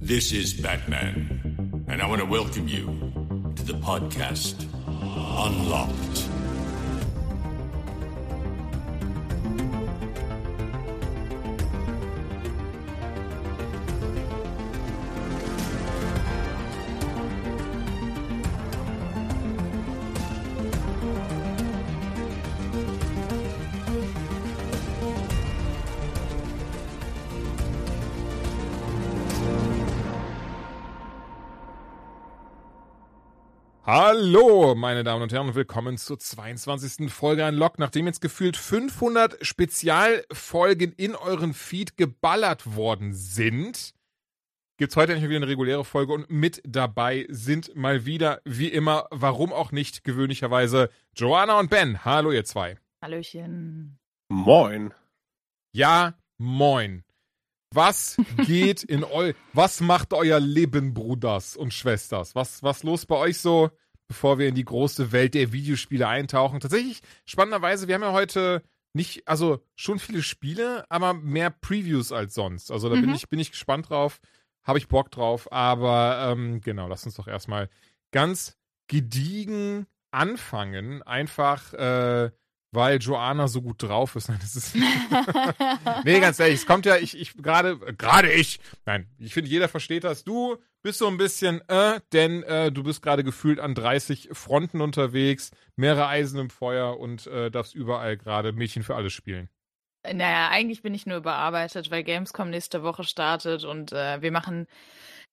This is Batman, and I want to welcome you to the podcast Unlocked. Hallo, meine Damen und Herren, und willkommen zur 22. Folge Unlock. Nachdem jetzt gefühlt 500 Spezialfolgen in euren Feed geballert worden sind, gibt's heute endlich wieder eine reguläre Folge und mit dabei sind mal wieder, wie immer, warum auch nicht, gewöhnlicherweise Joanna und Ben. Hallo, ihr zwei. Hallöchen. Moin. Ja, moin. Was geht in eu, was macht euer Leben, Bruders und Schwesters? Was, was los bei euch so, bevor wir in die große Welt der Videospiele eintauchen? Tatsächlich, spannenderweise, wir haben ja heute nicht, also schon viele Spiele, aber mehr Previews als sonst. Also da bin Mhm. ich, bin ich gespannt drauf, habe ich Bock drauf, aber ähm, genau, lasst uns doch erstmal ganz gediegen anfangen. Einfach, äh, weil Joanna so gut drauf ist. Nein, das ist. nee, ganz ehrlich, es kommt ja, ich, ich, gerade, gerade ich. Nein, ich finde, jeder versteht das. Du bist so ein bisschen, äh, denn äh, du bist gerade gefühlt an 30 Fronten unterwegs, mehrere Eisen im Feuer und äh, darfst überall gerade Mädchen für alles spielen. Naja, eigentlich bin ich nur überarbeitet, weil Gamescom nächste Woche startet und äh, wir machen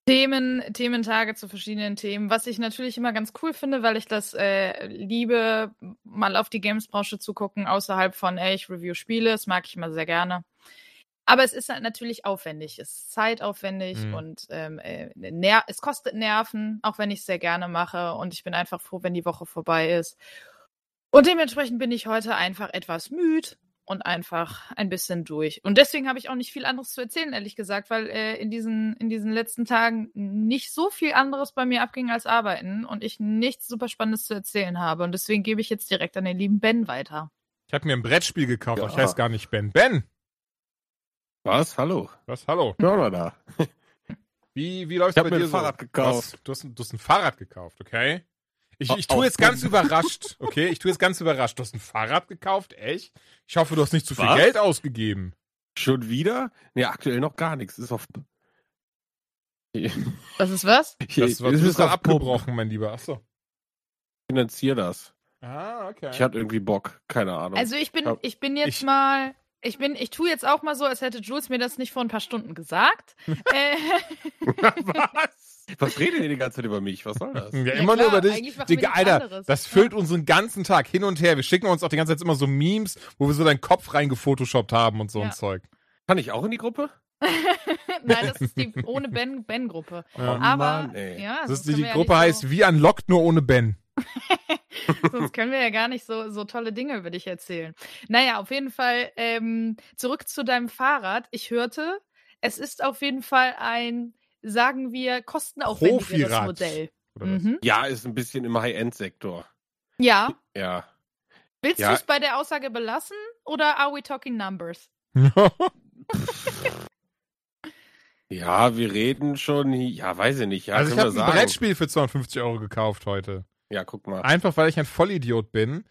Themen, Thementage zu verschiedenen Themen, was ich natürlich immer ganz cool finde, weil ich das äh, liebe, mal auf die Games-Branche zu gucken, außerhalb von, ey, ich review Spiele, das mag ich immer sehr gerne. Aber es ist halt natürlich aufwendig, es ist zeitaufwendig Mhm. und ähm, äh, ner es kostet Nerven, auch wenn ich es sehr gerne mache und ich bin einfach froh, wenn die Woche vorbei ist. Und dementsprechend bin ich heute einfach etwas müde und einfach ein bisschen durch. Und deswegen habe ich auch nicht viel anderes zu erzählen, ehrlich gesagt, weil äh, in, diesen, in diesen letzten Tagen nicht so viel anderes bei mir abging als arbeiten und ich nichts super Spannendes zu erzählen habe. Und deswegen gebe ich jetzt direkt an den lieben Ben weiter. Ich habe mir ein Brettspiel gekauft, aber ich Ja. heiße gar nicht Ben. Ben! Was? Hallo. Was? Hallo. Ja, da. Wie, wie läuft's Ich bei mir dir ein so? Fahrrad gekauft. Was? Du, hast, ein- du hast ein Fahrrad gekauft, okay? Ich, ich tue jetzt ganz überrascht, okay? Ich tue jetzt ganz überrascht. Du hast ein Fahrrad gekauft, echt? Ich hoffe, du hast nicht zu viel Was? Geld ausgegeben. Schon wieder? Nee, aktuell noch gar nichts. Ist auf. Was ist was? Das war es du ist bist gerade auf Pump. abgebrochen, mein Lieber. Achso. Ich finanziere das. Ah, okay. Ich hatte irgendwie Bock. Keine Ahnung. Also ich bin, ich bin jetzt Ich- mal. Ich bin, ich tue jetzt auch mal so, als hätte Jules mir das nicht vor ein paar Stunden gesagt. äh, Was? Was redet ihr die ganze Zeit über mich? Was soll das? ja, Ja, immer klar, nur über dich. Digga, Alter, anderes. das füllt unseren ganzen Tag hin und her. Wir schicken uns auch die ganze Zeit immer so Memes, wo wir so deinen Kopf reingefotoshoppt haben und so Ja. ein Zeug. Kann ich auch in die Gruppe? Nein, das ist die ohne Ben Ben Gruppe. Ja. Oh Aber Mann, ey. ja, Das ist die, die ja Gruppe heißt so, Wie Unlocked, nur ohne Ben. sonst können wir ja gar nicht so so tolle Dinge über dich erzählen. Naja, auf jeden Fall ähm, zurück zu deinem Fahrrad. Ich hörte, es ist auf jeden Fall ein, sagen wir, kostenaufwendigeres. Modell. Mhm. Ja, ist ein bisschen im High-End-Sektor. Ja. Ja. Willst Ja. du es bei der Aussage belassen oder are we talking numbers? Ja, wir reden schon. Ja, weiß ich nicht. Ja, also ich habe ein sagen. Brettspiel für 250 Euro gekauft heute. Ja, guck mal. Einfach weil ich ein Vollidiot bin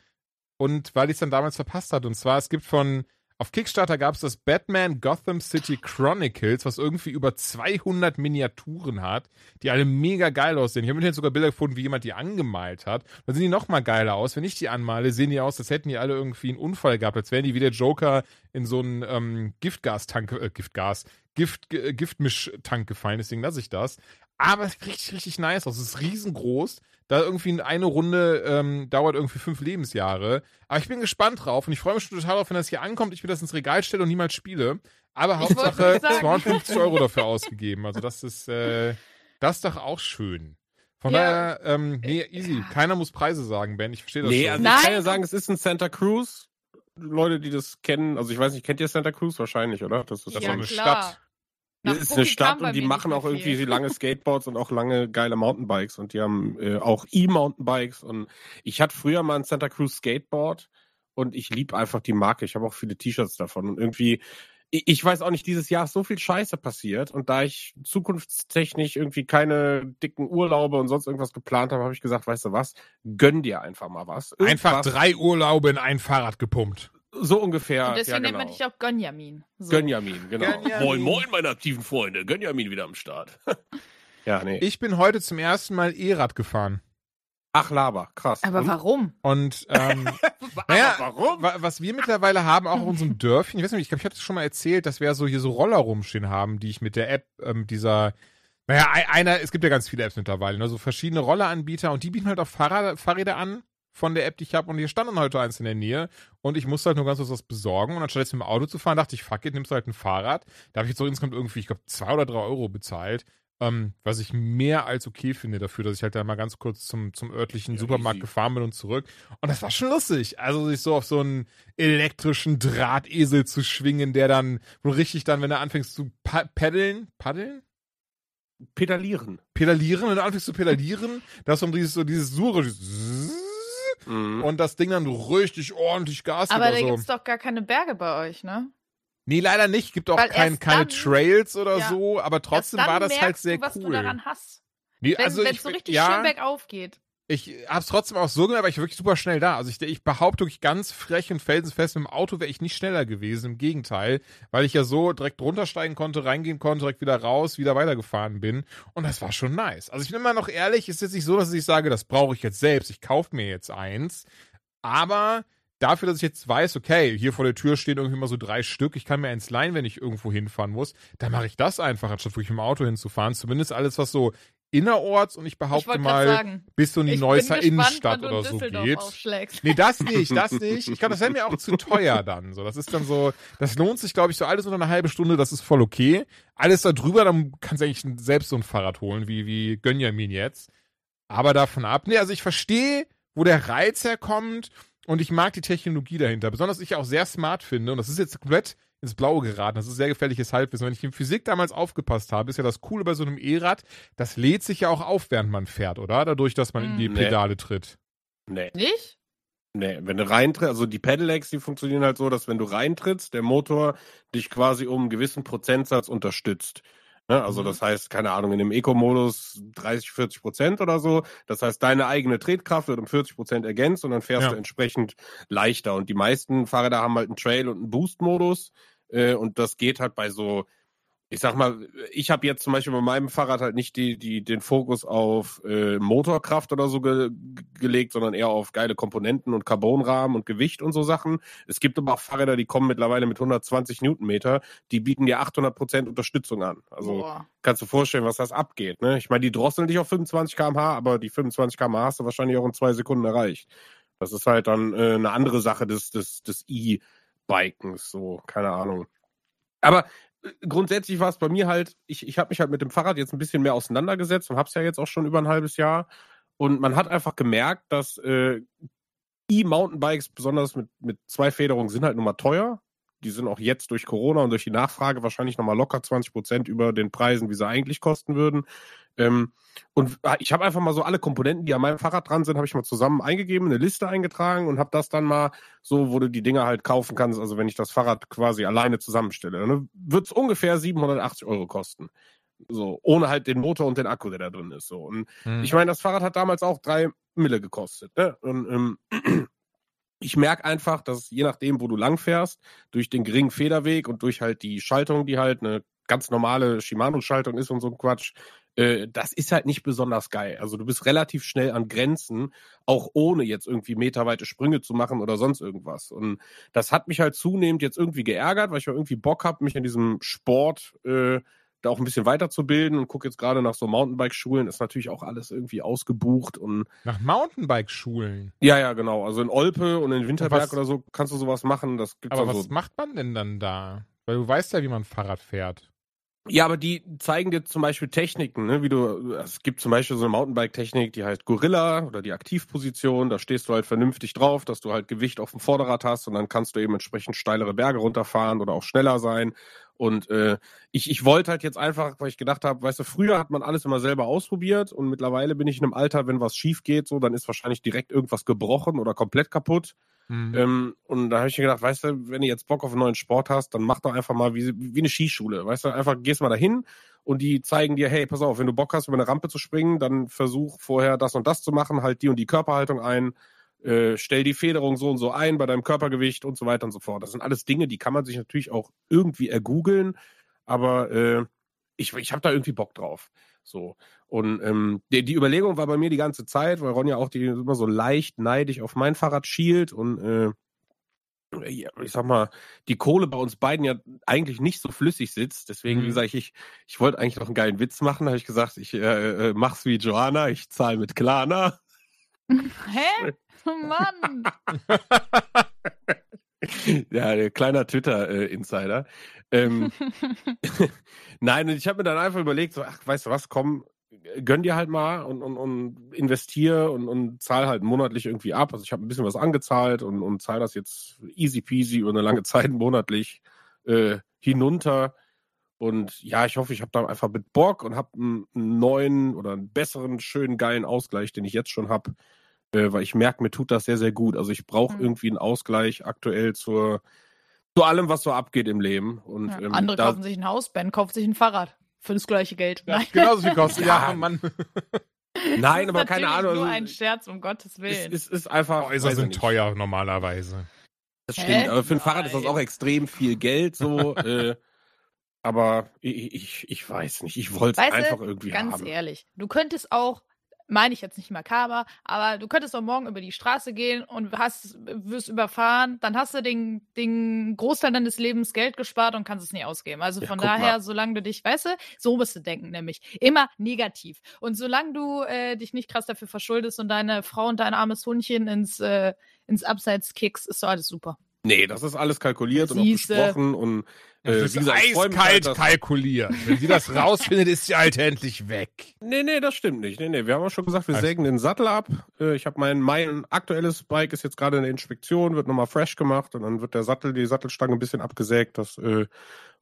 und weil ich es dann damals verpasst hat. Und zwar, es gibt von, auf Kickstarter gab es das Batman Gotham City Chronicles, was irgendwie über 200 Miniaturen hat, die alle mega geil aussehen. Ich habe jetzt sogar Bilder gefunden, wie jemand die angemalt hat. Dann sehen die noch mal geiler aus. Wenn ich die anmale, sehen die aus, als hätten die alle irgendwie einen Unfall gehabt, als wären die wie der Joker in so einen ähm, Giftgastank, äh, Giftgas, Gift, äh, Giftmischtank gefallen. Deswegen lasse ich das. Aber es sieht richtig, richtig nice aus. Es ist riesengroß. Da irgendwie eine Runde ähm, dauert irgendwie fünf Lebensjahre. Aber ich bin gespannt drauf und ich freue mich schon total drauf, wenn das hier ankommt, ich mir das ins Regal stelle und niemals spiele. Aber Hauptsache sagen. 250 Euro dafür ausgegeben. Also das ist, äh, das ist doch auch schön. Von Ja. daher, ähm, nee, easy. Keiner muss Preise sagen, Ben. Ich verstehe das Nee, schon. also Nein. ich kann ja sagen, es ist ein Santa Cruz. Leute, die das kennen, also ich weiß nicht, kennt ihr Santa Cruz wahrscheinlich, oder? Das ist ist ja, doch eine klar. Stadt. Nach Das ist Cookie eine Stadt und die machen auch irgendwie viel. lange Skateboards und auch lange geile Mountainbikes und die haben äh, auch E-Mountainbikes und ich hatte früher mal ein Santa Cruz Skateboard und ich liebe einfach die Marke. Ich habe auch viele T-Shirts davon und irgendwie ich ich weiß auch nicht, dieses Jahr ist so viel Scheiße passiert und da ich zukunftstechnisch irgendwie keine dicken Urlaube und sonst irgendwas geplant habe, habe ich gesagt, weißt du was, gönn dir einfach mal was. Einfach Irgendwas- drei Urlaube in ein Fahrrad gepumpt. So ungefähr. Und deswegen ja, nennt genau. man dich auch Gönjamin. So. Gönjamin, genau. Gönjamin. Moin, moin, meine aktiven Freunde. Gönjamin wieder am Start. ja, nee. Ich bin heute zum ersten Mal E-Rad gefahren. Ach, Laber, krass. Aber Und? warum? Und ähm, Aber naja, warum? wa- was wir mittlerweile haben, auch auf unserem Dörfchen, ich weiß nicht, ich glaube, ich hatte es schon mal erzählt, dass wir so hier so Roller rumstehen haben, die ich mit der App ähm, dieser, naja, ei- einer, es gibt ja ganz viele Apps mittlerweile, ne, so verschiedene Rolleranbieter und die bieten halt auch Fahrrad, Fahrräder an von der App, die ich habe und hier stand dann heute eins in der Nähe und ich musste halt nur ganz kurz was besorgen und anstatt jetzt mit dem Auto zu fahren, dachte ich, fuck it, nimmst du halt ein Fahrrad. Da habe ich jetzt so insgesamt irgendwie, ich glaube, zwei oder drei Euro bezahlt. Ähm, was ich mehr als okay finde dafür, dass ich halt da mal ganz kurz zum, zum örtlichen Ja, Supermarkt easy. gefahren bin und zurück. Und das war schon lustig. Also sich so auf so einen elektrischen Drahtesel zu schwingen, der dann, wo richtig dann, wenn du anfängst zu pa paddeln, paddeln? Pedalieren. Pedalieren, wenn du anfängst zu pedalieren, da hast du dieses, so dieses Sure, dieses Mhm. und das Ding dann richtig ordentlich Gas Aber gibt da oder so. gibt's doch gar keine Berge bei euch, ne? Nee, leider nicht. Gibt auch kein, keine dann- Trails oder ja. so, aber trotzdem war das halt sehr du, was cool. du daran hast. nee, Wenn also es ich, so richtig ja, schön bergauf geht. Ich hab's trotzdem auch so gemacht, weil ich war wirklich super schnell da. Also ich, ich behaupte wirklich ganz frech und felsenfest, mit dem Auto wäre ich nicht schneller gewesen. Im Gegenteil, weil ich ja so direkt runtersteigen konnte, reingehen konnte, direkt wieder raus, wieder weitergefahren bin. Und das war schon nice. Also ich bin immer noch ehrlich, ist jetzt nicht so, dass ich sage, das brauche ich jetzt selbst. Ich kaufe mir jetzt eins. Aber dafür, dass ich jetzt weiß, okay, hier vor der Tür stehen irgendwie mal so drei Stück, ich kann mir eins leihen, wenn ich irgendwo hinfahren muss, dann mache ich das einfach, anstatt wirklich mit dem Auto hinzufahren. Zumindest alles, was so innerorts und ich Ich behaupte wollte mal sagen, bis so in die ich Neusser Innenstadt oder so geht. Nee, das nicht, das nicht. Ich glaube, das wäre mir auch zu teuer dann. So, das ist dann so, das lohnt sich, glaube ich, so alles unter einer halben Stunde, das ist voll okay. Alles da drüber, dann kannst du eigentlich selbst so ein Fahrrad holen, wie, wie Gönjamin jetzt. Aber davon ab, nee, also ich verstehe, wo der Reiz herkommt und ich mag die Technologie dahinter. Besonders ich auch sehr smart finde, und das ist jetzt komplett ins Blaue geraten, das ist sehr gefährliches Halbwissen. Wenn ich in Physik damals aufgepasst habe, ist ja das Coole bei so einem E-Rad, das lädt sich ja auch auf, während man fährt, oder? Dadurch, dass man in die. Nee. Pedale tritt. Nee. Nicht? Nee, wenn du reintrittst, also die Pedelecs, die funktionieren halt so, dass wenn du reintrittst, der Motor dich quasi um einen gewissen Prozentsatz unterstützt. Ne? Also Mhm. das heißt, keine Ahnung, in dem Eco-Modus 30, 40 Prozent oder so. Das heißt, deine eigene Tretkraft wird um 40 Prozent ergänzt und dann fährst Ja. du entsprechend leichter. Und die meisten Fahrräder haben halt einen Trail- und einen Boost-Modus. Äh, und das geht halt bei so, ich sag mal, ich habe jetzt zum Beispiel bei meinem Fahrrad halt nicht die, die, den Fokus auf äh, Motorkraft oder so ge gelegt, sondern eher auf geile Komponenten und Carbonrahmen und Gewicht und so Sachen. Es gibt aber auch Fahrräder, die kommen mittlerweile mit 120 Newtonmeter, die bieten dir 800 Prozent Unterstützung an. Also Boah. kannst du vorstellen, was das abgeht. Ne? Ich meine, die drosseln dich auf 25 km/h, aber die 25 km/h hast du wahrscheinlich auch in zwei Sekunden erreicht. Das ist halt dann äh, eine andere Sache des, des, des E-Bikens, so, keine Ahnung. Aber äh, grundsätzlich war es bei mir halt, ich, ich habe mich halt mit dem Fahrrad jetzt ein bisschen mehr auseinandergesetzt und habe es ja jetzt auch schon über ein halbes Jahr. Und man hat einfach gemerkt, dass äh, E-Mountainbikes, besonders mit, mit zwei Federungen, sind halt nun mal teuer. Die sind auch jetzt durch Corona und durch die Nachfrage wahrscheinlich nochmal locker 20 Prozent über den Preisen, wie sie eigentlich kosten würden. Ähm, und ich habe einfach mal so alle Komponenten, die an meinem Fahrrad dran sind, habe ich mal zusammen eingegeben, eine Liste eingetragen und habe das dann mal so, wo du die Dinger halt kaufen kannst. Also wenn ich das Fahrrad quasi alleine zusammenstelle, dann wird es ungefähr 780 Euro kosten. So, ohne halt den Motor und den Akku, der da drin ist. So. Und Hm. ich meine, das Fahrrad hat damals auch drei Mille gekostet. Ne? Und ähm, ich merke einfach, dass je nachdem, wo du lang fährst, durch den geringen Federweg und durch halt die Schaltung, die halt eine ganz normale Shimano-Schaltung ist und so ein Quatsch, äh, das ist halt nicht besonders geil. Also du bist relativ schnell an Grenzen, auch ohne jetzt irgendwie meterweite Sprünge zu machen oder sonst irgendwas. Und das hat mich halt zunehmend jetzt irgendwie geärgert, weil ich irgendwie Bock habe, mich in diesem Sport äh, da auch ein bisschen weiterzubilden und gucke jetzt gerade nach so Mountainbike-Schulen, ist natürlich auch alles irgendwie ausgebucht und Nach Mountainbike-Schulen. ja, ja, genau. Also in Olpe und in Winterberg was- oder so kannst du sowas machen. Das gibt's Aber was macht man denn dann da? Weil du weißt ja, wie man Fahrrad fährt. Ja, aber die zeigen dir zum Beispiel Techniken, ne? wie du, es gibt zum Beispiel so eine Mountainbike-Technik, die heißt Gorilla oder die Aktivposition, da stehst du halt vernünftig drauf, dass du halt Gewicht auf dem Vorderrad hast und dann kannst du eben entsprechend steilere Berge runterfahren oder auch schneller sein. Und äh, ich, ich wollte halt jetzt einfach, weil ich gedacht habe, weißt du, früher hat man alles immer selber ausprobiert und mittlerweile bin ich in einem Alter, wenn was schief geht, so, dann ist wahrscheinlich direkt irgendwas gebrochen oder komplett kaputt. Mhm. Ähm, und da habe ich mir gedacht, weißt du, wenn du jetzt Bock auf einen neuen Sport hast, dann mach doch einfach mal wie, wie eine Skischule. Weißt du, einfach gehst mal dahin und die zeigen dir, hey, pass auf, wenn du Bock hast, über eine Rampe zu springen, dann versuch vorher das und das zu machen, halt die und die Körperhaltung ein, äh, stell die Federung so und so ein bei deinem Körpergewicht und so weiter und so fort. Das sind alles Dinge, die kann man sich natürlich auch irgendwie ergoogeln, aber äh, ich, ich habe da irgendwie Bock drauf. So. Und ähm, die, die Überlegung war bei mir die ganze Zeit, weil Ronja auch die immer so leicht neidig auf mein Fahrrad schielt und äh, ich sag mal, die Kohle bei uns beiden ja eigentlich nicht so flüssig sitzt. Deswegen, wie Mhm. gesagt, ich, ich wollte eigentlich noch einen geilen Witz machen. habe ich gesagt, ich äh, äh, mach's wie Joanna, ich zahle mit Klarna. Hä? Mann! ja, der kleiner Twitter-Insider. ähm, nein, und ich habe mir dann einfach überlegt, so, ach, weißt du was, komm, gönn dir halt mal und, und, und investier und, und zahl halt monatlich irgendwie ab. Also ich habe ein bisschen was angezahlt und, und zahl das jetzt easy peasy über eine lange Zeit monatlich äh, hinunter. Und ja, ich hoffe, ich habe da einfach mit Bock und habe einen, neuen oder einen besseren, schönen, geilen Ausgleich, den ich jetzt schon habe. Äh, weil ich merke, mir tut das sehr, sehr gut. Also ich brauche Mhm. irgendwie einen Ausgleich aktuell zur, zu allem, was so abgeht im Leben. Und Ja, ähm, Andere da, kaufen sich ein Haus, Ben kauft sich ein Fahrrad. Für das gleiche Geld. Ja, Nein. genauso viel kostet. Ja, Ja. Mann. Nein, Das aber ist keine Ahnung. Nur also, ein Scherz, um Gottes es, Willen. es ist einfach. Häuser sind nicht. teuer normalerweise. Das Hä? stimmt. Aber für ein Fahrrad ist das auch extrem viel Geld so. äh, aber ich, ich, ich weiß nicht. Ich wollte es einfach irgendwie Ganz haben. ehrlich, du könntest auch, meine ich jetzt nicht makaber, aber du könntest auch morgen über die Straße gehen und hast, wirst überfahren, dann hast du den, den Großteil deines Lebens Geld gespart und kannst es nie ausgeben. Also Ja, von daher, mal. solange du dich, weißt du, so musst du denken, nämlich immer negativ. Und solange du äh, dich nicht krass dafür verschuldest und deine Frau und dein armes Hundchen ins, äh, ins Abseits kickst, ist doch alles super. Nee, das ist alles kalkuliert und auch Siehste. besprochen und Das äh, ist wie gesagt, mich eiskalt halt, kalkuliert. Wenn sie das rausfindet, ist sie halt endlich weg. Nee, nee, das stimmt nicht. Nee, nee, wir haben auch schon gesagt, wir Also- sägen den Sattel ab. Äh, Ich habe mein, mein aktuelles Bike ist jetzt gerade in der Inspektion, wird nochmal fresh gemacht und dann wird der Sattel, die Sattelstange ein bisschen abgesägt, dass äh,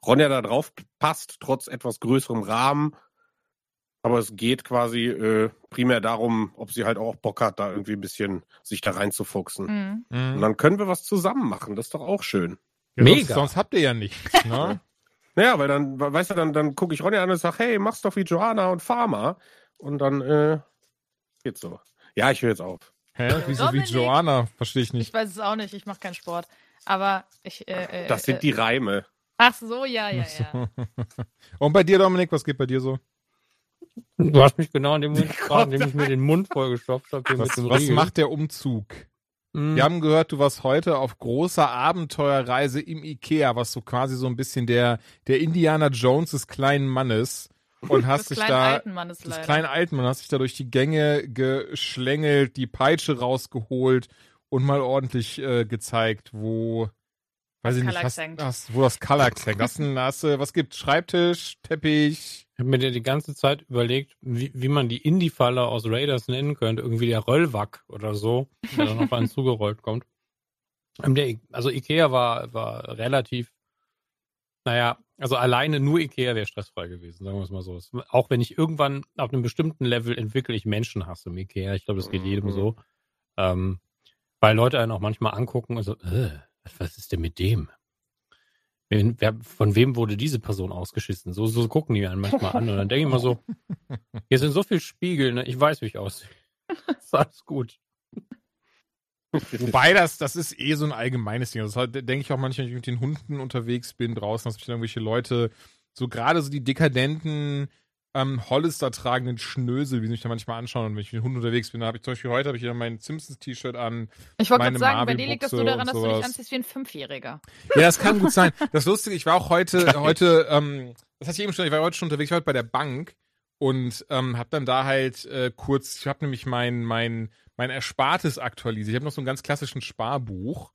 Ronja da drauf passt, trotz etwas größerem Rahmen. Aber es geht quasi äh, primär darum, ob sie halt auch Bock hat, da irgendwie ein bisschen sich da reinzufuchsen. Mhm. Und dann können wir was zusammen machen, das ist doch auch schön. Ja, Mega. Sonst, sonst habt ihr ja nichts, ne? Naja, weil dann, weißt du, dann, dann gucke ich Ronja an und sage, hey, mach's doch wie Johanna und Pharma. Und dann äh, geht's so. Ja, ich höre jetzt auf. Hä? Wieso wie? Joanna? Verstehe ich Ich nicht. weiß es auch nicht, ich mache keinen Sport. Aber ich. Äh, äh, Das sind äh, die Reime. Ach so, ja, ja, ja. Und bei dir, Dominik, was geht bei dir so? Du hast mich genau in dem Moment gefragt, indem ich mir den Mund vollgestopft habe. Was, was macht der Umzug? Mhm. Wir haben gehört, du warst heute auf großer Abenteuerreise im Ikea, was so quasi so ein bisschen der, der Indiana Jones des kleinen Mannes. Und hast Des dich kleinen da, alten Mannes des leider. kleinen alten Mann, hast dich da durch die Gänge geschlängelt, die Peitsche rausgeholt und mal ordentlich äh, gezeigt, wo, weiß ich nicht, hast, hast, wo das Kallax hängt. Hast, hast, was gibt's? Schreibtisch, Teppich? Ich habe mir die ganze Zeit überlegt, wie, wie man die Indie-Falle aus Raiders nennen könnte. Irgendwie der Röllwack oder so, der dann auf einen zugerollt kommt. Ähm, Der, also Ikea war, war relativ, naja, also alleine nur Ikea wäre stressfrei gewesen, sagen wir es mal so. Auch wenn ich irgendwann auf einem bestimmten Level entwickle ich Menschenhass im Ikea. Ich glaube, das geht jedem Mhm. so. Ähm, weil Leute einen auch manchmal angucken und so, äh, was ist denn mit dem? Wen, wer, von wem wurde diese Person ausgeschissen? So, so gucken die einen manchmal an. Und dann denke ich immer so, hier sind so viele Spiegel, ne? ich weiß, wie ich aussehe. ist alles gut. Wobei das, das ist eh so ein allgemeines Ding. Das halt, denke ich auch manchmal, wenn ich mit den Hunden unterwegs bin draußen, dass mich dann irgendwelche Leute, so gerade so die dekadenten ähm, Hollister tragenden Schnösel, wie sie mich da manchmal anschauen. Und wenn ich mit den Hunden unterwegs bin, da habe ich zum Beispiel heute habe ich wieder mein Simpsons-T-Shirt an. Ich wollte gerade sagen, bei dir liegt das nur daran, dass du dich anziehst wie ein Fünfjähriger. Ja, das kann gut sein. Das Lustige, ich war auch heute, heute, ähm, das hatte ich eben schon, ich war heute schon unterwegs, ich war heute bei der Bank und ähm, habe dann da halt äh, kurz, ich habe nämlich mein, mein, mein Erspartes aktualisiert. Ich habe noch so einen ganz klassischen Sparbuch.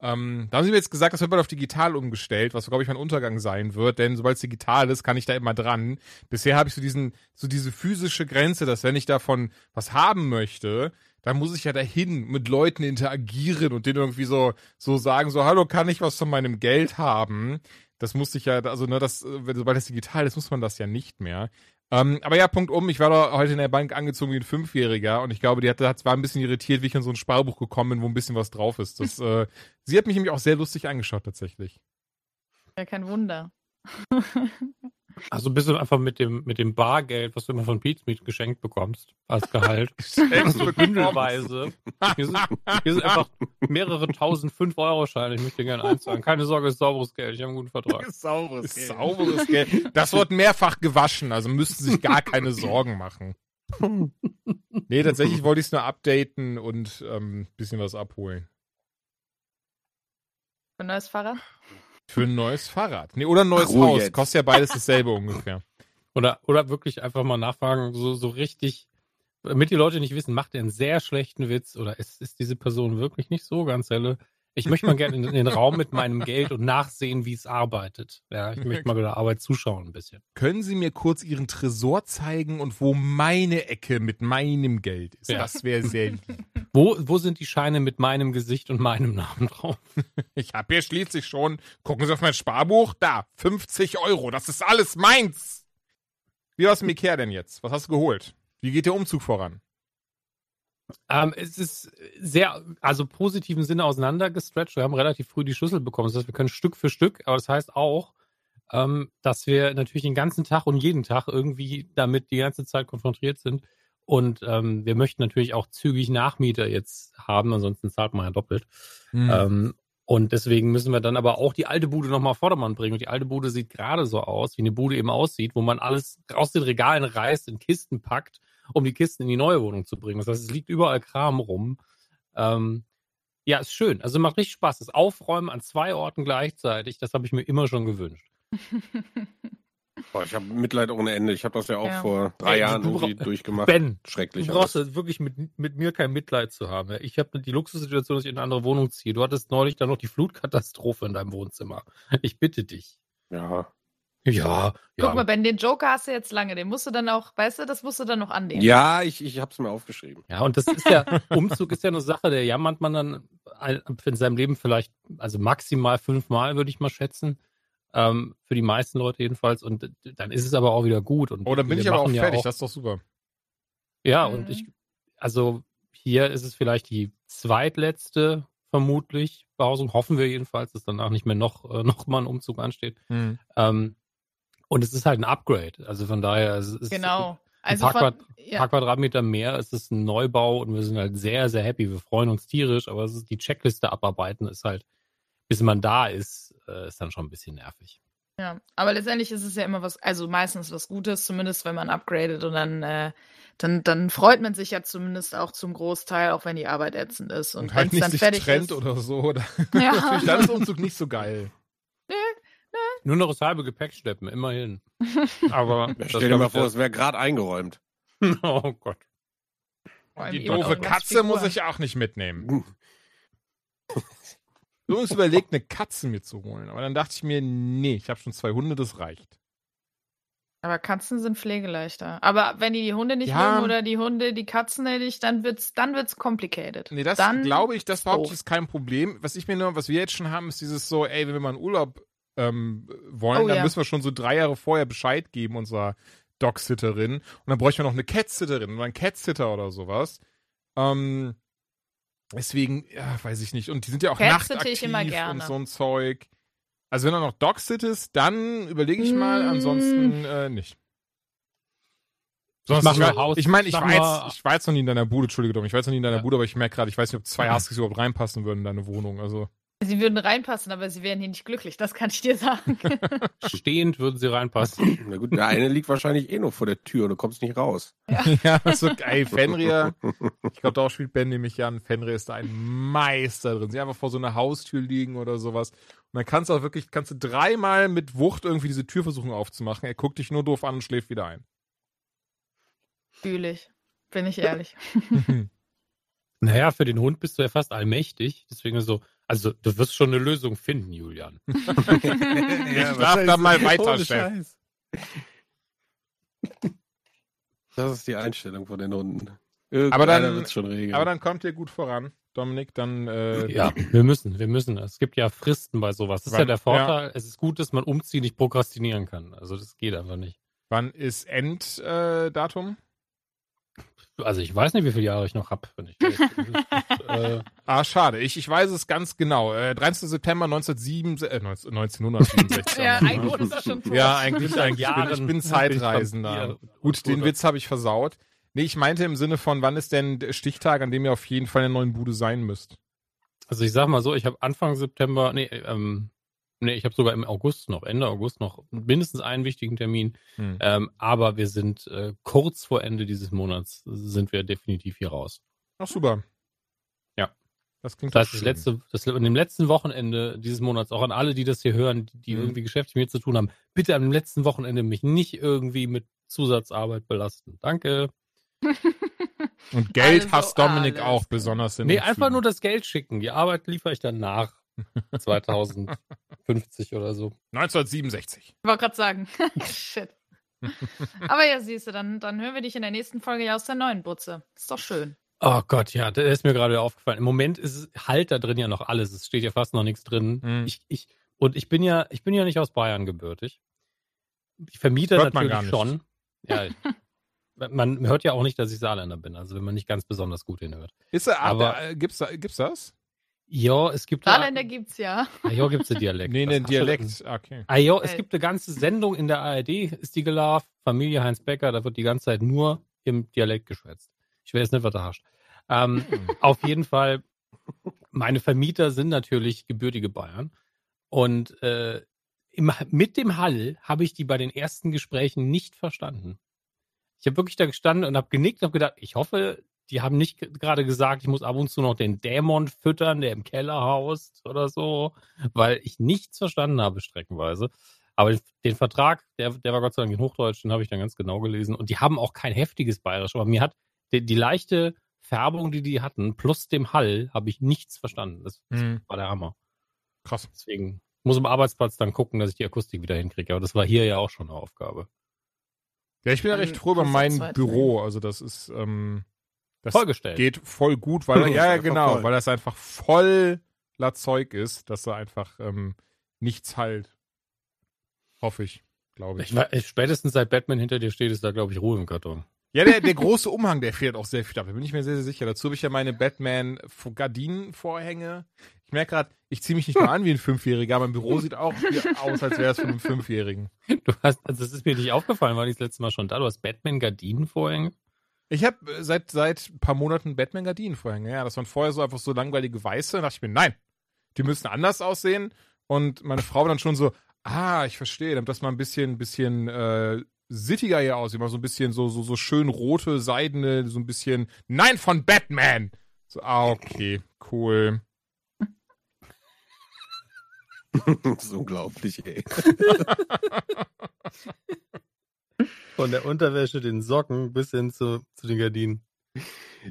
Ähm, da haben sie mir jetzt gesagt, das wird bald auf digital umgestellt, was, glaube ich, mein Untergang sein wird, denn sobald es digital ist, kann ich da immer dran. Bisher habe ich so diesen, so diese physische Grenze, dass wenn ich davon was haben möchte, dann muss ich ja dahin mit Leuten interagieren und denen irgendwie so, so sagen, so, hallo, kann ich was von meinem Geld haben? Das musste ich ja, also, ne, das, sobald das digital ist, muss man das ja nicht mehr. Ähm, aber ja, Punkt um. Ich war da heute in der Bank angezogen wie ein Fünfjähriger und ich glaube, die hat, hat war ein bisschen irritiert, wie ich in so ein Sparbuch gekommen bin, wo ein bisschen was drauf ist. Das, äh, sie hat mich nämlich auch sehr lustig angeschaut, tatsächlich. Ja, kein Wunder. Also bist du einfach mit dem, mit dem Bargeld, was du immer von Pizmeet geschenkt bekommst, als Gehalt. So bündelweise. Hier sind, hier sind einfach mehrere tausend fünf Euro Scheine. Ich möchte gerne einzahlen. Keine Sorge, ist sauberes Geld. Ich habe einen guten Vertrag. Sauberes Geld. Sauberes Geld. Das wird mehrfach gewaschen, also müssten sich gar keine Sorgen machen. Nee, tatsächlich wollte ich es nur updaten und ähm, bisschen was abholen. Ein neues Fahrrad? Für ein neues Fahrrad. Nee, oder ein neues Ruhe Haus. jetzt. Kostet ja beides dasselbe ungefähr. Oder, oder wirklich einfach mal nachfragen, so, so richtig, damit die Leute nicht wissen, macht er einen sehr schlechten Witz oder ist, ist diese Person wirklich nicht so ganz helle? Ich möchte mal gerne in, den Raum mit meinem Geld und nachsehen, wie es arbeitet. Ja, ich möchte mal bei der Arbeit zuschauen ein bisschen. Können Sie mir kurz Ihren Tresor zeigen und wo meine Ecke mit meinem Geld ist? Ja. Das wäre sehr lieb. Wo, wo sind die Scheine mit meinem Gesicht und meinem Namen drauf? Ich habe hier schließlich schon, gucken Sie auf mein Sparbuch, da, 50 Euro, das ist alles meins. Wie war's mit Ikea denn jetzt? Was hast du geholt? Wie geht der Umzug voran? Ähm, es ist sehr, also positiven Sinne auseinandergestretcht. Wir haben relativ früh die Schlüssel bekommen. Das heißt, wir können Stück für Stück, aber das heißt auch, ähm, dass wir natürlich den ganzen Tag und jeden Tag irgendwie damit die ganze Zeit konfrontiert sind. Und ähm, wir möchten natürlich auch zügig Nachmieter jetzt haben, ansonsten zahlt man ja doppelt. Hm. Ähm, und deswegen müssen wir dann aber auch die alte Bude nochmal auf Vordermann bringen. Und die alte Bude sieht gerade so aus, wie eine Bude eben aussieht, wo man alles aus den Regalen reißt, in Kisten packt, um die Kisten in die neue Wohnung zu bringen. Das heißt, es liegt überall Kram rum. Ähm, ja, ist schön. Also macht richtig Spaß. Das Aufräumen an zwei Orten gleichzeitig, das habe ich mir immer schon gewünscht. Boah, ich habe Mitleid ohne Ende. Ich habe das ja auch Ja. vor drei Ey, Jahren du irgendwie durchgemacht. Ben, Schrecklich. du brauchst alles. wirklich mit, mit mir kein Mitleid zu haben. Ich habe die Luxussituation, dass ich in eine andere Wohnung ziehe. Du hattest neulich dann noch die Flutkatastrophe in deinem Wohnzimmer. Ich bitte dich. Ja. Ja, Guck ja. mal, Ben, den Joker hast du jetzt lange. Den musst du dann auch, weißt du, das musst du dann noch annehmen. Ja, ich, ich habe es mir aufgeschrieben. Ja, und das ist ja, Umzug ist ja eine Sache, der jammert man dann in seinem Leben vielleicht, also maximal fünfmal, würde ich mal schätzen. Ähm, für die meisten Leute jedenfalls. Und dann ist es aber auch wieder gut. Und oh, dann bin ich aber auch ja fertig, auch- das ist doch super. Ja, Mhm. und ich, also hier ist es vielleicht die zweitletzte, vermutlich, Behausung. Hoffen wir jedenfalls, dass danach nicht mehr noch, äh, noch mal ein Umzug ansteht. Hm. Ähm, und es ist halt ein Upgrade. Also von daher, es ist Genau. ein Also paar, von, Quad ja, paar Quadratmeter mehr. Es ist ein Neubau und wir sind halt sehr, sehr happy. Wir freuen uns tierisch, aber es ist die Checkliste abarbeiten ist halt, bis man da ist, äh, ist dann schon ein bisschen nervig. ja. Aber letztendlich ist es ja immer was, also meistens was Gutes, zumindest wenn man upgradet und dann, äh, dann, dann freut man sich ja zumindest auch zum Großteil, auch wenn die Arbeit ätzend ist. Und, Und wenn halt es nicht dann sich fertig trennt ist. oder so. Oder Ja. Natürlich, dann ist der Umzug nicht so geil. Nur noch das halbe Gepäck schleppen, immerhin. Aber Stell dir mal vor, es wäre gerade eingeräumt. Oh Gott. Die doofe Katze muss ich auch nicht mitnehmen. Übrigens überlegt, eine Katze mir zu holen. Aber dann dachte ich mir, nee, ich habe schon zwei Hunde, das reicht. Aber Katzen sind pflegeleichter. Aber wenn die die Hunde nicht Ja. mögen oder die Hunde die Katzen nicht, dann wird's, dann wird's complicated. Nee, das dann, glaube ich, das überhaupt ist kein Problem. Was ich mir nur, was wir jetzt schon haben, ist dieses so, ey, wenn wir mal in Urlaub ähm, wollen, Oh, dann ja. müssen wir schon so drei Jahre vorher Bescheid geben, unserer Dogsitterin. Und dann bräuchten wir noch eine Catsitterin oder einen Catsitter oder sowas. Ähm, deswegen, ja, weiß ich nicht. Und die sind ja auch Cat nachtaktiv ich und gerne. so ein Zeug. Also wenn du noch Dogsittest, dann überlege ich mal, Mm. ansonsten äh, nicht. Ich Sonst, ich, mein- Haus- ich meine, ich, war jetzt, ich war jetzt noch nie in deiner Bude, Entschuldigung, ich war jetzt noch nie in deiner Ja. Bude, aber ich merke gerade, ich weiß nicht, ob zwei Huskies überhaupt reinpassen würden in deine Wohnung. Also, Sie würden reinpassen, aber sie wären hier nicht glücklich, das kann ich dir sagen. Stehend würden sie reinpassen. Na gut, der eine liegt wahrscheinlich eh noch vor der Tür und du kommst nicht raus. ja, so, ey, Fenrir, ich glaube, da spielt Ben nämlich an, Fenrir ist da ein Meister drin. Sie einfach vor so einer Haustür liegen oder sowas. Und dann kannst du auch wirklich, kannst du dreimal mit Wucht irgendwie diese Tür versuchen aufzumachen. Er guckt dich nur doof an und schläft wieder ein. Fühle ich. Bin ich ehrlich. Naja, für den Hund bist du ja fast allmächtig. Deswegen so, also du wirst schon eine Lösung finden, Julian. ich darf da mal weiter, Chef. Das ist die Einstellung von den Hunden. Aber dann- wird's schon regeln. Aber dann kommt ihr gut voran, Dominik. Dann, äh, Ja, wir müssen, wir müssen. Es gibt ja Fristen bei sowas. Das ist ja Wann- der Vorteil. Es ist gut, dass man umziehen nicht prokrastinieren kann. Also das geht einfach nicht. Wann ist Enddatum? Also ich weiß nicht, wie viele Jahre ich noch habe, äh, ah, schade. Ich, ich weiß es ganz genau. Äh, 13. September 1907, äh, 19, 1967. ja, eigentlich ist das schon tot. Ja, eigentlich, eigentlich. Ich bin, ich bin Zeitreisender. ich Gut, den Witz habe ich versaut. Nee, ich meinte im Sinne von, wann ist denn der Stichtag, an dem ihr auf jeden Fall in der neuen Bude sein müsst? Also ich sag mal so, ich habe Anfang September, nee, ähm, nee, ich habe sogar im August noch, Ende August noch mindestens einen wichtigen Termin. Hm. Ähm, aber wir sind äh, kurz vor Ende dieses Monats sind wir definitiv hier raus. Ach, super. Ja. Das klingt Das heißt, das schön. letzte, das, an dem letzten Wochenende dieses Monats, auch an alle, die das hier hören, die, die Mhm. irgendwie geschäftlich mit mir zu tun haben, bitte am letzten Wochenende mich nicht irgendwie mit Zusatzarbeit belasten. Danke. Und Geld Also hasst Dominik alles. auch besonders in Nee, einfach nur das Geld schicken. Die Arbeit liefere ich dann nach. 2050 oder so. 1967. Ich wollte gerade sagen. Shit. Aber ja, siehst du, dann, dann hören wir dich in der nächsten Folge ja aus der neuen Butze. Ist doch schön. Oh Gott, ja, das ist mir gerade wieder aufgefallen. Im Moment ist es halt da drin ja noch alles. Es steht ja fast noch nichts drin. Mhm. Ich, ich, und ich bin ja, ich bin ja nicht aus Bayern gebürtig. Ich vermiete Hört man natürlich gar nicht. schon. Ja, man hört ja auch nicht, dass ich Saarländer bin, also wenn man nicht ganz besonders gut hinhört. Ist er, Aber- aber, äh, gibt's, da- gibt's das? Ja, es gibt Saarländer gibt's ja. Ah, ja, gibt's einen Dialekt. Nee, den Dialekt. Okay. Ah, ja, es Äh. gibt eine ganze Sendung in der ARD, ist die gelaufen. Familie Heinz Becker, da wird die ganze Zeit nur im Dialekt geschwätzt. Ich weiß nicht, was da hast. Ähm, auf jeden Fall, meine Vermieter sind natürlich gebürtige Bayern. Und äh, im, mit dem Hall habe ich die bei den ersten Gesprächen nicht verstanden. Ich habe wirklich da gestanden und habe genickt und habe gedacht, ich hoffe, die haben nicht ge- gerade gesagt, ich muss ab und zu noch den Dämon füttern, der im Keller haust oder so, weil ich nichts verstanden habe streckenweise. Aber den, Vertrag, der, der war Gott sei Dank in Hochdeutsch, den habe ich dann ganz genau gelesen. Und die haben auch kein heftiges Bayerisch, aber mir hat die, die leichte Färbung, die die hatten, plus dem Hall, habe ich nichts verstanden. Das Hm, war der Hammer. krass. Deswegen muss am Arbeitsplatz dann gucken, dass ich die Akustik wieder hinkriege. Aber das war hier ja auch schon eine Aufgabe. Ja, ich bin ja recht froh über mein Büro. Also das ist, ähm, das Vollgestellt. geht voll gut, weil, ja, ja, genau, voll. weil das einfach voller Zeug ist, dass da einfach ähm, nichts halt. Hoffe ich, glaube ich. Ich, spätestens seit Batman hinter dir steht, ist da, glaube ich, Ruhe im Karton. Ja, der, der große Umhang, der fehlt auch sehr viel ab. Da bin ich mir sehr, sehr sicher. Dazu habe ich ja meine Batman-Gardinenvorhänge. Ich merke gerade, ich ziehe mich nicht nur an wie ein Fünfjähriger. Mein Büro sieht auch aus, als wäre es von einem Fünfjährigen. Du hast, also das ist mir nicht aufgefallen, war ich das letzte Mal schon da. Du hast Batman-Gardinenvorhänge. Ich habe seit seit ein paar Monaten Batman-Gardinenvorhänge. Ja, das waren vorher so einfach so langweilige weiße. Da dachte ich mir, nein, die müssen anders aussehen. Und meine Frau war dann schon so, ah, ich verstehe, damit das mal ein bisschen, bisschen äh, sittiger hier aussieht. Mal so ein bisschen so, so, so schön rote, seidene, so ein bisschen, nein, von Batman. So, ah, okay, cool. das ist unglaublich, ey. Von der Unterwäsche, den Socken bis hin zu, zu den Gardinen.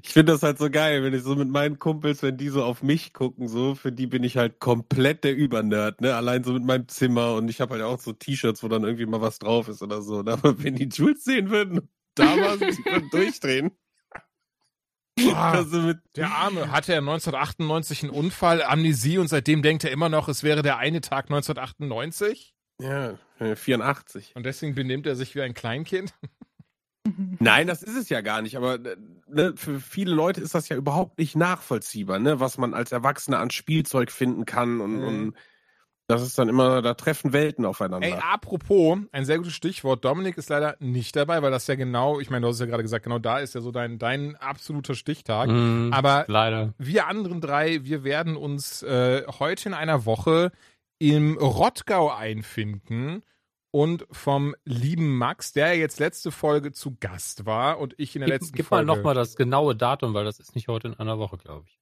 Ich finde das halt so geil, wenn ich so mit meinen Kumpels, wenn die so auf mich gucken, so, für die bin ich halt komplett der Übernerd, ne? Allein so mit meinem Zimmer und ich habe halt auch so T-Shirts, wo dann irgendwie mal was drauf ist oder so. Aber wenn die Jules sehen würden, damals, die würden durchdrehen. Ah, Also mit, der Arme hatte er 1998 einen Unfall, Amnesie und seitdem denkt er immer noch, es wäre der eine Tag 1998 ja, äh, 84. und deswegen benimmt er sich wie ein Kleinkind. Nein, das ist es ja gar nicht. Aber äh, ne, für viele Leute ist das ja überhaupt nicht nachvollziehbar, ne? was man als Erwachsener an Spielzeug finden kann. Und, Mhm. und das ist dann immer, da treffen Welten aufeinander. Ey, apropos, ein sehr gutes Stichwort. Dominik ist leider nicht dabei, weil das ja genau, ich meine, du hast es ja gerade gesagt, genau da ist ja so dein, dein absoluter Stichtag. Mhm, Aber leider. wir anderen drei, wir werden uns äh, heute in einer Woche im Rottgau einfinden und vom lieben Max, der jetzt letzte Folge zu Gast war und ich in der Gib, letzten gib mal Folge. nochmal das genaue Datum, weil das ist nicht heute in einer Woche, glaube ich.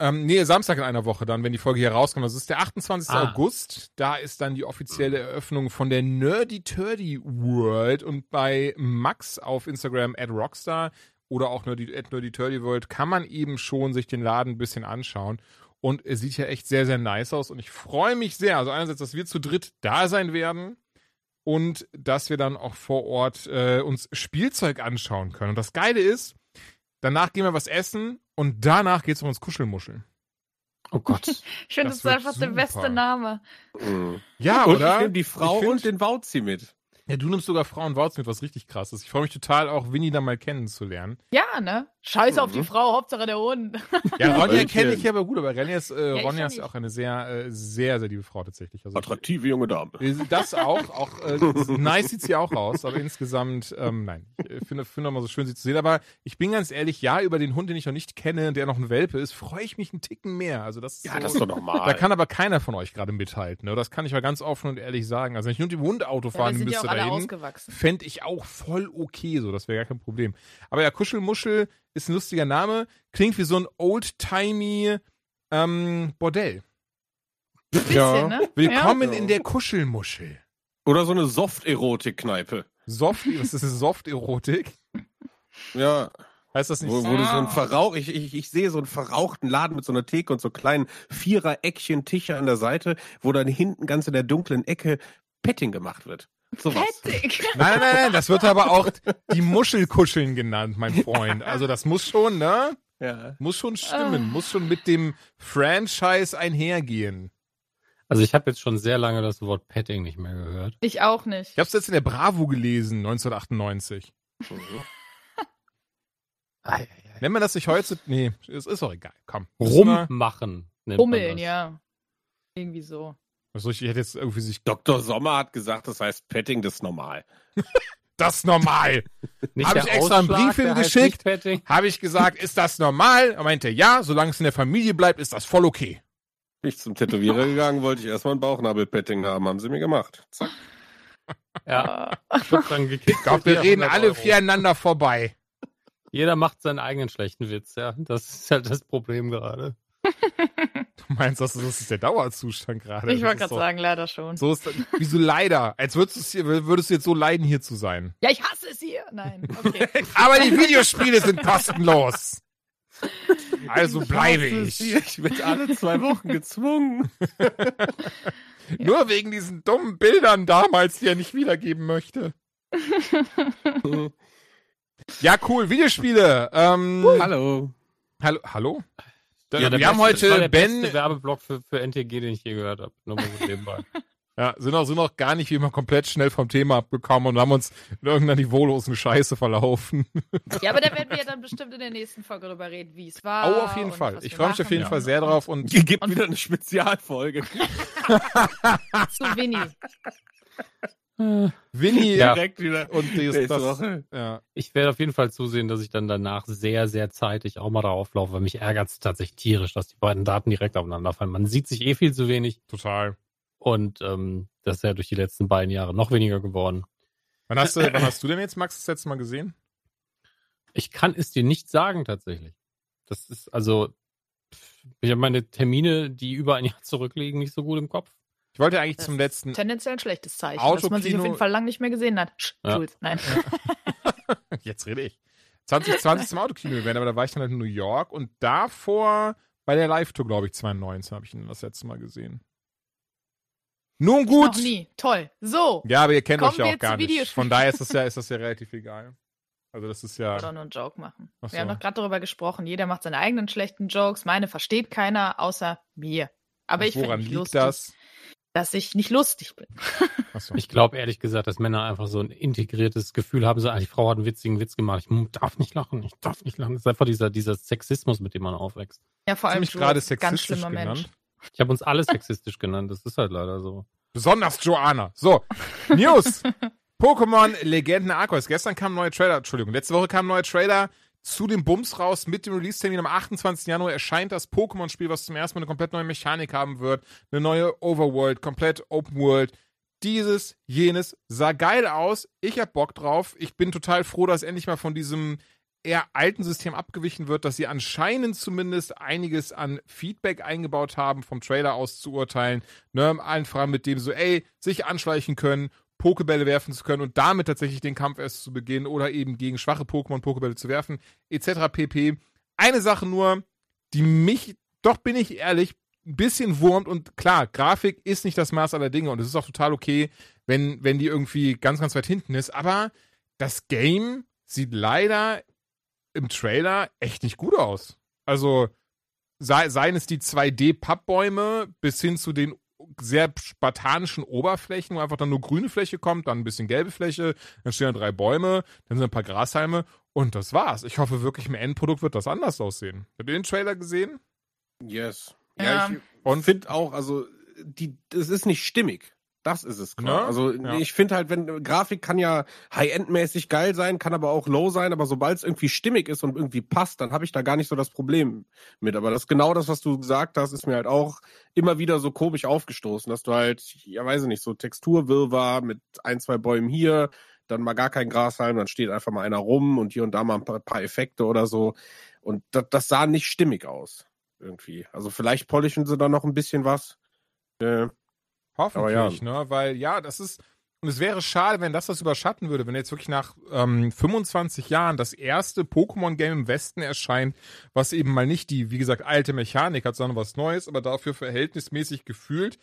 Ähm, nee, Samstag in einer Woche dann, wenn die Folge hier rauskommt. Das ist der 28. Ah. August. Da ist dann die offizielle Eröffnung von der Nerdy Turdy World. Und bei Max auf Instagram at Rockstar oder auch Nerdy, at Nerdy Turdy World kann man eben schon sich den Laden ein bisschen anschauen. Und er sieht ja echt sehr, sehr nice aus. Und ich freue mich sehr. Also einerseits, dass wir zu dritt da sein werden und dass wir dann auch vor Ort äh, uns Spielzeug anschauen können. Und das Geile ist, danach gehen wir was essen und danach geht's um uns Kuschelmuscheln. Oh Gott. Ich finde, Das das ist einfach der super. beste Name. Mhm. Ja, und oder? ich nehme die Frau Ich find- und den Wauzi mit. Ja, du nimmst sogar Frauenworts mit, was richtig krass ist. Ich freue mich total, auch Winnie da mal kennenzulernen. Ja, ne? Scheiß auf die Mhm. Frau, Hauptsache der Hund. Ja, Ronja kenne ich aber gut, aber Ronja ist, äh, ich Ronja ja ist auch eine sehr, äh, sehr, sehr liebe Frau tatsächlich. Also, Attraktive junge Dame. Äh, Das auch, auch äh, nice sieht sie auch aus, aber insgesamt, ähm, nein. Ich finde finde auch mal so schön, sie zu sehen. Aber ich bin ganz ehrlich, ja, über den Hund, den ich noch nicht kenne, der noch ein Welpe ist, freue ich mich einen Ticken mehr. Also das ist Ja, so, das ist doch normal. da kann aber keiner von euch gerade mithalten. Ne? Das kann ich mal ganz offen und ehrlich sagen. Also wenn ich nur mit dem Hund Auto Ja, fahren ja müsste ausgewachsen. fände ich auch voll okay, so, das wäre gar kein Problem. Aber ja, Kuschelmuschel ist ein lustiger Name, klingt wie so ein old-timey ähm, Bordell. Bisschen, Ja. ne? Willkommen Ja. in der Kuschelmuschel. Oder so eine Soft-Erotik-Kneipe. Soft, was ist das, Soft-Erotik? Ja, Heißt das nicht wo, so? wo du so ein Verrauch, ich, ich, ich sehe so einen verrauchten Laden mit so einer Theke und so kleinen Vierer-Eckchen Tische an der Seite, wo dann hinten ganz in der dunklen Ecke Petting gemacht wird. Sowas. Fettig. Nein, nein, nein, das wird aber auch die Muschelkuscheln genannt, mein Freund. Also das muss schon, ne? Ja. Muss schon stimmen, Ah. muss schon mit dem Franchise einhergehen. Also ich habe jetzt schon sehr lange das Wort Petting nicht mehr gehört. Ich auch nicht. Ich hab's jetzt in der Bravo gelesen, 1998. Nennt man das nicht heute? Nee, es ist auch egal. Komm. Rummachen. das. ja. Irgendwie so. Also ich hätte jetzt irgendwie sich. Dr. Sommer hat gesagt, das heißt Petting, das ist normal. Das ist normal. Hab der ich extra einen Brief hingeschickt. Habe ich gesagt, ist das normal? Er meinte, ja, solange es in der Familie bleibt, ist das voll okay. Bin ich zum Tätowierer gegangen, wollte ich erstmal ein Bauchnabel-Petting haben, haben sie mir gemacht. Zack. Ja, Ah. wird dann gekickt. Ich glaube, wir reden 100 alle Euro. vier aneinander vorbei. Jeder macht seinen eigenen schlechten Witz, ja. Das ist halt das Problem gerade. Du meinst, das ist, das ist der Dauerzustand gerade. Ich wollte gerade sagen, leider schon. So ist, wieso leider? Als würdest, hier, würdest du jetzt so leiden, hier zu sein. Ja, ich hasse es hier. Nein, okay. Aber die Videospiele sind kostenlos. Also bleibe ich. Ich werde alle zwei Wochen gezwungen. Nur wegen diesen dummen Bildern damals, die er nicht wiedergeben möchte. Ja, cool. Videospiele. Ähm, Hallo. hallo? Hallo? Ja, wir haben beste- das war heute der Ben. beste Werbeblock für, für NTG, den ich je gehört habe. Nur mal so nebenbei. Ja, sind auch, sind auch gar nicht wie immer komplett schnell vom Thema abgekommen und haben uns in irgendeiner niveaulosen Scheiße verlaufen. Ja, aber da werden wir ja dann bestimmt in der nächsten Folge drüber reden, wie es war. Oh, auf jeden Fall. Ich freue mich auf jeden. Fall sehr drauf und Ihr gibt Und- wieder eine Spezialfolge. Zu Winnie. Winnie Ja. Direkt wieder. und Nächste das Woche. ja. Ich werde auf jeden Fall zusehen, dass ich dann danach sehr, sehr zeitig auch mal darauf laufe, weil mich ärgert es tatsächlich tierisch, dass die beiden Daten direkt aufeinander fallen. Man sieht sich eh viel zu wenig total. und ähm, das ist ja durch die letzten beiden Jahre noch weniger geworden. Wann hast du, wann hast du denn jetzt Max das letzte Mal gesehen? Ich kann es dir nicht sagen tatsächlich. Das ist also, ich habe meine Termine, die über ein Jahr zurückliegen, nicht so gut im Kopf. Ich wollte eigentlich Das zum letzten Tendenziell ein schlechtes Zeichen, dass man sich Autokino- auf jeden Fall lang nicht mehr gesehen hat. Sch, Ja. Jules, nein. Jetzt rede ich. 2020 zum Autokino-Event, aber da war ich dann halt in New York und davor bei der Live-Tour, glaube ich, 2019 habe ich ihn das letzte Mal gesehen. Nun gut. Noch nie. Toll. So. Ja, aber ihr kennt euch ja auch gar nicht. Von daher ist das ja, ist das ja relativ egal. Also das ist ja. Oder nur einen Joke machen. Ach so. Wir haben doch gerade darüber gesprochen. Jeder macht seine eigenen schlechten Jokes. Meine versteht keiner außer mir. Aber ich finde woran nicht liegt lustig, das? Dass ich nicht lustig bin. Achso. Ich glaube ehrlich gesagt, dass Männer einfach so ein integriertes Gefühl haben, so, ah, die Frau hat einen witzigen Witz gemacht, ich darf nicht lachen, ich darf nicht lachen. Das ist einfach dieser, dieser Sexismus, mit dem man aufwächst. Ja, vor allem gerade ganz sexistisch schlimmer genannt. Mensch. Ich habe uns alle sexistisch genannt, das ist halt leider so. Besonders Joanna. So, News. Pokémon Legenden Arceus. Gestern kam ein neuer Trailer, Entschuldigung, letzte Woche kam ein neuer Trailer zu dem Bums raus. Mit dem Release-Termin am 28. Januar erscheint das Pokémon-Spiel, was zum ersten Mal eine komplett neue Mechanik haben wird. Eine neue Overworld, komplett Open World. Dieses, jenes, sah geil aus. Ich hab Bock drauf. Ich bin total froh, dass endlich mal von diesem eher alten System abgewichen wird, dass sie anscheinend zumindest einiges an Feedback eingebaut haben, vom Trailer aus zu urteilen. Ne, einfach mit dem so, ey, sich anschleichen können, Pokebälle werfen zu können und damit tatsächlich den Kampf erst zu beginnen oder eben gegen schwache Pokémon Pokebälle zu werfen, etc. pp. Eine Sache nur, die mich, doch bin ich ehrlich, ein bisschen wurmt und klar, Grafik ist nicht das Maß aller Dinge und es ist auch total okay, wenn, wenn die irgendwie ganz, ganz weit hinten ist, aber das Game sieht leider im Trailer echt nicht gut aus. Also sei, seien es die 2D-Pappbäume bis hin zu den sehr spartanischen Oberflächen, wo einfach dann nur grüne Fläche kommt, dann ein bisschen gelbe Fläche, dann stehen da drei Bäume, dann sind ein paar Grashalme und das war's. Ich hoffe wirklich, im Endprodukt wird das anders aussehen. Habt ihr den Trailer gesehen? Yes. Ja. Ja, ich Und- finde auch, also, die, es ist nicht stimmig. Das ist es. Ne? Klar. Also Ja. ich finde halt, wenn Grafik kann ja High-End-mäßig geil sein, kann aber auch low sein, aber sobald es irgendwie stimmig ist und irgendwie passt, dann habe ich da gar nicht so das Problem mit. Aber das ist genau das, was du gesagt hast, ist mir halt auch immer wieder so komisch aufgestoßen, dass du halt, ja weiß ich nicht, so Texturwirrwarr mit ein, zwei Bäumen hier, dann mal gar kein Grashalm, dann steht einfach mal einer rum und hier und da mal ein paar, paar Effekte oder so. Und das, das sah nicht stimmig aus. Irgendwie. Also vielleicht polischen sie da noch ein bisschen was. Äh, Hoffentlich, Aber ne? Weil ja, das ist. Und es wäre schade, wenn das das überschatten würde, wenn jetzt wirklich nach ähm, 25 Jahren das erste Pokémon-Game im Westen erscheint, was eben mal nicht die, wie gesagt, alte Mechanik hat, sondern was Neues, aber dafür verhältnismäßig gefühlt,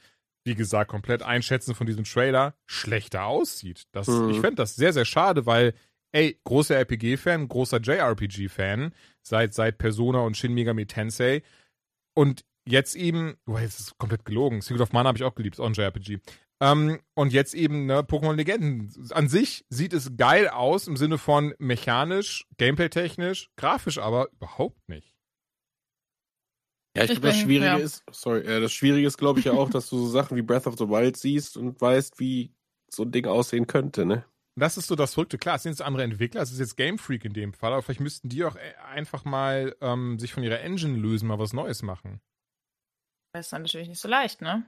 wie gesagt, komplett einschätzen von diesem Trailer, schlechter aussieht. Das, Mhm. Ich fände das sehr, sehr schade, weil, ey, großer RPG-Fan, großer JRPG-Fan, seit, seit Persona und Shin Megami Tensei. Und jetzt eben, oh, jetzt ist es komplett gelogen. Secret of Mana habe ich auch geliebt, ist auch ein JRPG. Ähm, und jetzt eben, ne, Pokémon Legenden. An sich sieht es geil aus im Sinne von mechanisch, gameplay-technisch, grafisch aber überhaupt nicht. Ja, ich Ich glaube, das Schwierige ja. ist, sorry, äh, das Schwierige ist, glaube ich, ja auch, dass du so Sachen wie Breath of the Wild siehst und weißt, wie so ein Ding aussehen könnte, ne? Das ist so das Verrückte. Klar, es sind jetzt andere Entwickler, es ist jetzt Game Freak in dem Fall, aber vielleicht müssten die auch äh, einfach mal ähm, sich von ihrer Engine lösen, mal was Neues machen. Das ist dann natürlich nicht so leicht, ne?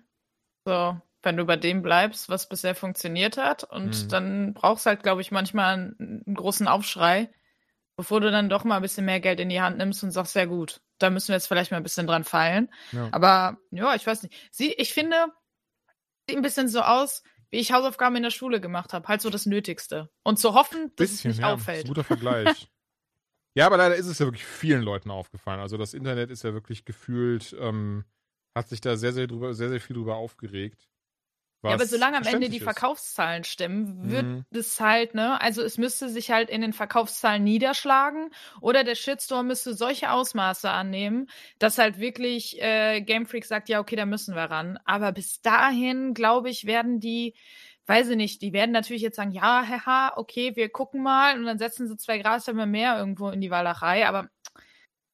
So, wenn du bei dem bleibst, was bisher funktioniert hat, und Mhm. dann brauchst halt, glaube ich, manchmal einen, einen großen Aufschrei, bevor du dann doch mal ein bisschen mehr Geld in die Hand nimmst und sagst, ja gut, da müssen wir jetzt vielleicht mal ein bisschen dran feilen. Ja. Aber ja, ich weiß nicht. Sie, ich finde, sieht ein bisschen so aus, wie ich Hausaufgaben in der Schule gemacht habe. Halt so das Nötigste. Und zu hoffen, dass es nicht ja, auffällt. Ist ein guter Vergleich. ja, aber leider ist es ja wirklich vielen Leuten aufgefallen. Also das Internet ist ja wirklich gefühlt, ähm, hat sich da sehr, sehr drüber, sehr, sehr viel drüber aufgeregt. Ja, aber solange am Ende die. Verkaufszahlen stimmen, wird Mhm. es halt, ne, also es müsste sich halt in den Verkaufszahlen niederschlagen oder der Shitstorm müsste solche Ausmaße annehmen, dass halt wirklich äh, Game Freak sagt, ja, okay, da müssen wir ran. Aber bis dahin, glaube ich, werden die, weiß ich nicht, die werden natürlich jetzt sagen, ja, haha, okay, wir gucken mal und dann setzen sie zwei Grashalme mehr irgendwo in die Walachei, aber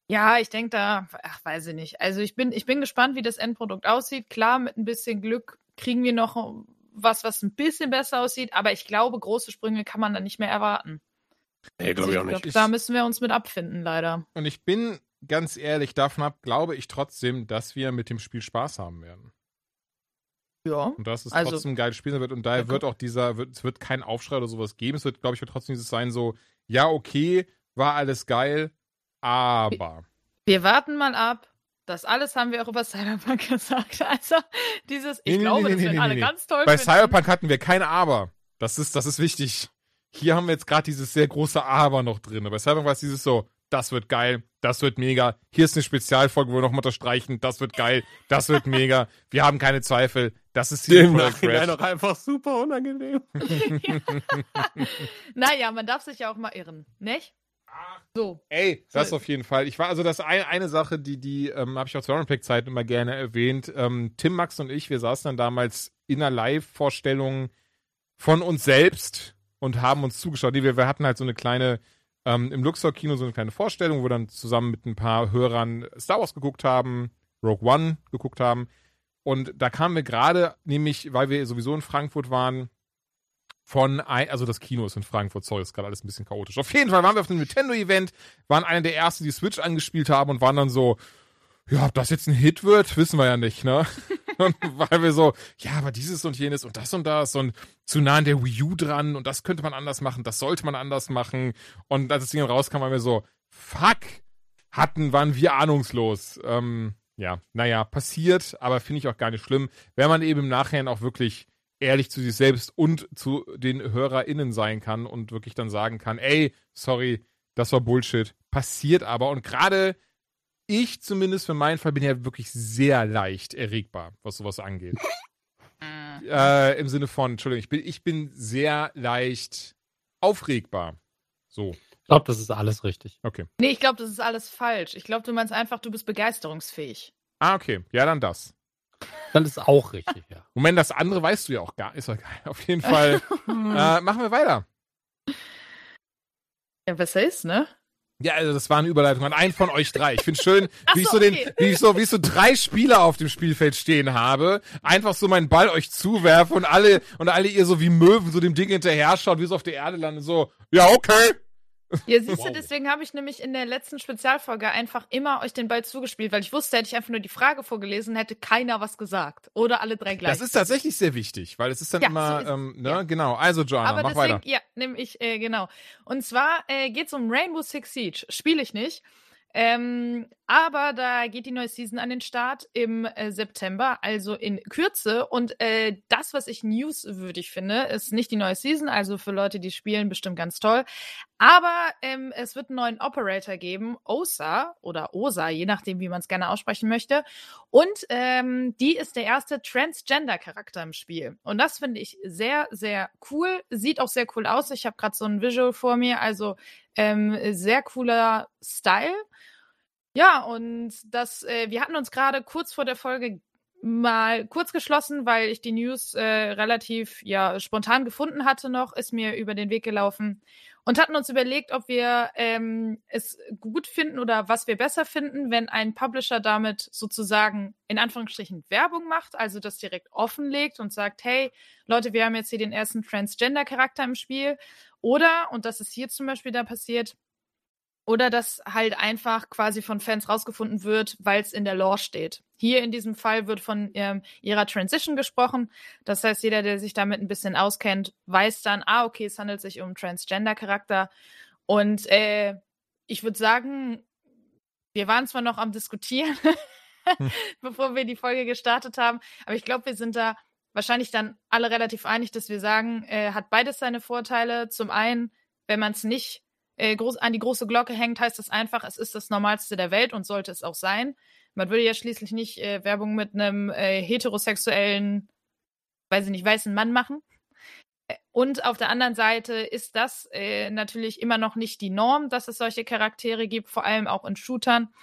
ja, ich denke da, ach, weiß ich nicht. Also ich bin, ich bin gespannt, wie das Endprodukt aussieht. Klar, mit ein bisschen Glück kriegen wir noch was, was ein bisschen besser aussieht, aber ich glaube, große Sprünge kann man da nicht mehr erwarten. Nee, glaube ich auch nicht. glaub, da müssen wir uns mit abfinden, leider. Und ich bin ganz ehrlich, davon ab, glaube ich trotzdem, dass wir mit dem Spiel Spaß haben werden. Ja. Und dass es Also- trotzdem ein geiles Spiel sein wird. Und daher wird auch dieser, wird, es wird kein Aufschrei oder sowas geben. Es wird, glaube ich, wird trotzdem dieses sein, so, ja, okay, war alles geil, aber. Wir warten mal ab. Das alles haben wir auch über Cyberpunk gesagt. Also, dieses, ich Nee, glaube, nee, das nee, werden nee, alle nee. ganz toll Bei finden. Cyberpunk hatten wir kein Aber. Das ist, das ist wichtig. Hier haben wir jetzt gerade dieses sehr große Aber noch drin. Bei Cyberpunk war es dieses so, das wird geil, das wird mega. Hier ist eine Spezialfolge, wo wir nochmal unterstreichen, das wird geil, das wird mega. Wir haben keine Zweifel. Das ist die Im Product Nachhinein auch einfach super unangenehm. Naja, man darf sich ja auch mal irren, nicht? So. Ey, das So. auf jeden Fall. Ich war, also das eine, eine Sache, die, die, ähm, habe ich auch zu Runpack-Zeiten immer gerne erwähnt. Ähm, Tim, Max und ich, wir saßen dann damals in einer Live-Vorstellung von uns selbst und haben uns zugeschaut. Nee, Wir, wir hatten halt so eine kleine, ähm, im Luxor-Kino so eine kleine Vorstellung, wo wir dann zusammen mit ein paar Hörern Star Wars geguckt haben, Rogue One geguckt haben. Und da kamen wir gerade, nämlich, weil wir sowieso in Frankfurt waren, von, ein, also das Kino ist in Frankfurt, sorry, ist gerade alles ein bisschen chaotisch. Auf jeden Fall waren wir auf einem Nintendo-Event, waren einer der ersten, die Switch angespielt haben und waren dann so, ja, ob das jetzt ein Hit wird, wissen wir ja nicht, ne? und weil wir so, ja, aber dieses und jenes und das und das und zu nah an der Wii U dran und das könnte man anders machen, das sollte man anders machen. Und als das Ding rauskam, waren wir so, fuck, hatten, waren wir ahnungslos. Ähm, ja, naja, passiert, aber finde ich auch gar nicht schlimm, wenn man eben im Nachhinein auch wirklich ehrlich zu sich selbst und zu den HörerInnen sein kann und wirklich dann sagen kann, ey, sorry, das war Bullshit. Passiert aber. Und gerade ich zumindest für meinen Fall bin ja wirklich sehr leicht erregbar, was sowas angeht. äh, Im Sinne von, Entschuldigung, ich bin, ich bin sehr leicht aufregbar. So, Ich glaube, das ist alles richtig. okay. Nee, ich glaube, das ist alles falsch. Ich glaube, du meinst einfach, du bist begeisterungsfähig. Ah, okay. Ja, dann das. Dann ist auch richtig, ja. Moment, das andere weißt du ja auch gar nicht. Ist doch geil. Auf jeden Fall äh, machen wir weiter. Ja, besser ist, ne? Ja, also das war eine Überleitung an einen von euch drei. Ich finde schön, wie ich so, so den, okay. wie ich so, wie ich so drei Spieler auf dem Spielfeld stehen habe, einfach so meinen Ball euch zuwerfe und alle und alle ihr so wie Möwen so dem Ding hinterher schaut, wie es auf der Erde landet, so, ja, okay. Ja, siehst du, Wow. deswegen habe ich nämlich in der letzten Spezialfolge einfach immer euch den Ball zugespielt, weil ich wusste, hätte ich einfach nur die Frage vorgelesen, hätte keiner was gesagt. Oder alle drei gleich. Das ist tatsächlich sehr wichtig, weil es ist dann Ja, immer, so ist ähm, ne, Ja. genau. Also Joanna, Aber mach deswegen, weiter. ja, nehme ich, äh, genau. Und zwar äh, geht es um Rainbow Six Siege. Spiele ich nicht. Ähm, aber da geht die neue Season an den Start im äh, September, also in Kürze. Und äh, das, was ich newswürdig finde, ist nicht die neue Season, also für Leute, die spielen, bestimmt ganz toll. Aber ähm, es wird einen neuen Operator geben, OSA oder OSA, je nachdem, wie man es gerne aussprechen möchte. Und ähm, die ist der erste Transgender-Charakter im Spiel. Und das finde ich sehr, sehr cool. Sieht auch sehr cool aus. Ich habe gerade so ein Visual vor mir, also ähm, sehr cooler Style. Ja, und das, äh, wir hatten uns gerade kurz vor der Folge mal kurz geschlossen, weil ich die News äh, relativ ja spontan gefunden hatte noch, ist mir über den Weg gelaufen und hatten uns überlegt, ob wir ähm, es gut finden oder was wir besser finden, wenn ein Publisher damit sozusagen in Anführungsstrichen Werbung macht, also das direkt offenlegt und sagt, hey Leute, wir haben jetzt hier den ersten Transgender-Charakter im Spiel. Oder, und das ist hier zum Beispiel da passiert, oder dass halt einfach quasi von Fans rausgefunden wird, weil es in der Lore steht. Hier in diesem Fall wird von ähm, ihrer Transition gesprochen. Das heißt, jeder, der sich damit ein bisschen auskennt, weiß dann, ah, okay, es handelt sich um Transgender-Charakter. Und äh, ich würde sagen, wir waren zwar noch am Diskutieren, bevor wir die Folge gestartet haben, aber ich glaube, wir sind da wahrscheinlich dann alle relativ einig, dass wir sagen, äh, hat beides seine Vorteile. Zum einen, wenn man es nicht äh, groß, an die große Glocke hängt, heißt das einfach, es ist das Normalste der Welt und sollte es auch sein. Man würde ja schließlich nicht äh, Werbung mit einem äh, heterosexuellen, weiß ich nicht, weißen Mann machen. Äh, Und auf der anderen Seite ist das äh, natürlich immer noch nicht die Norm, dass es solche Charaktere gibt, vor allem auch in Shootern.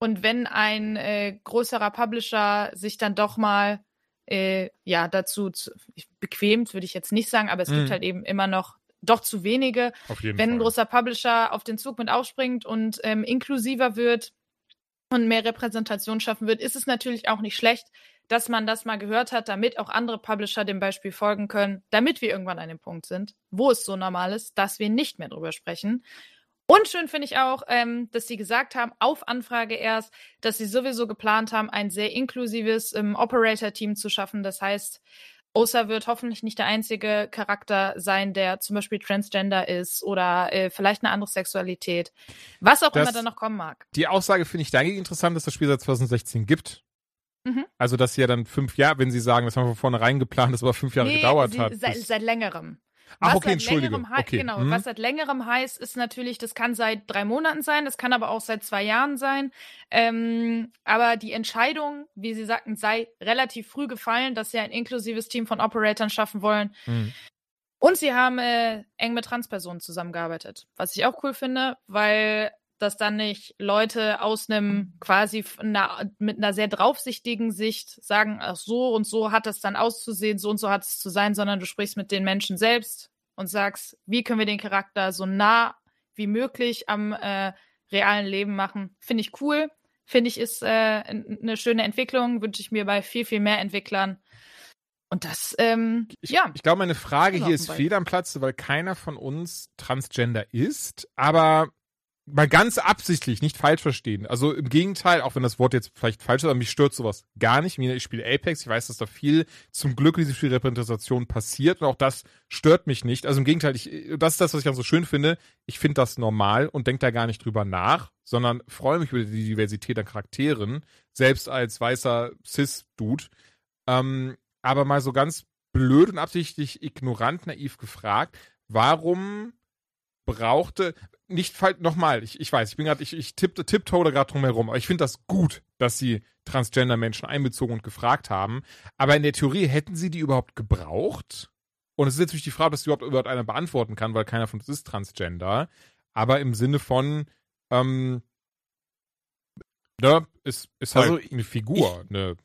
Und wenn ein äh, größerer Publisher sich dann doch mal äh, ja dazu zu, bequemt, würde ich jetzt nicht sagen, aber es Mhm. gibt halt eben immer noch doch zu wenige, wenn ein Fall. großer Publisher auf den Zug mit aufspringt und ähm, inklusiver wird und mehr Repräsentation schaffen wird, ist es natürlich auch nicht schlecht, dass man das mal gehört hat, damit auch andere Publisher dem Beispiel folgen können, damit wir irgendwann an dem Punkt sind, wo es so normal ist, dass wir nicht mehr drüber sprechen. Und schön finde ich auch, ähm, dass sie gesagt haben, auf Anfrage erst, dass sie sowieso geplant haben, ein sehr inklusives ähm, Operator-Team zu schaffen. Das heißt, Osa wird hoffentlich nicht der einzige Charakter sein, der zum Beispiel Transgender ist oder äh, vielleicht eine andere Sexualität. Was auch Das- immer da noch kommen mag. Die Aussage finde ich dahingehend interessant, dass das Spiel seit 2016 gibt. Mhm. Also, dass sie ja dann fünf Jahre, wenn sie sagen, das haben wir von vornherein geplant, das aber fünf Jahre gedauert sie, hat. Seit, seit längerem. Ach, Was okay, seit entschuldige. längerem hei- Okay. Genau, hm. was seit längerem heißt, ist natürlich, das kann seit drei Monaten sein, das kann aber auch seit zwei Jahren sein. Ähm, aber die Entscheidung, wie Sie sagten, sei relativ früh gefallen, dass Sie ein inklusives Team von Operatoren schaffen wollen. Hm. Und Sie haben äh, eng mit Transpersonen zusammengearbeitet, was ich auch cool finde, weil das dann nicht Leute aus einem quasi einer, mit einer sehr draufsichtigen Sicht sagen, ach so und so hat es dann auszusehen, so und so hat es zu sein, sondern du sprichst mit den Menschen selbst und sagst, wie können wir den Charakter so nah wie möglich am äh, realen Leben machen. Finde ich cool. Finde ich ist äh, eine schöne Entwicklung. Wünsche ich mir bei viel, viel mehr Entwicklern. Und das, ähm, Ich, ja. ich glaube, meine Frage hier ist fehl am Platze, weil keiner von uns Transgender ist, aber mal ganz absichtlich, nicht falsch verstehen. Also im Gegenteil, auch wenn das Wort jetzt vielleicht falsch ist, aber mich stört sowas gar nicht. Ich spiele Apex, ich weiß, dass da viel zum Glück diese viel Repräsentation passiert und auch das stört mich nicht. Also im Gegenteil, ich, das ist das, was ich dann so schön finde. Ich finde das normal und denke da gar nicht drüber nach, sondern freue mich über die Diversität an Charakteren, selbst als weißer Cis-Dude. Ähm, aber mal so ganz blöd und absichtlich ignorant, naiv gefragt, warum brauchte nicht falsch nochmal, ich, ich weiß, ich bin gerade, ich, ich tippte, tipptoe da gerade drum herum, aber ich finde das gut, dass sie Transgender-Menschen einbezogen und gefragt haben. Aber in der Theorie hätten sie die überhaupt gebraucht? Und es ist natürlich die Frage, dass die überhaupt, überhaupt einer beantworten kann, weil keiner von uns ist Transgender. Aber im Sinne von, ähm, ne, ist, ist halt Also, eine Figur, ne.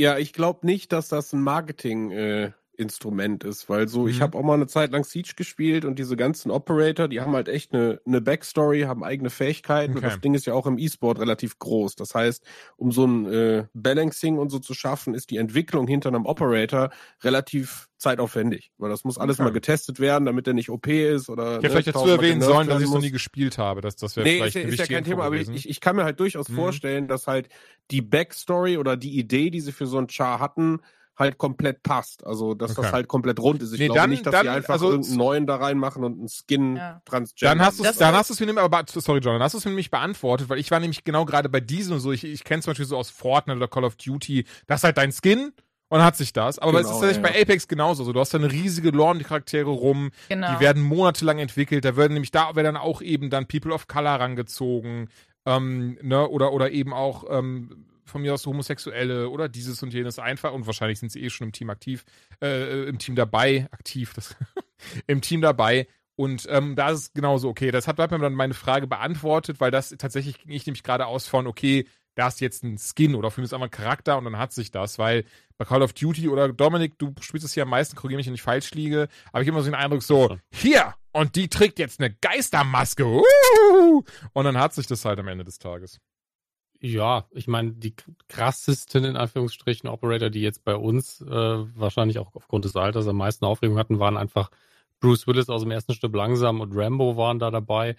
Ja, ich glaube nicht, dass das ein Marketing äh, Instrument ist, weil so, ich Mhm. habe auch mal eine Zeit lang Siege gespielt und diese ganzen Operator, die haben halt echt eine, eine Backstory, haben eigene Fähigkeiten und Okay. das Ding ist ja auch im E-Sport relativ groß. Das heißt, um so ein äh, Balancing und so zu schaffen, ist die Entwicklung hinter einem Operator relativ zeitaufwendig, weil das muss alles Okay. mal getestet werden, damit der nicht OP ist oder. Ich hätte vielleicht dazu erwähnen sollen, dass ich es noch nie gespielt habe. Das, das wäre Nee, vielleicht ist, ist ja kein Thema, aber ich, ich, ich kann mir halt durchaus Mhm. vorstellen, dass halt die Backstory oder die Idee, die sie für so ein Char hatten, halt komplett passt. Also, dass Okay. das halt komplett rund ist. Ich Nee, glaube dann- nicht, dass dann- sie einfach also- irgendeinen neuen da reinmachen und einen Skin Ja. transgender. Dann hast du es, dann hast du es mir nämlich, aber sorry John, dann hast du es mir nämlich beantwortet, weil ich war nämlich genau gerade bei diesem und so. Ich, ich kenne zum Beispiel so aus Fortnite oder Call of Duty, das ist halt dein Skin und dann hat sich das. Aber es Genau, ist tatsächlich ja. bei Apex genauso. So, du hast da eine riesige Lore und die Charaktere rum, Genau. die werden monatelang entwickelt. Da werden nämlich da werden dann auch eben dann People of Color rangezogen, ähm, ne, oder oder eben auch ähm, von mir aus Homosexuelle oder dieses und jenes einfach und wahrscheinlich sind sie eh schon im Team aktiv, äh, im Team dabei, aktiv, das im Team dabei. Und ähm, da ist es genauso, okay, das hat, mir dann meine Frage beantwortet, weil das tatsächlich ging ich nämlich gerade aus von, okay, da ist jetzt ein Skin oder für mich ist einfach ein Charakter und dann hat sich das, weil bei Call of Duty oder Dominik, du spielst es hier am meisten, korrigiere mich, wenn ich falsch liege, aber ich habe immer so den Eindruck so, hier, und die trägt jetzt eine Geistermaske, uh, und dann hat sich das halt am Ende des Tages. Ja, ich meine, die krassesten in Anführungsstrichen Operator, die jetzt bei uns äh, wahrscheinlich auch aufgrund des Alters am meisten Aufregung hatten, waren einfach Bruce Willis aus dem ersten Stück langsam und Rambo waren da dabei.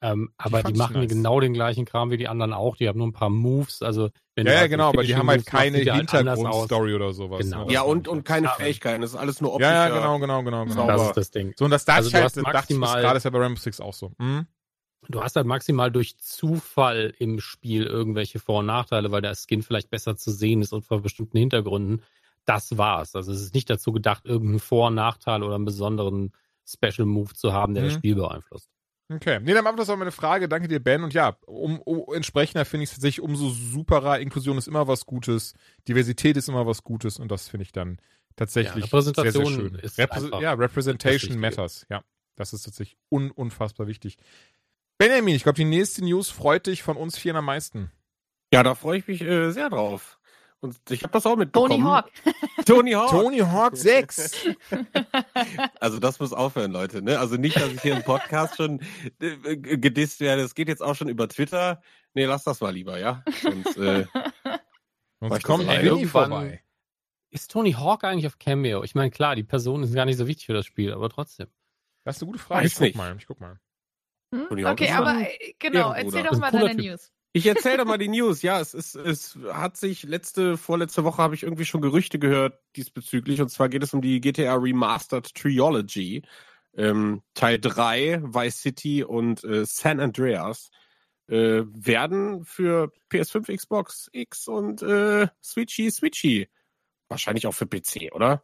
Ähm, aber die machen nice. genau den gleichen Kram wie die anderen auch. Die haben nur ein paar Moves. Also wenn Ja, ja, halt genau, aber die haben halt keine. Hintergrundstory oder sowas. Genau. Ne? Das ja, und, und keine Ja, Fähigkeiten. Das ist alles nur Ja, optischer. ja, genau, genau, genau, genau. Das ist das Ding. So, und das dachte Also ich halt, dachte ich bis gerade ist ja bei Rainbow Six auch so. Hm? Du hast halt maximal durch Zufall im Spiel irgendwelche Vor- und Nachteile, weil der Skin vielleicht besser zu sehen ist und vor bestimmten Hintergründen. Das war's. Also es ist nicht dazu gedacht, irgendeinen Vor- und Nachteil oder einen besonderen Special Move zu haben, der das Mhm. Spiel beeinflusst. Okay. Nee, dann das war meine Frage. Danke dir, Ben. Und ja, um, um entsprechender finde ich es tatsächlich umso superer. Inklusion ist immer was Gutes. Diversität ist immer was Gutes. Und das finde ich dann tatsächlich Ja, sehr, sehr schön. einfach ja, Representation das matters. Ja, das ist tatsächlich un unfassbar wichtig. Benjamin, ich glaube, die nächste News freut dich von uns vier am meisten. Ja, da freue ich mich äh, sehr drauf. Und ich habe das auch mitbekommen. Tony Hawk. Tony Hawk. Tony Hawk 6. Also das muss aufhören, Leute. Ne? Also nicht, dass ich hier im Podcast schon äh, gedisst werde. Es geht jetzt auch schon über Twitter. Nee, lass das mal lieber, ja. Sonst, äh, Sonst kommt irgendwann- vorbei. Ist Tony Hawk eigentlich auf Cameo? Ich meine, klar, die Person ist gar nicht so wichtig für das Spiel, aber trotzdem. Das ist eine gute Frage. Weiß ich guck nicht. mal. Ich guck mal. Hm? Tony Hawk Okay, ist aber äh, genau, erzähl doch mal deine Typ. News. Ich erzähle doch mal die News. Ja, es ist, es hat sich letzte, vorletzte Woche habe ich irgendwie schon Gerüchte gehört diesbezüglich. Und zwar geht es um die GTA Remastered Trilogy. Ähm, Teil 3, Vice City und äh, San Andreas äh, werden für PS5, Xbox X und äh, Switchy, Switchy. Wahrscheinlich auch für PC, oder?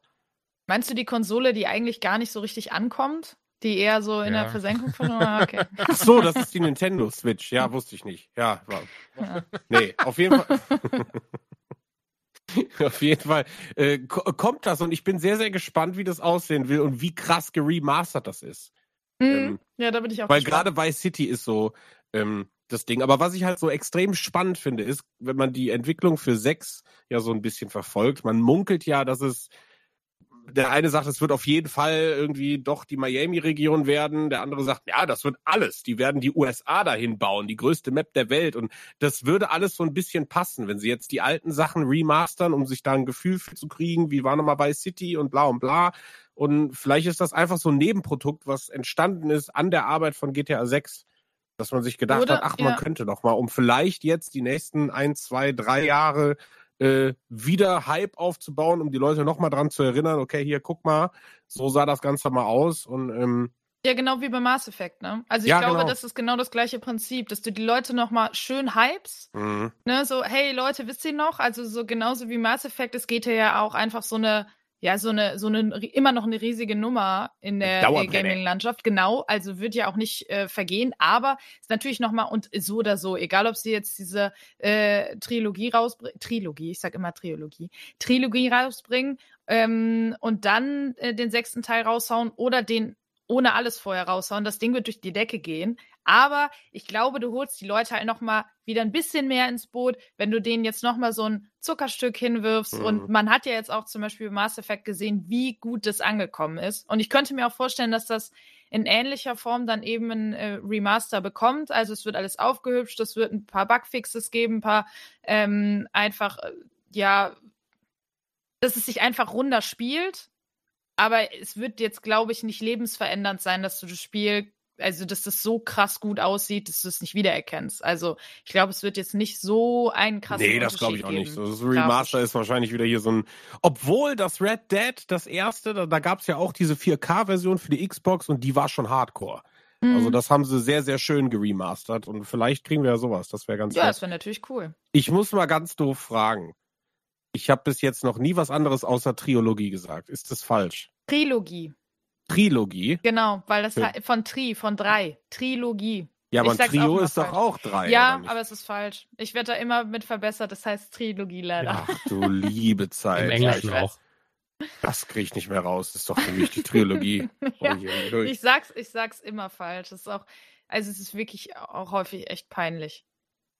Meinst du die Konsole, die eigentlich gar nicht so richtig ankommt? Die eher so in Ja. der Versenkung von. Okay. Ach so, das ist die Nintendo Switch. Ja, wusste ich nicht. Ja, war, Ja. Nee, auf jeden Fall. auf jeden Fall äh, ko- kommt das und ich bin sehr, sehr gespannt, wie das aussehen will und wie krass geremastert das ist. Hm, Ähm, ja, da bin ich auch Weil gerade Vice City ist so ähm, das Ding. Aber was ich halt so extrem spannend finde, ist, wenn man die Entwicklung für 6 ja so ein bisschen verfolgt, man munkelt ja, dass es der eine sagt, es wird auf jeden Fall irgendwie doch die Miami-Region werden. Der andere sagt, ja, das wird alles. Die werden die USA dahin bauen, die größte Map der Welt. Und das würde alles so ein bisschen passen, wenn sie jetzt die alten Sachen remastern, um sich da ein Gefühl zu kriegen, wie war nochmal bei City und bla und bla. Und vielleicht ist das einfach so ein Nebenprodukt, was entstanden ist an der Arbeit von GTA 6. Dass man sich gedacht Oder- hat, ach, man ja. könnte doch mal, um vielleicht jetzt die nächsten ein, zwei, drei Jahre äh, wieder Hype aufzubauen, um die Leute nochmal dran zu erinnern, okay, hier, guck mal, so sah das Ganze mal aus. Und ähm, Ja, genau wie bei Mass Effect, ne? Also ich Ja, glaube, genau. das ist genau das gleiche Prinzip, dass du die Leute nochmal schön hypst, mh, ne? So, hey Leute, wisst ihr noch? Also so genauso wie Mass Effect, es geht ja auch einfach so eine, ja, so eine, so eine, immer noch eine riesige Nummer in der. Gaming-Landschaft. Genau, also wird ja auch nicht äh, vergehen, aber ist natürlich nochmal, und so oder so, egal ob sie jetzt diese äh, Trilogie rausbringen, Trilogie, ich sag immer Trilogie, Trilogie rausbringen ähm, und dann äh, den sechsten Teil raushauen oder den ohne alles vorher raushauen. Das Ding wird durch die Decke gehen. Aber ich glaube, du holst die Leute halt noch mal wieder ein bisschen mehr ins Boot, wenn du denen jetzt noch mal so ein Zuckerstück hinwirfst. Mhm. Und man hat ja jetzt auch zum Beispiel bei Mass Effect gesehen, wie gut das angekommen ist. Und ich könnte mir auch vorstellen, dass das in ähnlicher Form dann eben ein äh, Remaster bekommt. Also es wird alles aufgehübscht, es wird ein paar Bugfixes geben, ein paar ähm, einfach, äh, ja, dass es sich einfach runder spielt. Aber es wird jetzt, glaube ich, nicht lebensverändernd sein, dass du das Spiel, also dass das so krass gut aussieht, dass du es nicht wiedererkennst. Also ich glaube, es wird jetzt nicht so einen krassen Nee, das glaube ich auch Unterschied nicht. geben. Das Remaster ist wahrscheinlich wieder hier so ein. Obwohl das Red Dead, das erste, da, da gab es ja auch diese 4K-Version für die Xbox und die war schon hardcore. Mhm. Also das haben sie sehr, sehr schön geremastert und vielleicht kriegen wir ja sowas. Das wäre ganz ja, nett. das wäre natürlich cool. Ich muss mal ganz doof fragen. Ich habe bis jetzt noch nie was anderes außer Trilogie gesagt. Ist das falsch? Trilogie, Trilogie? genau, weil das Ja. von Tri, von drei, Trilogie. Ja, aber ein Trio ist doch falsch. auch drei. ja, aber es ist falsch. Ich werde da immer mit verbessert, das heißt Trilogie leider. Ach du liebe Zeit. Im Englischen auch. Das kriege ich nicht mehr raus. Das ist doch für mich die Trilogie. Ja. Ich sag's, ich sag's immer falsch. Das ist auch, also es ist wirklich auch häufig echt peinlich.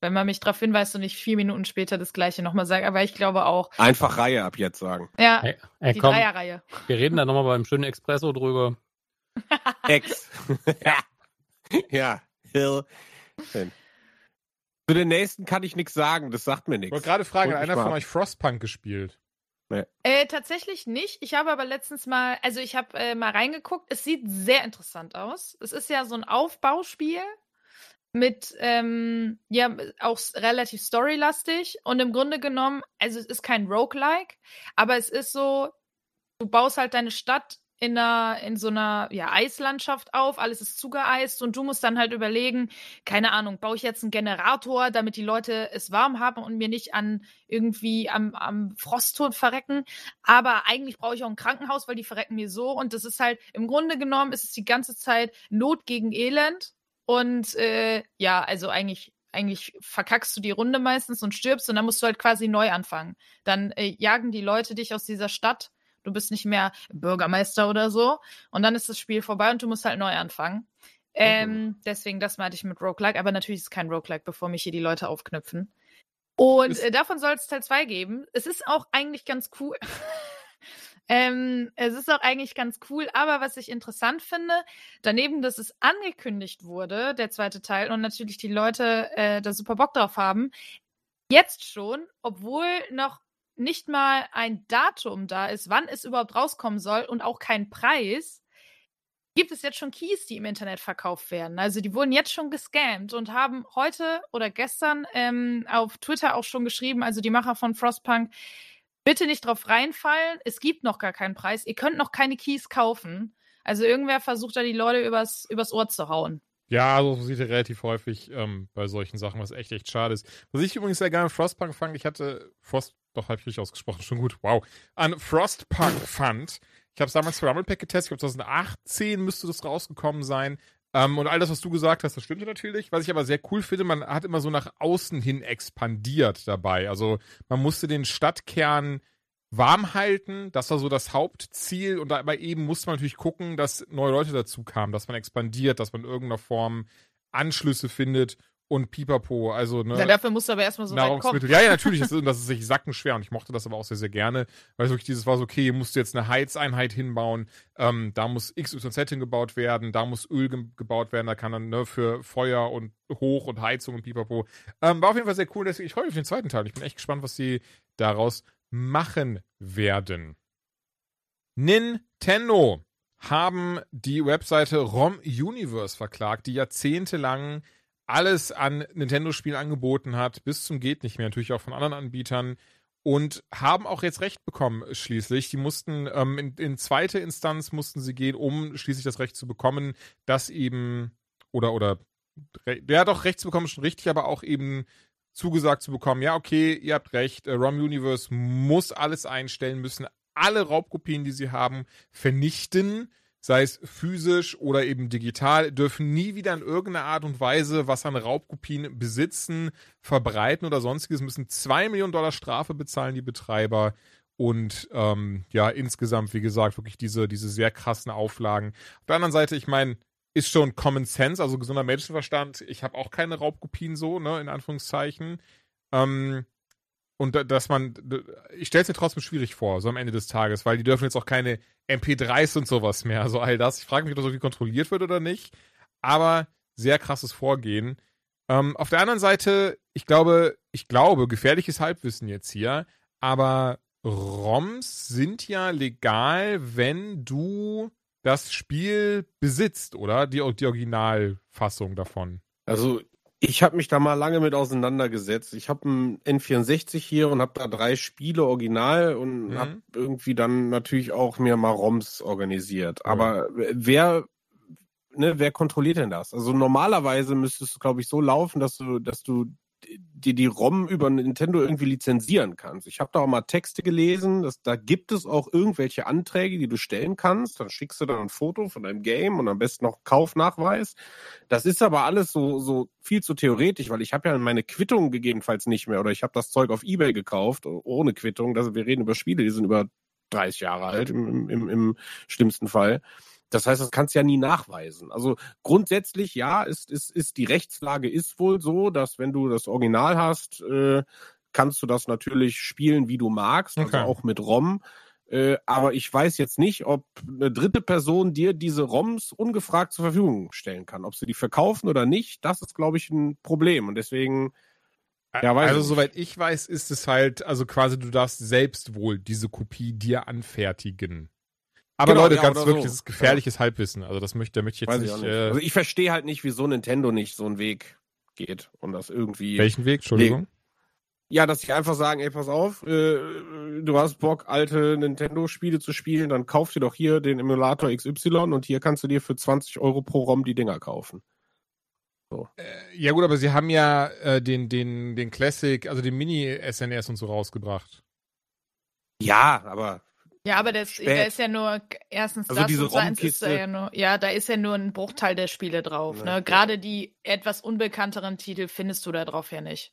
Wenn man mich darauf hinweist und ich vier Minuten später das gleiche nochmal sage, aber ich glaube auch. Einfach Reihe ab jetzt sagen. Ja, Hey, hey, die komm, Dreierreihe. wir reden da nochmal beim schönen Espresso drüber. Ex. ja. Ja. Hill. Zu den nächsten kann ich nichts sagen. Das sagt mir Ich nichts. wollte gerade fragen, hat einer von euch Frostpunk gespielt? Äh, tatsächlich nicht. Ich habe aber letztens mal, also ich habe äh, mal reingeguckt. Es sieht sehr interessant aus. Es ist ja so ein Aufbauspiel mit, ähm, ja, auch relativ storylastig und im Grunde genommen, also es ist kein Roguelike, aber es ist so, du baust halt deine Stadt in einer, in so einer, ja, Eislandschaft auf, alles ist zugeeist und du musst dann halt überlegen, keine Ahnung, baue ich jetzt einen Generator, damit die Leute es warm haben und mir nicht an irgendwie am, am Frosttod verrecken. Aber eigentlich brauche ich auch ein Krankenhaus, weil die verrecken mir so. Und das ist halt, im Grunde genommen ist es die ganze Zeit Not gegen Elend. Und äh, ja, also eigentlich, eigentlich verkackst du die Runde meistens und stirbst und dann musst du halt quasi neu anfangen. Dann äh, jagen die Leute dich aus dieser Stadt. Du bist nicht mehr Bürgermeister oder so. Und dann ist das Spiel vorbei und du musst halt neu anfangen. Ähm, deswegen, das meinte ich mit Roguelike. Aber natürlich ist es kein Roguelike, bevor mich hier die Leute aufknüpfen. Und äh, davon soll es Teil 2 geben. Es ist auch eigentlich ganz cool. ähm, es ist auch eigentlich ganz cool, aber was ich interessant finde, daneben, dass es angekündigt wurde, der zweite Teil, und natürlich die Leute äh, da super Bock drauf haben, jetzt schon, obwohl noch nicht mal ein Datum da ist, wann es überhaupt rauskommen soll und auch kein Preis, gibt es jetzt schon Keys, die im Internet verkauft werden. Also die wurden jetzt schon gescammt und haben heute oder gestern ähm, auf Twitter auch schon geschrieben, also die Macher von Frostpunk, bitte nicht drauf reinfallen, es gibt noch gar keinen Preis, ihr könnt noch keine Keys kaufen. Also irgendwer versucht da die Leute übers, übers Ohr zu hauen. Ja, so sieht er relativ häufig ähm, bei solchen Sachen, was echt, echt schade ist. Was ich übrigens sehr gerne an Frostpunk fand, ich hatte Frost, doch, habe ich richtig ausgesprochen, schon gut, wow, an Frostpunk fand. Ich habe es damals für Rumblepack getestet, ich glaube 2018 müsste das rausgekommen sein. Ähm, und all das, was du gesagt hast, das stimmte natürlich. Was ich aber sehr cool finde, man hat immer so nach außen hin expandiert dabei. Also man musste den Stadtkern warm halten. Das war so das Hauptziel. Und dabei eben musste man natürlich gucken, dass neue Leute dazu kamen, dass man expandiert, dass man in irgendeiner Form Anschlüsse findet und pipapo. Also, ne, Ja, dafür musst du aber erstmal so. Nahrungsmittel. Ja, ja, natürlich. Das ist, das ist sich sackenschwer und ich mochte das aber auch sehr, sehr gerne, weil es wirklich dieses war so, okay, hier musst du jetzt eine Heizeinheit hinbauen, ähm, da muss XYZ hingebaut werden, da muss Öl ge gebaut werden, da kann dann ne, für Feuer und Hoch- und Heizung und pipapo. Ähm, war auf jeden Fall sehr cool, deswegen ich freue mich auf den zweiten Teil. Ich bin echt gespannt, was sie daraus machen werden. Nintendo haben die Webseite ROM Universe verklagt, die jahrzehntelang alles an Nintendo-Spielen angeboten hat, bis zum geht nicht mehr, natürlich auch von anderen Anbietern und haben auch jetzt Recht bekommen schließlich. Die mussten ähm, in, in zweite Instanz mussten sie gehen, um schließlich das Recht zu bekommen, dass eben oder oder ja doch Recht zu bekommen ist schon richtig, aber auch eben zugesagt zu bekommen, ja okay, ihr habt recht, äh, ROM Universe muss alles einstellen, müssen alle Raubkopien, die sie haben, vernichten sei es physisch oder eben digital, dürfen nie wieder in irgendeiner Art und Weise was an Raubkopien besitzen, verbreiten oder sonstiges, müssen zwei Millionen Dollar Strafe bezahlen, die Betreiber. Und ähm, ja, insgesamt, wie gesagt, wirklich diese, diese sehr krassen Auflagen. Auf der anderen Seite, ich meine, ist schon Common Sense, also gesunder Menschenverstand. Ich habe auch keine Raubkopien so, ne, in Anführungszeichen. Ähm, und da- dass man, ich stelle es mir trotzdem schwierig vor, so am Ende des Tages, weil die dürfen jetzt auch keine MP3s und sowas mehr, also all das. Ich frage mich, ob das irgendwie kontrolliert wird oder nicht. Aber sehr krasses Vorgehen. Ähm, auf der anderen Seite, ich glaube, ich glaube, gefährliches Halbwissen jetzt hier, aber ROMs sind ja legal, wenn du das Spiel besitzt, oder? Die, die Originalfassung davon. Also ich habe mich da mal lange mit auseinandergesetzt. Ich habe einen N64 hier und habe da drei Spiele original und Mhm. habe irgendwie dann natürlich auch mir mal ROMs organisiert. Ja. Aber wer ne, wer kontrolliert denn das? Also normalerweise müsste es, glaube ich, so laufen, dass du, dass du dir die ROM über Nintendo irgendwie lizenzieren kannst. Ich habe da auch mal Texte gelesen, dass da gibt es auch irgendwelche Anträge, die du stellen kannst. Dann schickst du dann ein Foto von deinem Game und am besten noch Kaufnachweis. Das ist aber alles so so viel zu theoretisch, weil ich habe ja meine Quittung gegebenenfalls nicht mehr oder ich habe das Zeug auf eBay gekauft ohne Quittung. Das, wir reden über Spiele, die sind über 30 Jahre alt im, im, im schlimmsten Fall. Das heißt, das kannst du ja nie nachweisen. Also grundsätzlich ja, ist, ist, ist die Rechtslage ist wohl so, dass wenn du das Original hast, äh, kannst du das natürlich spielen, wie du magst, Okay. also auch mit ROM. Äh, aber ich weiß jetzt nicht, ob eine dritte Person dir diese ROMs ungefragt zur Verfügung stellen kann. Ob sie die verkaufen oder nicht, das ist, glaube ich, ein Problem. Und deswegen, Ja, weiß also ich soweit ich weiß, ist es halt, also quasi du darfst selbst wohl diese Kopie dir anfertigen. Aber Genau, Leute, ja, ganz wirklich, so. das ist gefährliches Halbwissen. Also das möchte, da möchte ich jetzt weiß ich nicht. nicht. Äh, Also ich verstehe halt nicht, wieso Nintendo nicht so einen Weg geht und das irgendwie. welchen Weg? Entschuldigung. Ja, dass sie einfach sagen, ey, pass auf, äh, du hast Bock, alte Nintendo-Spiele zu spielen, dann kauf dir doch hier den Emulator XY und hier kannst du dir für 20 Euro pro ROM die Dinger kaufen. Ja gut, aber sie haben ja äh, den, den, den Classic, also den Mini-SNES und so rausgebracht. Ja, aber Ja, aber das, Spät. da ist ja nur erstens Also das diese und zweitens ist da ja nur, ja, da ist ja nur ein Bruchteil der Spiele drauf. Ja. Ne? Gerade die etwas unbekannteren Titel findest du da drauf ja nicht.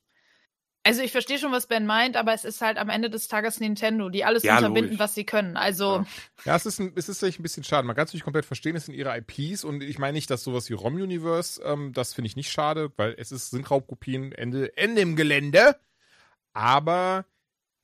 Also ich verstehe schon, was Ben meint, aber es ist halt am Ende des Tages Nintendo, die alles Ja, unterbinden, logisch. was sie können. Also Ja. Ja, es ist, ein, es ist ein bisschen schade. Man kann es nicht komplett verstehen, es sind ihre IPs und ich meine nicht, dass sowas wie ROM-Universe, ähm, das finde ich nicht schade, weil es ist, sind Raubkopien, Ende, Ende im Gelände. Aber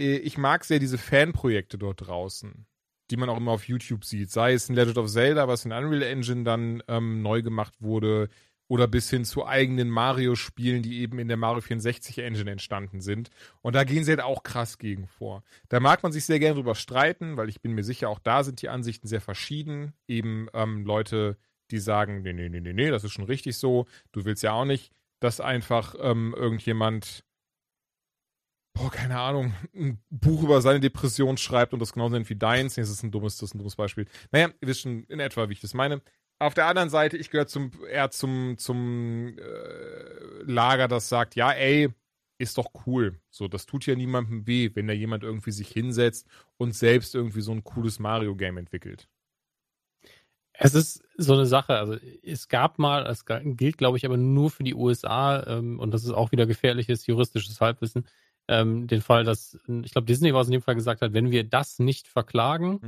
ich mag sehr diese Fanprojekte dort draußen, die man auch immer auf YouTube sieht. Sei es ein Legend of Zelda, was in Unreal Engine dann ähm, neu gemacht wurde, oder bis hin zu eigenen Mario-Spielen, die eben in der Mario 64 Engine entstanden sind. Und da gehen sie halt auch krass gegen vor. Da mag man sich sehr gerne drüber streiten, weil ich bin mir sicher, auch da sind die Ansichten sehr verschieden. Eben ähm, Leute, die sagen, nee, nee, nee, nee, nee, das ist schon richtig so. Du willst ja auch nicht, dass einfach ähm, irgendjemand, boah, keine Ahnung, ein Buch über seine Depression schreibt und das genauso nennt wie deins. Nee, das ist ein dummes, das ist ein dummes Beispiel. Naja, ihr wisst schon in etwa, wie ich das meine. Auf der anderen Seite, ich gehöre zum, eher zum, zum äh, Lager, das sagt, ja, ey, ist doch cool. So, das tut ja niemandem weh, wenn da jemand irgendwie sich hinsetzt und selbst irgendwie so ein cooles Mario-Game entwickelt. Es ist so eine Sache, also es gab mal, es gilt glaube ich aber nur für die USA ähm, und das ist auch wieder gefährliches juristisches Halbwissen, ähm, den Fall, dass, ich glaube Disney war es in dem Fall gesagt hat, wenn wir das nicht verklagen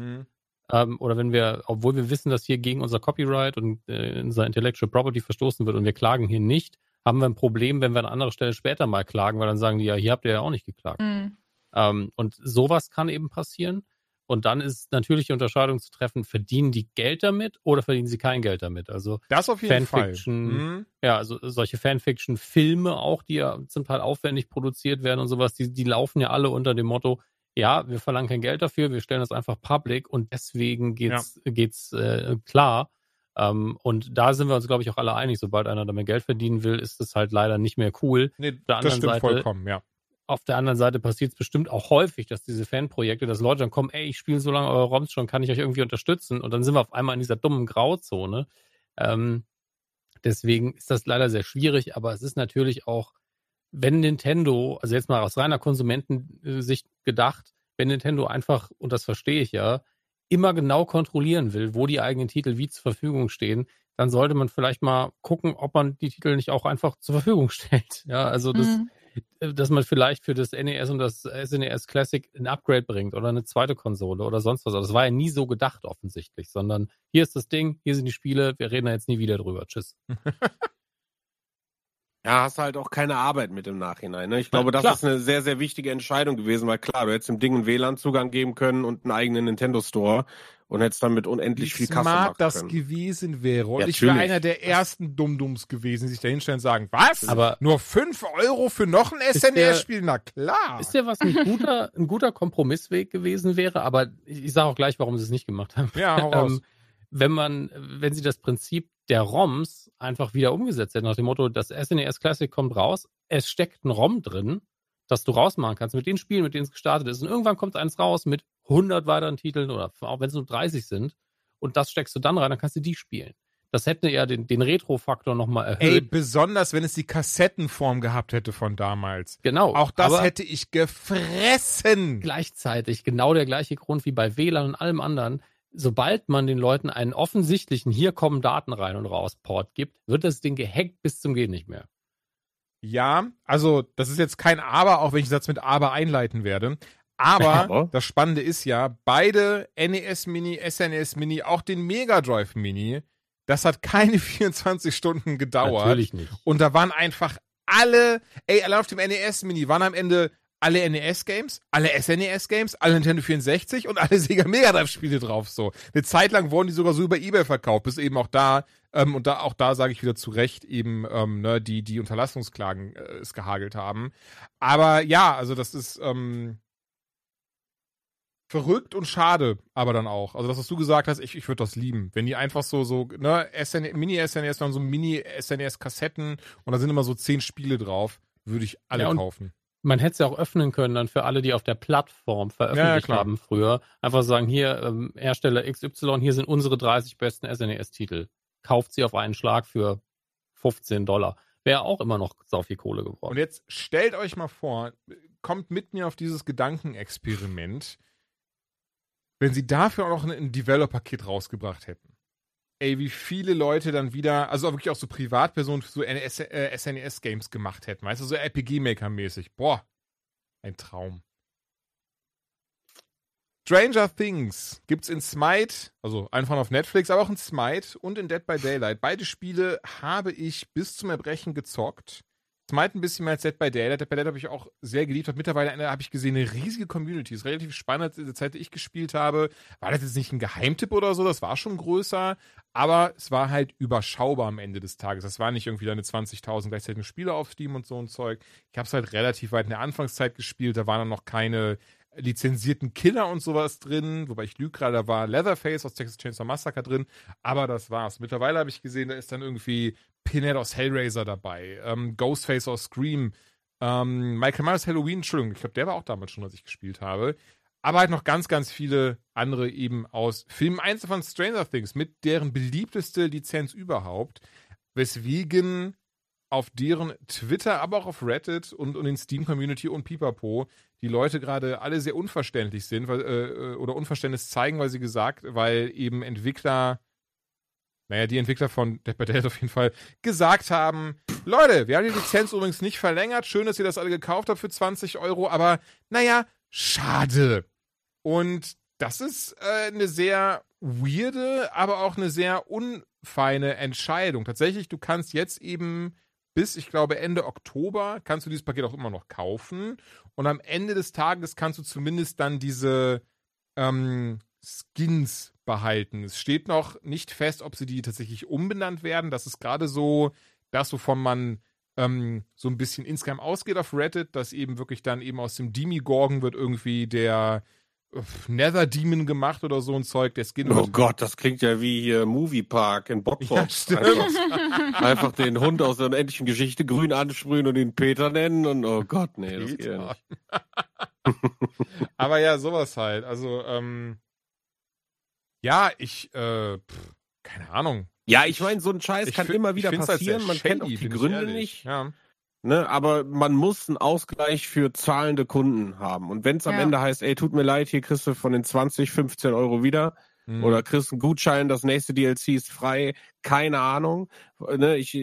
ähm, oder wenn wir, obwohl wir wissen, dass hier gegen unser Copyright und äh, unser Intellectual Property verstoßen wird und wir klagen hier nicht, haben wir ein Problem, wenn wir an anderer Stelle später mal klagen, weil dann sagen die ja, hier habt ihr ja auch nicht geklagt. mh, Ähm, und sowas kann eben passieren. Und dann ist natürlich die Unterscheidung zu treffen, verdienen die Geld damit oder verdienen sie kein Geld damit? Also Das auf jeden Fanfiction. Fall. Mhm. ja, also solche Fanfiction-Filme auch, die ja zum Teil aufwendig produziert werden und sowas, die, die laufen ja alle unter dem Motto, ja, wir verlangen kein Geld dafür, wir stellen das einfach public und deswegen geht's, geht's äh, klar. Ähm, und da sind wir uns, glaube ich, auch alle einig, sobald einer damit Geld verdienen will, ist es halt leider nicht mehr cool. Nee, der das stimmt Seite- vollkommen, ja. Auf der anderen Seite passiert es bestimmt auch häufig, dass diese Fanprojekte, dass Leute dann kommen, ey, ich spiele so lange eure ROMs schon, kann ich euch irgendwie unterstützen? Und dann sind wir auf einmal in dieser dummen Grauzone. Ähm, deswegen ist das leider sehr schwierig, aber es ist natürlich auch, wenn Nintendo, also jetzt mal aus reiner Konsumentensicht gedacht, wenn Nintendo einfach, und das verstehe ich ja, immer genau kontrollieren will, wo die eigenen Titel wie zur Verfügung stehen, dann sollte man vielleicht mal gucken, ob man die Titel nicht auch einfach zur Verfügung stellt. Ja, also das, mh. Äh, dass man vielleicht für das NES und das SNES Classic ein Upgrade bringt oder eine zweite Konsole oder sonst was. Also das war ja nie so gedacht offensichtlich, sondern hier ist das Ding, hier sind die Spiele, wir reden da jetzt nie wieder drüber. Tschüss. Ja, hast halt auch keine Arbeit mit im Nachhinein. Ne? Ich glaube, das klar. ist eine sehr, sehr wichtige Entscheidung gewesen, weil klar, du hättest dem Ding einen WLAN-Zugang geben können und einen eigenen Nintendo-Store und hättest damit unendlich viel Kasse machen das können. gewesen wäre. Und Ja, ich wäre einer der ersten Dummdums gewesen, die sich da hinstellen und sagen, was? Aber- Nur 5 Euro für noch ein SNES-Spiel? Na klar. Ist ja was ein guter, ein guter Kompromissweg gewesen wäre, aber ich, ich sage auch gleich, warum sie es nicht gemacht haben. ja, hau raus. Ähm, wenn man, wenn sie das Prinzip der ROMs einfach wieder umgesetzt hätten, nach dem Motto, das SNES Classic kommt raus, es steckt ein ROM drin, das du rausmachen kannst mit den Spielen, mit denen es gestartet ist. Und irgendwann kommt eins raus mit 100 weiteren Titeln oder auch wenn es nur 30 sind. Und das steckst du dann rein, dann kannst du die spielen. Das hätte ja den, den Retro-Faktor nochmal Ey, erhöht. besonders wenn es die Kassettenform gehabt hätte von damals. genau. Auch das hätte ich gefressen. gleichzeitig genau der gleiche Grund wie bei WLAN und allem anderen. Sobald man den Leuten einen offensichtlichen hier kommen Daten rein und raus Port gibt, wird das Ding gehackt bis zum geht nicht mehr. Ja, also das ist jetzt kein Aber, auch wenn ich den Satz mit Aber einleiten werde. Aber Aber? das Spannende ist ja, beide NES Mini, SNES Mini, auch den Mega Drive Mini, das hat keine 24 Stunden gedauert. Natürlich nicht. Und da waren einfach alle, ey, allein auf dem NES Mini waren am Ende alle NES-Games, alle SNES-Games, alle Nintendo 64 und alle Sega Mega Drive-Spiele drauf. So. Eine Zeit lang wurden die sogar so über Ebay verkauft, bis eben auch da, ähm, und da auch da sage ich wieder zu Recht, eben, ähm, ne, die, die Unterlassungsklagen äh, es gehagelt haben. Aber ja, also das ist ähm, verrückt und schade, aber dann auch. Also das, was du gesagt hast, ich, ich würde das lieben. Wenn die einfach so, so, ne, SN, Mini-SNES, dann so Mini-SNES-Kassetten und da sind immer so zehn Spiele drauf, würde ich alle Ja, kaufen. Man hätte es ja auch öffnen können dann für alle, die auf der Plattform Ja, ja, veröffentlicht klar. haben früher. Einfach sagen, hier, ähm, Hersteller XY, hier sind unsere 30 besten SNES-Titel. Kauft sie auf einen Schlag für 15 Dollar. Wäre auch immer noch sau viel Kohle geworden. Und jetzt stellt euch mal vor, kommt mit mir auf dieses Gedankenexperiment, wenn sie dafür auch noch ein- ein Developer-Kit rausgebracht hätten. Ey, wie viele Leute dann wieder, also wirklich auch so Privatpersonen für so NS, äh, SNES-Games gemacht hätten, weißt du, so RPG-Maker-mäßig. Boah, ein Traum. Stranger Things gibt's in Smite, also einfach auf Netflix, aber auch in Smite und in Dead by Daylight. Beide Spiele habe ich bis zum Erbrechen gezockt. Smite ein bisschen mehr als Dead by Daylight. Dead by Daylight habe ich auch sehr geliebt. Hat mittlerweile habe ich gesehen, eine riesige Community. Ist relativ spannend. In der Zeit, die ich gespielt habe, war das jetzt nicht ein Geheimtipp oder so. Das war schon größer. Aber es war halt überschaubar am Ende des Tages. Das war nicht irgendwie deine 20.000 gleichzeitig Spiele auf Steam und so ein Zeug. Ich habe es halt relativ weit in der Anfangszeit gespielt. Da waren dann noch keine lizenzierten Killer und sowas drin, wobei ich lüge gerade, da war Leatherface aus Texas Chainsaw Massacre drin, aber das war's. Mittlerweile habe ich gesehen, da ist dann irgendwie Pinhead aus Hellraiser dabei, ähm, Ghostface aus Scream, ähm, Michael Myers Halloween, Entschuldigung, ich glaube, der war auch damals schon, als ich gespielt habe. Aber halt noch ganz, ganz viele andere eben aus Filmen. Eins davon Stranger Things, mit deren beliebteste Lizenz überhaupt, weswegen auf deren Twitter, aber auch auf Reddit und, und in Steam-Community und Pipapo die Leute gerade alle sehr unverständlich sind weil, äh, oder Unverständnis zeigen, weil sie gesagt, weil eben Entwickler, naja, die Entwickler von Dead by Daylight auf jeden Fall gesagt haben, Leute, wir haben die Lizenz übrigens nicht verlängert, schön, dass ihr das alle gekauft habt für 20 Euro, aber naja, schade. Und das ist äh, eine sehr weirde, aber auch eine sehr unfeine Entscheidung. Tatsächlich, du kannst jetzt eben bis, ich glaube, Ende Oktober kannst du dieses Paket auch immer noch kaufen. Und am Ende des Tages kannst du zumindest dann diese ähm, Skins behalten. Es steht noch nicht fest, ob sie die tatsächlich umbenannt werden. Das ist gerade so das, wovon man ähm, so ein bisschen insgeheim ausgeht auf Reddit, dass eben wirklich dann eben aus dem Demigorgon wird irgendwie der Nether Demon gemacht oder so ein Zeug. Der Skin Oh Gott, das klingt ja wie hier Moviepark in Bottrop. Ja. Einfach, einfach den Hund aus der unendlichen Geschichte grün ansprühen und ihn Peter nennen und oh Gott, nee, das geht ja Peter. nicht. Aber ja, sowas halt. Also, ähm, ja, ich, äh, pff, keine Ahnung. Ja, ich meine, so ein Scheiß Ich kann find- immer wieder halt passieren. Man kennt auch die Gründe nicht. Ja. Ne, aber man muss einen Ausgleich für zahlende Kunden haben. Und wenn es am Ja. Ende heißt, ey, tut mir leid, hier kriegst du von den 20, 15 Euro wieder, Mhm. Oder kriegst einen Gutschein, das nächste DLC ist frei, keine Ahnung. Ne, ich,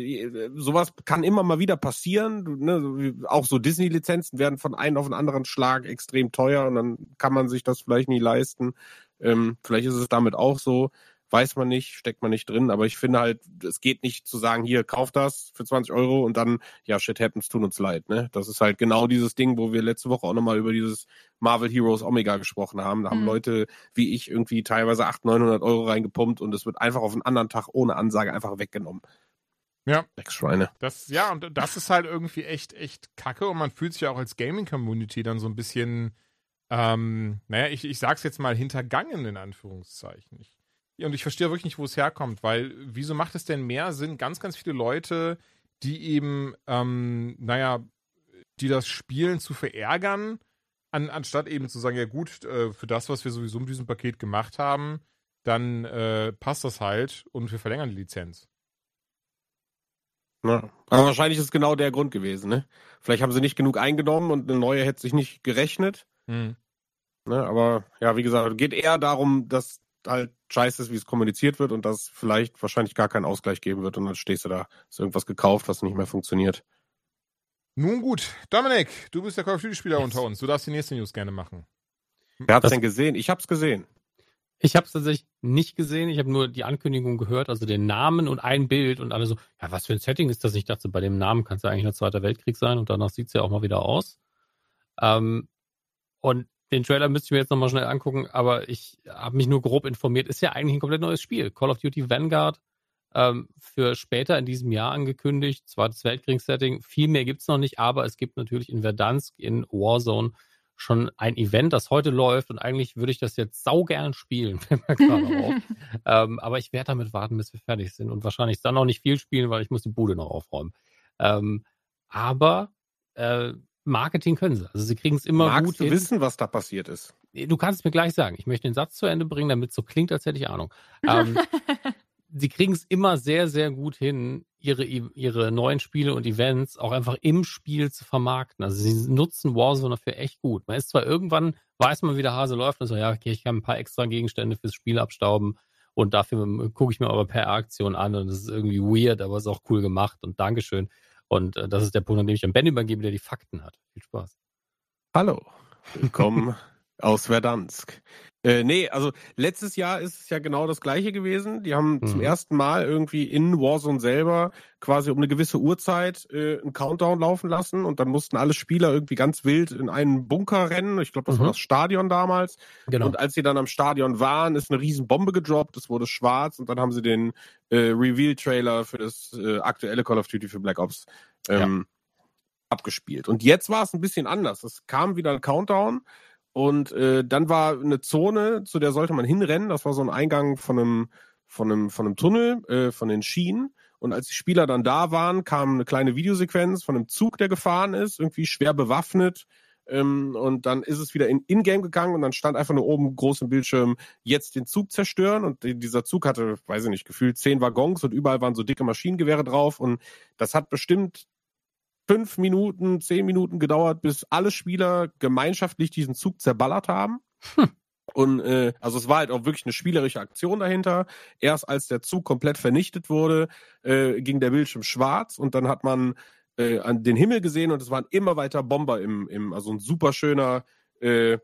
sowas kann immer mal wieder passieren. Ne, auch so Disney-Lizenzen werden von einem auf den anderen Schlag extrem teuer und dann kann man sich das vielleicht nie leisten. Ähm, vielleicht ist es damit auch so. Weiß man nicht, steckt man nicht drin, aber ich finde halt, es geht nicht zu sagen, hier, kauf das für 20 Euro und dann, ja, shit happens, tut uns leid, ne? Das ist halt genau dieses Ding, wo wir letzte Woche auch nochmal über dieses Marvel Heroes Omega gesprochen haben. Da haben Mhm. Leute wie ich irgendwie teilweise 800, 900 Euro reingepumpt und es wird einfach auf einen anderen Tag ohne Ansage einfach weggenommen. Ja. Ex-Schweine. Das, ja, und das ist halt irgendwie echt, echt kacke und man fühlt sich ja auch als Gaming-Community dann so ein bisschen, ähm, naja, ich, ich sag's jetzt mal hintergangen in Anführungszeichen. Ich, und ich verstehe wirklich nicht, wo es herkommt, weil wieso macht es denn mehr Sinn, ganz, ganz viele Leute, die eben, ähm, naja, die das Spielen zu verärgern, an, anstatt eben zu sagen, ja gut, äh, für das, was wir sowieso mit diesem Paket gemacht haben, dann äh, passt das halt und wir verlängern die Lizenz. Ja. Aber wahrscheinlich ist genau der Grund gewesen, ne? Vielleicht haben sie nicht genug eingenommen und eine neue hätte sich nicht gerechnet. Hm. Ne? Aber ja, wie gesagt, geht eher darum, dass halt scheiße ist, wie es kommuniziert wird und dass vielleicht wahrscheinlich gar keinen Ausgleich geben wird und dann stehst du da, hast irgendwas gekauft, was nicht mehr funktioniert. Nun gut, Dominik, du bist der Call of Duty-Spieler unter uns. Du darfst die nächste News gerne machen. Wer hat's Das- denn gesehen? Ich hab's gesehen. Ich habe es tatsächlich nicht gesehen. Ich habe nur die Ankündigung gehört, also den Namen und ein Bild und alle so, ja, was für ein Setting ist das? Ich dachte, bei dem Namen kann es ja eigentlich ein Zweiter Weltkrieg sein und danach sieht's ja auch mal wieder aus. Ähm, und den Trailer müsste ich mir jetzt nochmal schnell angucken, aber ich habe mich nur grob informiert. Ist ja eigentlich ein komplett neues Spiel. Call of Duty Vanguard ähm, für später in diesem Jahr angekündigt. Zweites Weltkriegssetting. Viel mehr gibt's noch nicht, aber es gibt natürlich in Verdansk in Warzone schon ein Event, das heute läuft und eigentlich würde ich das jetzt saugern spielen, ähm, aber ich werde damit warten, bis wir fertig sind und wahrscheinlich dann noch nicht viel spielen, weil ich muss die Bude noch aufräumen. Ähm, aber äh, Marketing können sie. Also sie kriegen es immer Magst gut du hin. wissen, was da passiert ist? Du kannst es mir gleich sagen. Ich möchte den Satz zu Ende bringen, damit es so klingt, als hätte ich Ahnung. Ähm, sie kriegen es immer sehr, sehr gut hin, ihre, ihre neuen Spiele und Events auch einfach im Spiel zu vermarkten. Also sie nutzen Warzone dafür echt gut. Man ist zwar irgendwann, weiß man, wie der Hase läuft und so, ja, okay, ich kann ein paar extra Gegenstände fürs Spiel abstauben und dafür gucke ich mir aber per Aktion an und das ist irgendwie weird, aber ist auch cool gemacht und Dankeschön. Und äh, das ist der Punkt, an dem ich an Ben übergebe, der die Fakten hat. Viel Spaß. Hallo, willkommen aus Verdansk. Äh, nee, also letztes Jahr ist es ja genau das gleiche gewesen. Die haben zum Mhm. ersten Mal irgendwie in Warzone selber quasi um eine gewisse Uhrzeit äh, einen Countdown laufen lassen und dann mussten alle Spieler irgendwie ganz wild in einen Bunker rennen. Ich glaube, das war Mhm. das Stadion damals. Genau. Und als sie dann am Stadion waren, ist eine riesen Bombe gedroppt, es wurde schwarz und dann haben sie den äh, Reveal-Trailer für das äh, aktuelle Call of Duty für Black Ops ähm, abgespielt. Und jetzt war es ein bisschen anders. Es kam wieder ein Countdown und äh, dann war eine Zone, zu der sollte man hinrennen. Das war so ein Eingang von einem, von einem, von einem Tunnel, äh, von den Schienen. Und als die Spieler dann da waren, kam eine kleine Videosequenz von einem Zug, der gefahren ist, irgendwie schwer bewaffnet. Ähm, und dann ist es wieder in Ingame gegangen und dann stand einfach nur oben groß im Bildschirm, jetzt den Zug zerstören. Und die- dieser Zug hatte, weiß ich nicht, gefühlt zehn Waggons und überall waren so dicke Maschinengewehre drauf. Und das hat bestimmt fünf Minuten, zehn Minuten gedauert, bis alle Spieler gemeinschaftlich diesen Zug zerballert haben. Und äh, also es war halt auch wirklich eine spielerische Aktion dahinter. Erst als der Zug komplett vernichtet wurde, äh, ging der Bildschirm schwarz und dann hat man äh, an den Himmel gesehen und es waren immer weiter Bomber im, im also ein super schöner äh,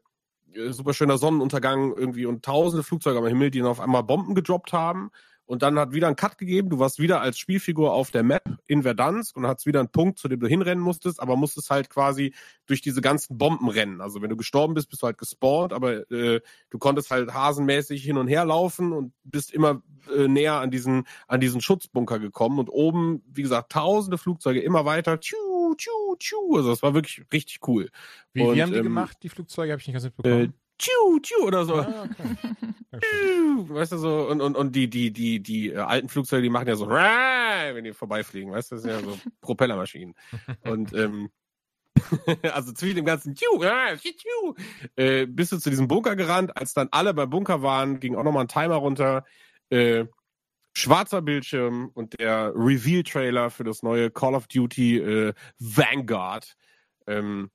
äh, super schöner Sonnenuntergang irgendwie und tausende Flugzeuge am Himmel, die dann auf einmal Bomben gedroppt haben. Und dann hat wieder ein Cut gegeben. Du warst wieder als Spielfigur auf der Map in Verdansk und hast wieder einen Punkt, zu dem du hinrennen musstest, aber musstest halt quasi durch diese ganzen Bomben rennen. Also wenn du gestorben bist, bist du halt gespawnt, aber äh, du konntest halt hasenmäßig hin und her laufen und bist immer äh, näher an diesen, an diesen Schutzbunker gekommen. Und oben, wie gesagt, tausende Flugzeuge immer weiter. Tschu, tschu, tschu. Also das war wirklich richtig cool. Wie, Und, wie haben die ähm, gemacht, die Flugzeuge? Habe ich nicht ganz Äh, mitbekommen. Tschu, tschu oder so. ah, okay. Weißt du so, und, und, und die, die, die, die äh, alten Flugzeuge, die machen ja so, wenn die vorbeifliegen, weißt du, das sind ja so Propellermaschinen. Und ähm, also zwischen dem ganzen tschu, tschu, äh, bist du zu diesem Bunker gerannt, als dann alle beim Bunker waren, ging auch nochmal ein Timer runter, äh, schwarzer Bildschirm und der Reveal-Trailer für das neue Call of Duty äh, Vanguard. Ähm,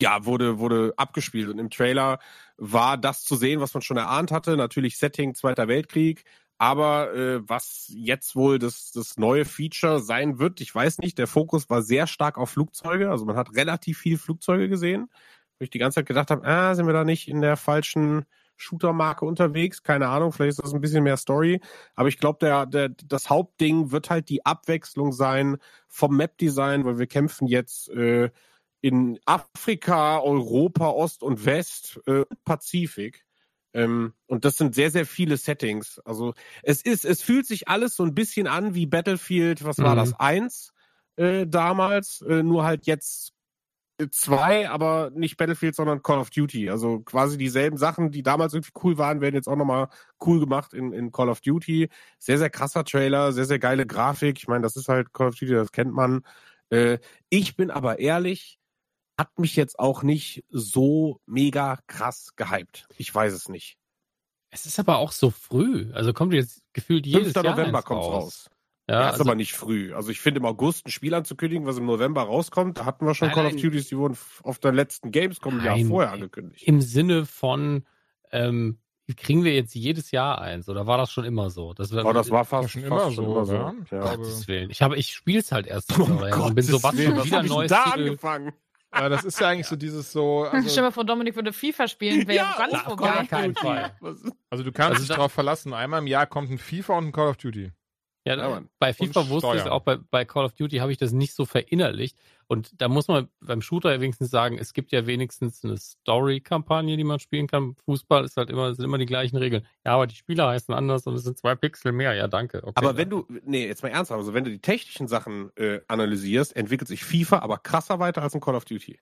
ja, wurde, wurde abgespielt. Und im Trailer war das zu sehen, was man schon erahnt hatte. Natürlich Setting Zweiter Weltkrieg. Aber äh, was jetzt wohl das, das neue Feature sein wird, ich weiß nicht. Der Fokus war sehr stark auf Flugzeuge. Also man hat relativ viel Flugzeuge gesehen. Wo ich die ganze Zeit gedacht habe, ah, sind wir da nicht in der falschen Shooter-Marke unterwegs? Keine Ahnung, vielleicht ist das ein bisschen mehr Story. Aber ich glaube, der, der, das Hauptding wird halt die Abwechslung sein vom Map-Design, weil wir kämpfen jetzt äh, in Afrika, Europa, Ost und West, äh, Pazifik. Ähm, und das sind sehr, sehr viele Settings. Also es ist, es fühlt sich alles so ein bisschen an wie Battlefield, was war Mhm. das, eins äh, damals, äh, nur halt jetzt äh, zwei, aber nicht Battlefield, sondern Call of Duty. Also quasi dieselben Sachen, die damals irgendwie cool waren, werden jetzt auch nochmal cool gemacht in, in Call of Duty. Sehr, sehr krasser Trailer, sehr, sehr geile Grafik. Ich meine, das ist halt Call of Duty, das kennt man. Äh, ich bin aber ehrlich, hat mich jetzt auch nicht so mega krass gehypt. Ich weiß es nicht. Es ist aber auch so früh. Also kommt jetzt gefühlt jedes 5. Jahr November eins kommt's raus. raus. Ja, Ja, ist also, aber nicht früh. Also ich finde im August ein Spiel anzukündigen, was im November rauskommt, da hatten wir schon Nein, Call of. Duties, die wurden auf der letzten Gamescom ein Jahr vorher angekündigt. im Sinne von, ähm, kriegen wir jetzt jedes Jahr eins? Oder war das schon immer so? Das, Aber das war fast, War schon fast immer schon so, immer so. Ja. Gottes Willen. Ich habe, ich spiele es halt erst. Oder, ja, und bin so, was Willen, schon wieder neues da Titel. angefangen? Aber das ist ja eigentlich so dieses so. Stell Also, dir mal vor, Dominik würde FIFA spielen, wäre ganz auf vorbei. gar keinen Fall. Also du kannst Also dich darauf verlassen. Einmal im Jahr kommt ein FIFA und ein Call of Duty. Ja, Ja, bei FIFA wusste ich es auch, bei, bei Call of Duty habe ich das nicht so verinnerlicht. Und da muss man beim Shooter wenigstens sagen, es gibt ja wenigstens eine Story-Kampagne, die man spielen kann. Fußball ist halt immer, sind immer die gleichen Regeln. Ja, aber die Spieler heißen anders und es sind zwei Pixel mehr. Ja, danke. Okay, Aber wenn du, nee, jetzt mal ernsthaft, also wenn du die technischen Sachen äh, analysierst, entwickelt sich FIFA aber krasser weiter als ein Call of Duty.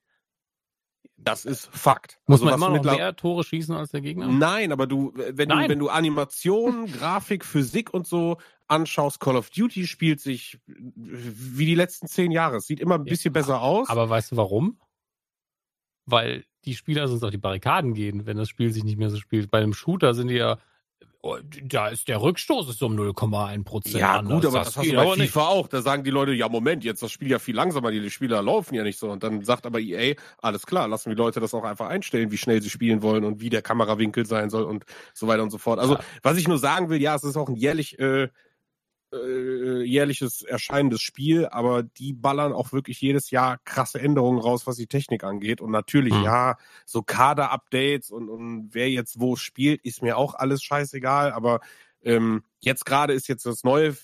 Das ist Fakt. muss Also man immer noch mehr Tore schießen als der Gegner? Nein, aber du, wenn du, Nein. wenn du Animation, Grafik, Physik und so anschaust, Call of Duty spielt sich wie die letzten zehn Jahre. Es sieht immer ein bisschen besser aus. Aber weißt du warum? Weil die Spieler sonst auf die Barrikaden gehen, wenn das Spiel sich nicht mehr so spielt. Bei einem Shooter sind die ja, da ist der Rückstoß ist um 0,1 Prozent. ja, gut, aber das, hast du bei aber nicht. FIFA auch. Da sagen die Leute, ja, Moment, jetzt das Spiel ja viel langsamer, die Spieler laufen ja nicht so. Und dann sagt aber EA, alles klar, lassen die Leute das auch einfach einstellen, wie schnell sie spielen wollen und wie der Kamerawinkel sein soll und so weiter und so fort. Also, Ja. was ich nur sagen will, ja, es ist auch ein jährlich, äh, äh, jährliches erscheinendes Spiel, aber die ballern auch wirklich jedes Jahr krasse Änderungen raus, was die Technik angeht. Und natürlich, Hm. ja, so Kader-Updates und, und wer jetzt wo spielt, ist mir auch alles scheißegal, aber ähm, jetzt gerade ist jetzt das neue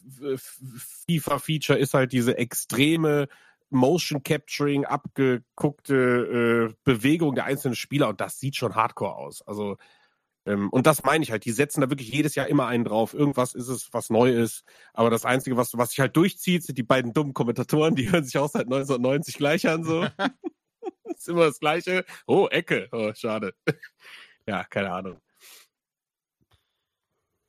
FIFA-Feature ist halt diese extreme Motion Capturing abgeguckte äh, Bewegung der einzelnen Spieler und das sieht schon hardcore aus. Also und das meine ich halt, die setzen da wirklich jedes Jahr immer einen drauf. Irgendwas ist es, was neu ist. Aber das Einzige, was, was sich halt durchzieht, sind die beiden dummen Kommentatoren, die hören sich auch seit 1990 gleich an. So. ist immer das Gleiche. Oh, Ecke. Oh, schade. ja, keine Ahnung.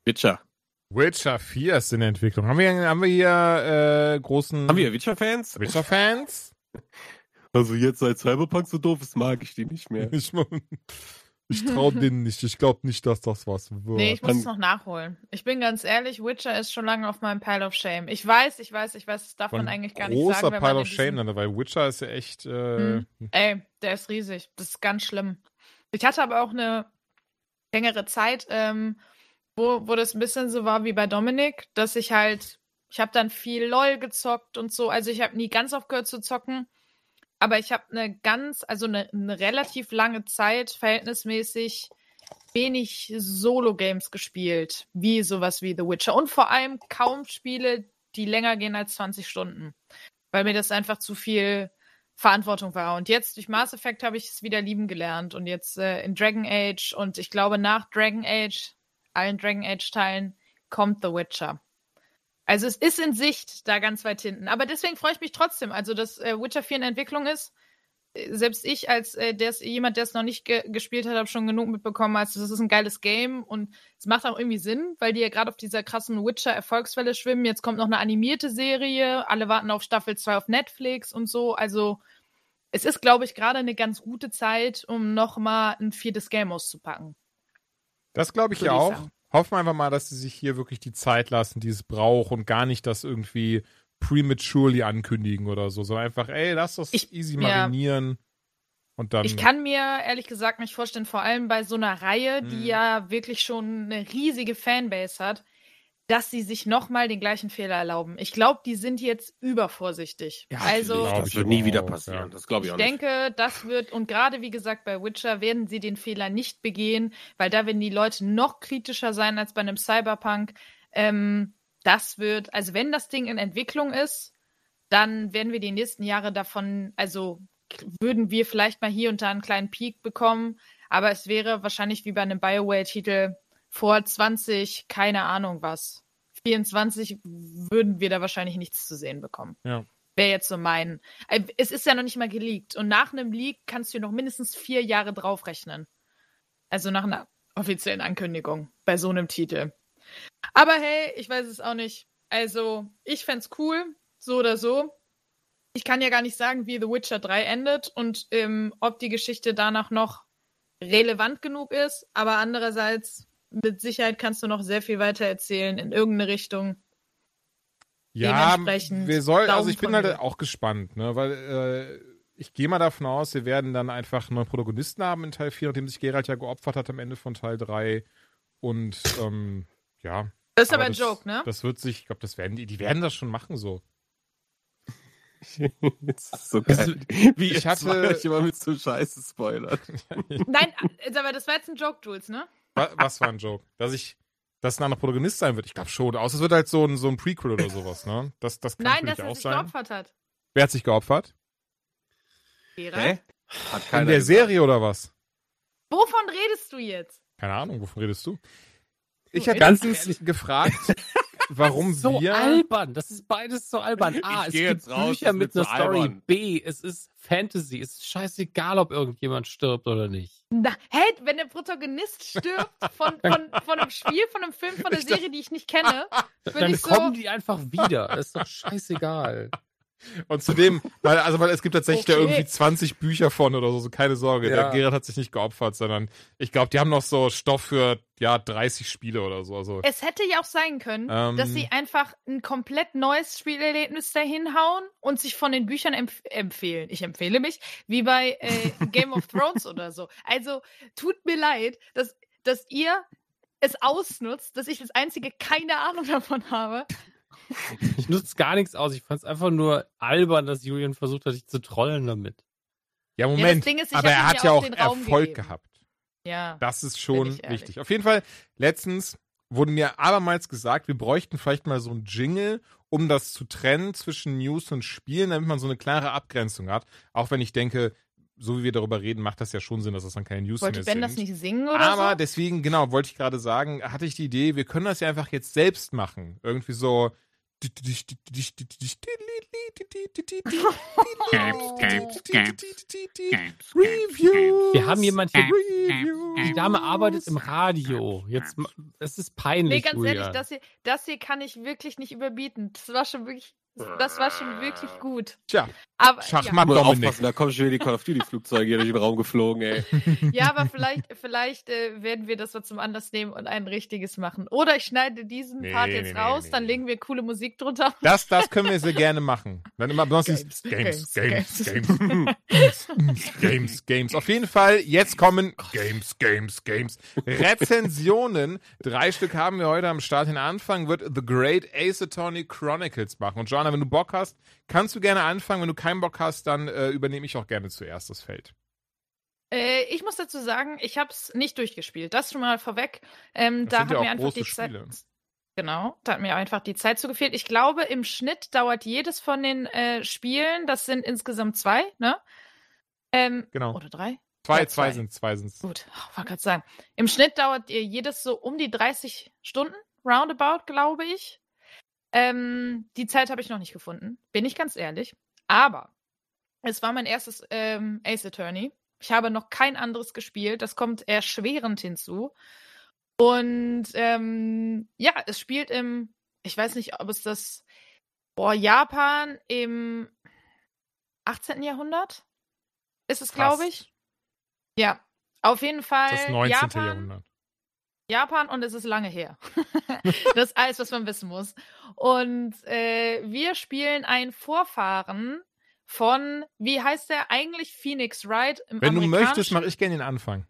Witcher. Witcher 4 ist in Entwicklung. Haben wir, haben wir hier äh, großen Haben wir Witcher-Fans? Witcher-Fans? Also jetzt seit Cyberpunk so doof ist, mag ich die nicht mehr. Ich, ich traue denen nicht. Ich glaube nicht, dass das was wird. Nee, ich muss es noch nachholen. Ich bin ganz ehrlich, Witcher ist schon lange auf meinem Pile of Shame. Ich weiß, ich weiß, ich weiß, das darf man eigentlich gar nicht großer sagen. wenn Pile of Shame, dann, weil Witcher ist ja echt. Äh, Hm. Ey, der ist riesig. Das ist ganz schlimm. Ich hatte aber auch eine längere Zeit, ähm, wo, wo das ein bisschen so war wie bei Dominik, dass ich halt, ich habe dann viel LOL gezockt und so. Also ich habe nie ganz aufgehört zu zocken, aber ich habe eine ganz, also eine, eine relativ lange Zeit verhältnismäßig wenig Solo-Games gespielt, wie sowas wie The Witcher. Und vor allem kaum Spiele, die länger gehen als 20 Stunden. Weil mir das einfach zu viel Verantwortung war. Und jetzt durch Mass Effect habe ich es wieder lieben gelernt. Und jetzt äh, in Dragon Age und ich glaube nach Dragon Age, allen Dragon Age-Teilen, kommt The Witcher. Also es ist in Sicht da ganz weit hinten. Aber deswegen freue ich mich trotzdem. Also, dass äh, Witcher 4 in Entwicklung ist. Äh, Selbst ich als äh, der's, jemand, der es noch nicht ge gespielt hat, habe schon genug mitbekommen. Also das ist ein geiles Game und es macht auch irgendwie Sinn, weil die ja gerade auf dieser krassen Witcher-Erfolgswelle schwimmen. Jetzt kommt noch eine animierte Serie. Alle warten auf Staffel 2 auf Netflix und so. Also es ist, glaube ich, gerade eine ganz gute Zeit, um nochmal ein viertes Game auszupacken. Das glaube ich ja auch. sagen. Hoffen wir einfach mal, dass sie sich hier wirklich die Zeit lassen, die es braucht und gar nicht das irgendwie prematurely ankündigen oder so, sondern einfach, ey, lass das Ich- easy ja. marinieren Und dann. Ich kann mir ehrlich gesagt nicht vorstellen, vor allem bei so einer Reihe, die Mhm. ja wirklich schon eine riesige Fanbase hat, dass sie sich nochmal den gleichen Fehler erlauben. Ich glaube, die sind jetzt übervorsichtig. also Glaub das ich wird nie wieder passieren. ja. Das glaube ich ich auch nicht. denke, das wird, und gerade wie gesagt bei Witcher werden sie den Fehler nicht begehen, weil da werden die Leute noch kritischer sein als bei einem Cyberpunk. Ähm, das wird, also wenn das Ding in Entwicklung ist, dann werden wir die nächsten Jahre davon, also würden wir vielleicht mal hier und da einen kleinen Peak bekommen, aber es wäre wahrscheinlich wie bei einem BioWare-Titel vor 20, keine Ahnung was. 24 würden wir da wahrscheinlich nichts zu sehen bekommen. Ja. Wäre jetzt so mein. Äh, Es ist ja noch nicht mal geleakt. Und nach einem Leak kannst du noch mindestens vier Jahre draufrechnen. Also nach einer offiziellen Ankündigung bei so einem Titel. Aber hey, ich weiß es auch nicht. Also, ich fänd's cool, so oder so. Ich kann ja gar nicht sagen, wie The Witcher 3 endet und ähm, ob die Geschichte danach noch relevant genug ist. Aber andererseits, mit Sicherheit kannst du noch sehr viel weiter erzählen in irgendeine Richtung. Ja, Dementsprechend wir sollen, also ich bin halt mir. auch gespannt, ne, weil äh, ich gehe mal davon aus, wir werden dann einfach einen neuen Protagonisten haben in Teil 4, nachdem sich Geralt ja geopfert hat am Ende von Teil 3. Und ähm, ja. Das ist aber, ein das, Joke, ne? Das wird sich, ich glaube, das werden die, die werden das schon machen so. das ist so geil. Wie ich hatte- euch immer mit so Scheiße spoilert. Nein, äh, aber das war jetzt ein Joke, Jules, ne? Was, war ein Joke? Dass ich, dass ein anderer Protagonist sein wird? Ich glaube schon. Außer es wird halt so ein, so ein Prequel oder sowas, ne? Das, das kann Nein, dass er auch sich sein. geopfert hat. Wer hat sich geopfert? Gerald? Hat In keiner der gesagt. Serie oder was? Wovon redest du jetzt? Keine Ahnung, wovon redest du? Ich hatte ganz gefragt, warum so wir. albern. Das ist beides so albern. A, Ich es gibt jetzt raus, Bücher mit einer so Story. albern. B, es ist Fantasy. Es ist scheißegal, ob irgendjemand stirbt oder nicht. Na, hey, wenn der Protagonist stirbt von, von, von einem Spiel, von einem Film, von einer Serie, die ich nicht kenne, bin Dann ich so. kommen die einfach wieder. Das ist doch scheißegal. Und zudem, weil, also, weil es gibt tatsächlich da Okay. irgendwie 20 Bücher von oder so, so keine Sorge. Ja. Der Gerard hat sich nicht geopfert, sondern ich glaube, die haben noch so Stoff für, ja, 30 Spiele oder so. Also, Es hätte ja auch sein können, Ähm. dass sie einfach ein komplett neues Spielerlebnis dahin hauen und sich von den Büchern empf empfehlen. Ich empfehle mich, wie bei äh, Game of Thrones oder so. Also tut mir leid, dass, dass ihr es ausnutzt, dass ich das einzige keine Ahnung davon habe. Ich nutze gar nichts aus. Ich fand es einfach nur albern, dass Julian versucht hat, dich zu trollen damit. ja, das Moment. Ding ist, aber er hat ja ja auch Erfolg gegeben. gehabt. Ja. Das ist schon wichtig. Auf jeden Fall, letztens wurde mir abermals gesagt, wir bräuchten vielleicht mal so ein Jingle, um das zu trennen zwischen News und Spielen, damit man so eine klare Abgrenzung hat. Auch wenn ich denke, so wie wir darüber reden, macht das ja schon Sinn, dass das dann keine News Wollte mehr Ben sind. das nicht singen oder Aber so? deswegen, genau, wollte ich gerade sagen, hatte ich die Idee, wir können das ja einfach jetzt selbst machen. Irgendwie so. Wir haben jemand hier. Reviews. Die Dame arbeitet im Radio. Jetzt, es ist peinlich, Nee, ganz Julian. ehrlich, das hier, das hier kann ich wirklich nicht überbieten. Das war schon wirklich, das war schon wirklich gut. Tja, Aber, Schachmatt Muss Dominik. aufpassen, da kommen schon wieder die Call of Duty Flugzeuge hier durch den Raum geflogen, ey. ja, ja, aber vielleicht, vielleicht äh, werden wir das mal zum Anlass nehmen und ein richtiges machen. Oder ich schneide diesen Nee, Part jetzt nee, raus, nee, dann nee. legen wir coole Musik drunter. Das, das können wir sehr gerne machen. Dann immer Games, Games, Games, Games, Games, Games. Auf jeden Fall, jetzt kommen Games, Games, Games. Rezensionen. Drei Stück haben wir heute am Start. Den Anfang wird The Great Ace Attorney Chronicles machen. Und Joanna, wenn du Bock hast, kannst du gerne anfangen. Wenn du keinen Bock hast, dann äh, übernehme ich auch gerne zuerst das Feld. Äh, ich muss dazu sagen, ich habe es nicht durchgespielt. Das schon mal vorweg. Ähm, da sind hat mir auch einfach große die Zeit. Genau, da hat mir einfach die Zeit zugefehlt. Ich glaube, im Schnitt dauert jedes von den äh, Spielen, das sind insgesamt zwei, ne? Ähm, Genau. Oder drei? Zwei, Ja, zwei zwei. sind, zwei sind. Gut, oh, wollte gerade sagen. Im Schnitt dauert ihr jedes so um die 30 Stunden, roundabout, glaube ich. Ähm, die Zeit habe ich noch nicht gefunden, bin ich ganz ehrlich. Aber es war mein erstes ähm, Ace Attorney. Ich habe noch kein anderes gespielt. Das kommt erschwerend hinzu. Und ähm, ja, es spielt im, ich weiß nicht, ob es das, boah, Japan im 18. Jahrhundert ist es, glaube ich. Ja, auf jeden Fall. Das 19. Japan, Jahrhundert. Japan und es ist lange her. das ist alles, was man wissen muss. Und äh, wir spielen einen Vorfahren von, wie heißt der eigentlich? Phoenix Wright im Wenn du möchtest, mache ich gerne den Anfang.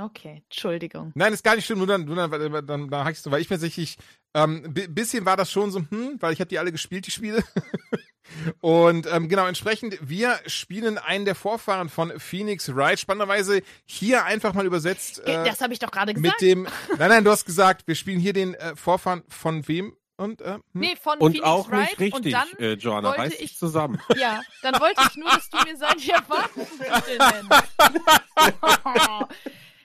Okay, Entschuldigung. Nein, ist gar nicht schlimm, nur dann, nur dann, dann, dann, dann hackst du, weil ich mir tatsächlich, ähm, bi- bisschen war das schon so, hm, weil ich habe die alle gespielt, die Spiele. Und ähm, genau, entsprechend, wir spielen einen der Vorfahren von Phoenix Wright. Spannenderweise hier einfach mal übersetzt. Äh, das habe ich doch gerade mit gesagt. dem. Nein, nein, du hast gesagt, wir spielen hier den äh, Vorfahren von wem? Und, äh, hm? Nee, von Und Phoenix auch Wright nicht und richtig, dann äh, Joanna. wollte Reiß ich- dich zusammen. Ja, dann wollte ich nur, dass du mir seine Japaner-Titel nennst.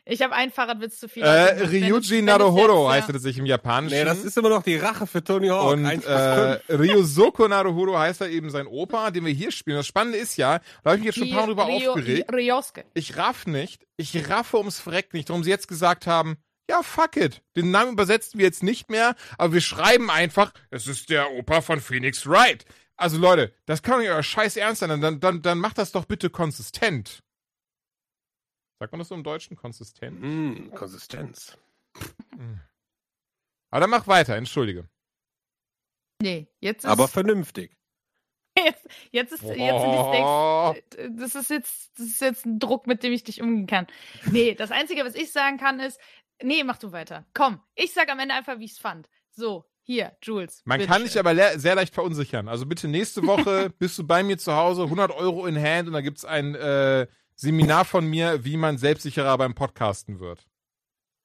Ich habe einen Fahrradwitz zu viel. Äh, Ryuji jetzt, heißt ja. er sich im Japanischen. Nee, das ist immer noch die Rache für Tony Hawk. Und äh, fünf. Ryusoko Naruhodo heißt er eben sein Opa, den wir hier spielen. Das Spannende ist ja, da habe ich mich jetzt schon ein paar Mal drüber Rio- aufgeregt. Ryosuke. Ich raff nicht, ich raffe ums Verreck nicht, warum sie jetzt gesagt haben, ja, fuck it. Den Namen übersetzen wir jetzt nicht mehr, aber wir schreiben einfach, es ist der Opa von Phoenix Wright. Also Leute, das kann doch nicht euer Scheiß ernst sein, dann, dann, dann macht das doch bitte konsistent. Sagt man das so im Deutschen? Konsistent? Mm, Konsistenz. Aber dann mach weiter, entschuldige. Nee, jetzt ist Aber vernünftig. jetzt, jetzt ist jetzt Oh. Das ist jetzt das ist jetzt ein Druck, mit dem ich dich umgehen kann. Nee, das einzige, was ich sagen kann, ist, nee, mach du weiter. Komm, ich sag am Ende einfach, wie ich es fand. So, hier, Jules. Man bitte kann dich aber le sehr leicht verunsichern. Also bitte nächste Woche bist du bei mir zu Hause, 100 Euro in Hand und da gibt's ein äh, Seminar von mir, wie man selbstsicherer beim Podcasten wird.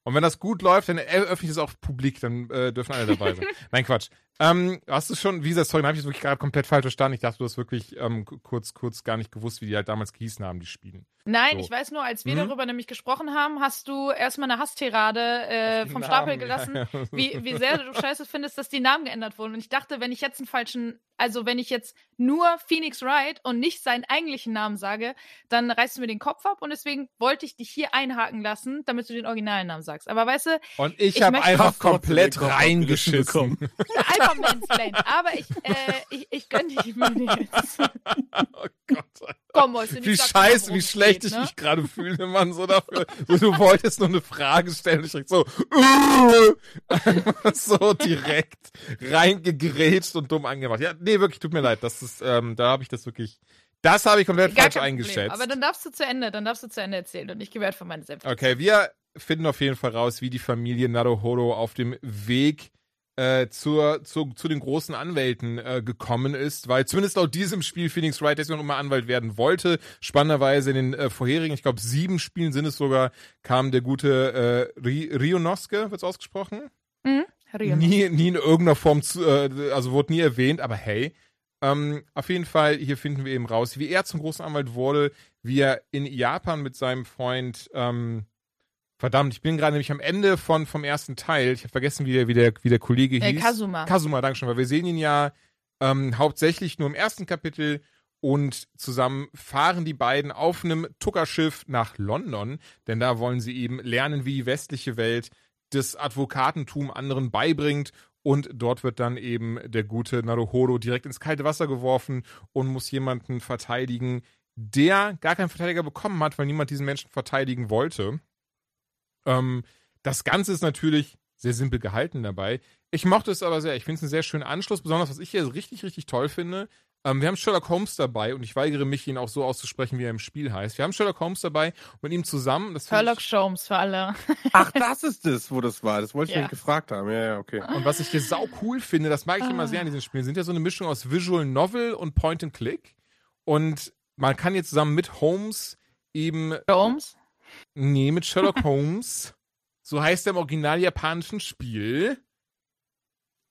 Und wenn das gut läuft, dann eröffne ich es auch publik, dann äh, dürfen alle dabei sein. Nein, Quatsch. Ähm, hast du schon, wie gesagt, sorry, habe ich jetzt wirklich gerade komplett falsch verstanden. Ich dachte, du hast wirklich ähm, kurz, kurz gar nicht gewusst, wie die halt damals gehießen haben, die Spielen. Nein, So. ich weiß nur, als wir Mhm. darüber nämlich gesprochen haben, hast du erstmal eine Hasstirade äh, vom Stapel gelassen, Ja, ja. wie, wie sehr du scheiße findest, dass die Namen geändert wurden. Und ich dachte, wenn ich jetzt einen falschen, also wenn ich jetzt nur Phoenix Wright und nicht seinen eigentlichen Namen sage, dann reißt du mir den Kopf ab und deswegen wollte ich dich hier einhaken lassen, damit du den originalen Namen sagst. Aber weißt du, Und ich, Ich habe einfach komplett reingeschissen. bekommen. Mansplain. Aber ich, äh, ich, ich gönn dich Mühe jetzt. oh Gott. Komm, Mäuschen, Wie sag scheiße, wie schlecht geht, ich ne? mich gerade fühle, Mann, so dafür. So, du wolltest nur eine Frage stellen, ich direkt so, einfach so direkt reingegrätscht und dumm angemacht. Ja, nee, wirklich, tut mir leid, das ist, ähm, da habe ich das wirklich, das habe ich komplett Gar falsch kein Problem. eingeschätzt. Aber dann darfst du zu Ende, dann darfst du zu Ende erzählen und ich gebe einfach meine Selbst. Okay, wir finden auf jeden Fall raus, wie die Familie Naruhodo auf dem Weg äh, zur, zu, zu den großen Anwälten äh, gekommen ist, weil zumindest laut diesem Spiel Phoenix Wright deswegen nochmal Anwalt werden wollte. Spannenderweise in den äh, vorherigen, ich glaube sieben Spielen sind es sogar, kam der gute äh, Ri Rionosuke, wird's ausgesprochen? Rio. Nie, nie in irgendeiner Form, zu, äh, also wurde nie erwähnt, aber hey. Ähm, auf jeden Fall, hier finden wir eben raus, wie er zum großen Anwalt wurde, wie er in Japan mit seinem Freund, ähm, verdammt, ich bin gerade nämlich am Ende von, vom ersten Teil, ich habe vergessen, wie der, wie, der, wie der Kollege Äh, hieß. Kazuma. Kazuma, danke schon, weil wir sehen ihn ja ähm, hauptsächlich nur im ersten Kapitel und zusammen fahren die beiden auf einem Tuckerschiff nach London, denn da wollen sie eben lernen, wie die westliche Welt das Advokatentum anderen beibringt und dort wird dann eben der gute Naruhodo direkt ins kalte Wasser geworfen und muss jemanden verteidigen, der gar keinen Verteidiger bekommen hat, weil niemand diesen Menschen verteidigen wollte. Ähm, das Ganze ist natürlich sehr simpel gehalten dabei. Ich mochte es aber sehr. Ich finde es einen sehr schönen Anschluss, besonders was ich hier richtig, richtig toll finde. Ähm, wir haben Sherlock Holmes dabei und ich weigere mich, ihn auch so auszusprechen, wie er im Spiel heißt. Wir haben Sherlock Holmes dabei und mit ihm zusammen. Sherlock ich, Holmes für alle. Ach, das ist es, wo das war. Das wollte ich Ja. nicht gefragt haben. Ja, ja, okay. und was ich hier sau cool finde, das mag ich immer sehr an diesen Spielen, sind ja so eine Mischung aus Visual Novel und Point and Click. Und man kann jetzt zusammen mit Holmes eben Holmes? Nee, mit Sherlock Holmes, so heißt er im original japanischen Spiel,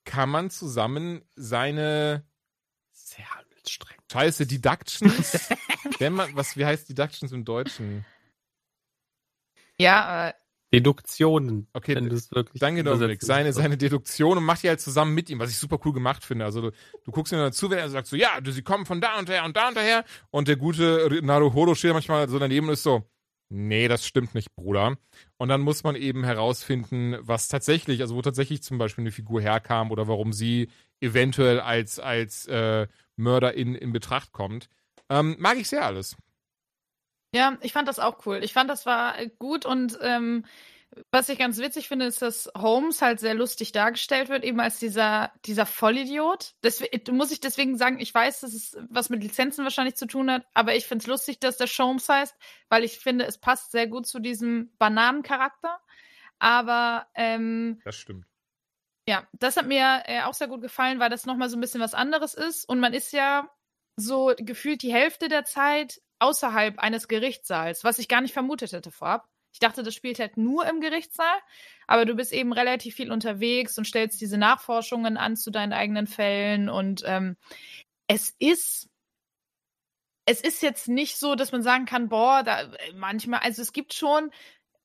kann man zusammen seine Sehr handelsstreng. Scheiße Deductions, wenn man, was, wie heißt Deductions im Deutschen? Ja, äh, Deduktionen. Okay, wenn wirklich Danke, Dominik. übersetzen Seine, seine Deduktion und macht die halt zusammen mit ihm, was ich super cool gemacht finde. Also du, du guckst ihm dann zu, wenn er sagt so, ja, du, sie kommen von da und her und da und daher. Und der gute Naruhodo steht manchmal so daneben und ist so, nee, das stimmt nicht, Bruder. Und dann muss man eben herausfinden, was tatsächlich, also wo tatsächlich zum Beispiel eine Figur herkam oder warum sie eventuell als, als äh, Mörder in, Betracht kommt. Ähm, mag ich sehr alles. ja, ich fand das auch cool. Ich fand, das war gut und ähm, Was ich ganz witzig finde, ist, dass Holmes halt sehr lustig dargestellt wird, eben als dieser, dieser Vollidiot. Deswegen, muss ich deswegen sagen, ich weiß, dass es was mit Lizenzen wahrscheinlich zu tun hat, aber ich finde es lustig, dass der Holmes heißt, weil ich finde, es passt sehr gut zu diesem Bananencharakter. Aber ähm, Das stimmt. ja, das hat mir äh, auch sehr gut gefallen, weil das nochmal so ein bisschen was anderes ist. Und man ist ja so gefühlt die Hälfte der Zeit außerhalb eines Gerichtssaals, was ich gar nicht vermutet hätte vorab. Ich dachte, das spielt halt nur im Gerichtssaal, aber du bist eben relativ viel unterwegs und stellst diese Nachforschungen an zu deinen eigenen Fällen. Und ähm, es ist. Es ist jetzt nicht so, dass man sagen kann, boah, da äh, manchmal, also es gibt schon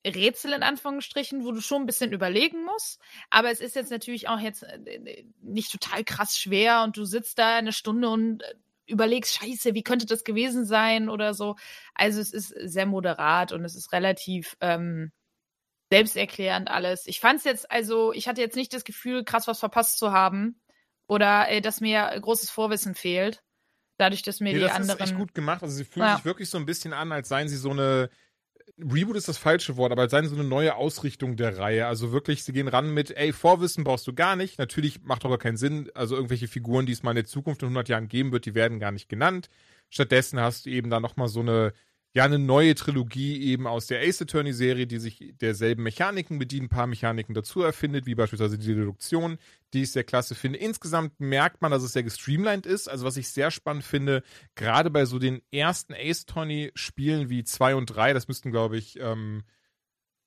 Rätsel in Anführungsstrichen, wo du schon ein bisschen überlegen musst. Aber es ist jetzt natürlich auch jetzt äh, nicht total krass schwer und du sitzt da eine Stunde und äh, überlegst, scheiße, wie könnte das gewesen sein oder so. Also es ist sehr moderat und es ist relativ ähm, selbsterklärend alles. Ich fand es jetzt, also ich hatte jetzt nicht das Gefühl, krass was verpasst zu haben oder äh, dass mir großes Vorwissen fehlt. Dadurch, dass mir Nee, die das anderen. ist echt gut gemacht. Also sie fühlen Ja. sich wirklich so ein bisschen an, als seien sie so eine Reboot ist das falsche Wort, aber seien sie so eine neue Ausrichtung der Reihe. Also wirklich, sie gehen ran mit, ey, Vorwissen brauchst du gar nicht. Natürlich macht gar keinen Sinn. Also irgendwelche Figuren, die es mal in der Zukunft in 100 Jahren geben wird, die werden gar nicht genannt. Stattdessen hast du eben da nochmal so eine, ja, eine neue Trilogie eben aus der Ace Attorney Serie, die sich derselben Mechaniken bedient, ein paar Mechaniken dazu erfindet, wie beispielsweise die Deduktion, die ich sehr klasse finde. Insgesamt merkt man, dass es sehr gestreamlined ist. Also was ich sehr spannend finde, gerade bei so den ersten Ace Attorney Spielen wie 2 und 3, das müssten glaube ich ähm,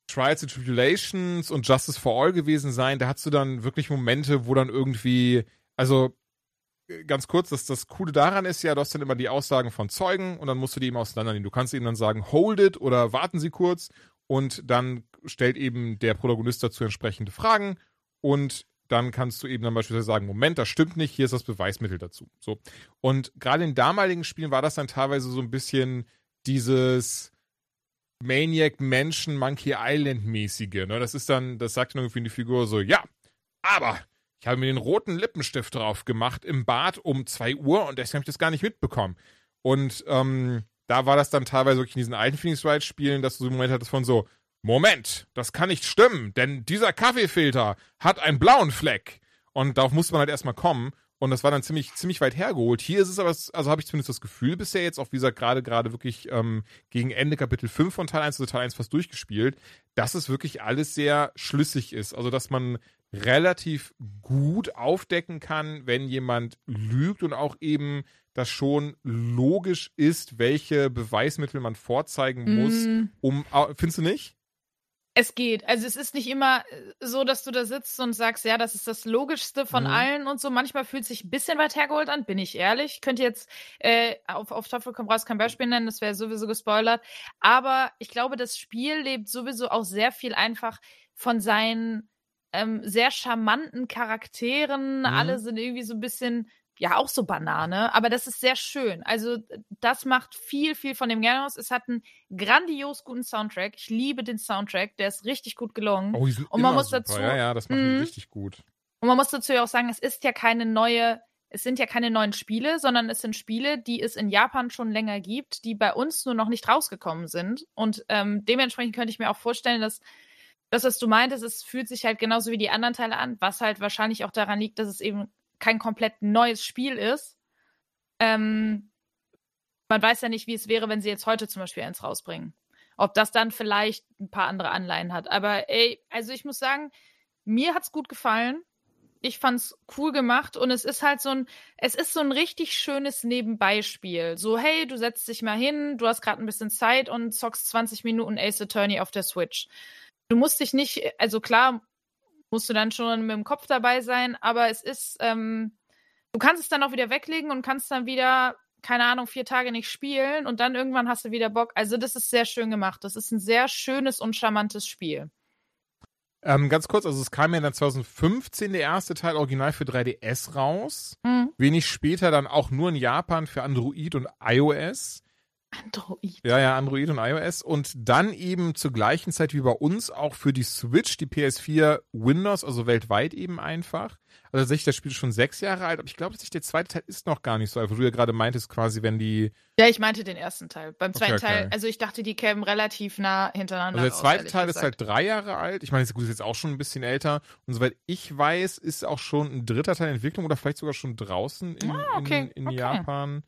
Trials and Tribulations und Justice for All gewesen sein, da hast du dann wirklich Momente, wo dann irgendwie, also ganz kurz, das, das Coole daran ist ja, du hast dann immer die Aussagen von Zeugen und dann musst du die eben auseinandernehmen. Du kannst eben dann sagen, hold it oder warten Sie kurz und dann stellt eben der Protagonist dazu entsprechende Fragen und dann kannst du eben dann beispielsweise sagen, Moment, das stimmt nicht, hier ist das Beweismittel dazu. So. Und gerade in damaligen Spielen war das dann teilweise so ein bisschen dieses Maniac Mansion Monkey Island mäßige. Ne? Das ist dann, das sagt dann irgendwie die Figur so, ja, aber ich habe mir den roten Lippenstift drauf gemacht im Bad um 2 Uhr und deswegen habe ich das gar nicht mitbekommen. Und ähm, da war das dann teilweise wirklich in diesen alten Phoenix Wright Spielen, dass du so einen Moment hattest von so, Moment, das kann nicht stimmen, denn dieser Kaffeefilter hat einen blauen Fleck. Und darauf musste man halt erstmal kommen. Und das war dann ziemlich, ziemlich weit hergeholt. Hier ist es aber, also habe ich zumindest das Gefühl bisher jetzt auch, wie gesagt, gerade, gerade wirklich ähm, gegen Ende Kapitel 5 von Teil 1, also Teil 1 fast durchgespielt, dass es wirklich alles sehr schlüssig ist. Also, dass man relativ gut aufdecken kann, wenn jemand lügt und auch eben das schon logisch ist, welche Beweismittel man vorzeigen muss, Mm. um, au- findest du nicht? Es geht. Also es ist nicht immer äh, so, dass du da sitzt und sagst, ja, das ist das Logischste von Mhm. allen und so. Manchmal fühlt es sich ein bisschen weit hergeholt an, bin ich ehrlich. Ich könnte jetzt äh, auf, auf Teufel komm raus kein Beispiel nennen, das wäre sowieso gespoilert. Aber ich glaube, das Spiel lebt sowieso auch sehr viel einfach von seinen ähm, sehr charmanten Charakteren. Mhm. Alle sind irgendwie so ein bisschen, ja, auch so Banane, aber das ist sehr schön. Also das macht viel, viel von dem gerne aus. Es hat einen grandios guten Soundtrack. Ich liebe den Soundtrack, der ist richtig gut gelungen. Oh, Und man muss super. dazu- Ja, ja, das macht Mhm. richtig gut. Und man muss dazu ja auch sagen, es ist ja keine neue, es sind ja keine neuen Spiele, sondern es sind Spiele, die es in Japan schon länger gibt, die bei uns nur noch nicht rausgekommen sind. Und ähm, dementsprechend könnte ich mir auch vorstellen, dass das, was du meintest, es fühlt sich halt genauso wie die anderen Teile an, was halt wahrscheinlich auch daran liegt, dass es eben kein komplett neues Spiel ist. Ähm, man weiß ja nicht, wie es wäre, wenn sie jetzt heute zum Beispiel eins rausbringen. Ob das dann vielleicht ein paar andere Anleihen hat. Aber ey, also ich muss sagen, mir hat's gut gefallen. Ich fand's cool gemacht und es ist halt so ein, es ist so ein richtig schönes Nebenbeispiel. So, hey, du setzt dich mal hin, du hast gerade ein bisschen Zeit und zockst 20 Minuten Ace Attorney auf der Switch. Du musst dich nicht, also klar, musst du dann schon mit dem Kopf dabei sein, aber es ist, ähm, du kannst es dann auch wieder weglegen und kannst dann wieder, keine Ahnung, vier Tage nicht spielen und dann irgendwann hast du wieder Bock. Also das ist sehr schön gemacht. Das ist ein sehr schönes und charmantes Spiel. Ähm, ganz kurz, also es kam ja dann 2015 der erste Teil original für 3DS raus. Mhm. Wenig später dann auch nur in Japan für Android und iOS. Android. Ja, ja, Android und iOS. Und dann eben zur gleichen Zeit wie bei uns auch für die Switch, die PS4, Windows, also weltweit eben einfach. Also tatsächlich, das Spiel ist schon sechs Jahre alt, aber ich glaube, der zweite Teil ist noch gar nicht so alt, wo du ja gerade meintest, quasi, wenn die. Ja, ich meinte den ersten Teil. Beim zweiten Okay, okay. Teil, also ich dachte, die kämen relativ nah hintereinander. Also der raus, zweite ehrlich Teil ist gesagt. halt drei Jahre alt. Ich meine, das ist jetzt auch schon ein bisschen älter. Und soweit ich weiß, ist auch schon ein dritter Teil in Entwicklung oder vielleicht sogar schon draußen in, Ah, okay, in, in. Japan.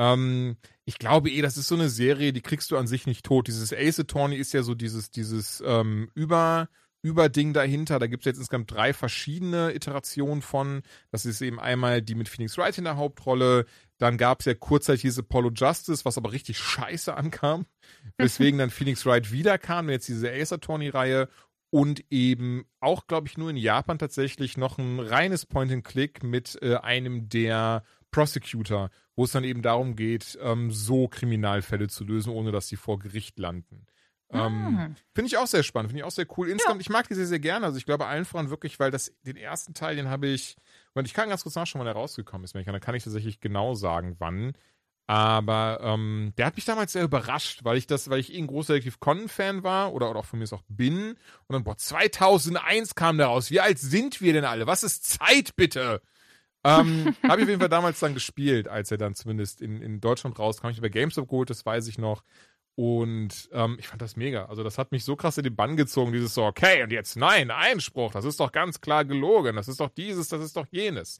Ähm, ich glaube eh, das ist so eine Serie, die kriegst du an sich nicht tot. Dieses Ace Attorney ist ja so dieses, dieses ähm, Über, Überding dahinter. Da gibt es jetzt insgesamt drei verschiedene Iterationen von. Das ist eben einmal die mit Phoenix Wright in der Hauptrolle. Dann gab es ja kurzzeitig diese Apollo Justice, was aber richtig scheiße ankam. Weswegen dann Phoenix Wright wiederkam, jetzt diese Ace Attorney-Reihe. Und eben auch, glaube ich, nur in Japan tatsächlich noch ein reines Point-and-Click mit äh, einem der Prosecutor, wo es dann eben darum geht, ähm, so Kriminalfälle zu lösen, ohne dass sie vor Gericht landen. Ähm, Ah. Finde ich auch sehr spannend, finde ich auch sehr cool. Insgesamt, ich mag die sehr, sehr gerne. Also ich glaube allen voran wirklich, weil das, den ersten Teil, den habe ich, und ich kann ganz kurz nachschauen, wann der rausgekommen ist. Dann kann ich tatsächlich genau sagen, wann. Aber ähm, der hat mich damals sehr überrascht, weil ich das, weil ich eh ein großer Detective Conan-Fan war oder, oder auch von mir es auch bin. Und dann, boah, 2001 kam der raus. Wie alt sind wir denn alle? Was ist Zeit, bitte? Ähm, habe ich auf jeden Fall damals dann gespielt, als er dann zumindest in, in Deutschland rauskam. Ich habe GameStop geholt, das weiß ich noch. Und ähm, ich fand das mega. Also das hat mich so krass in den Bann gezogen, dieses so, okay, und jetzt nein, Einspruch, das ist doch ganz klar gelogen, das ist doch dieses, das ist doch jenes.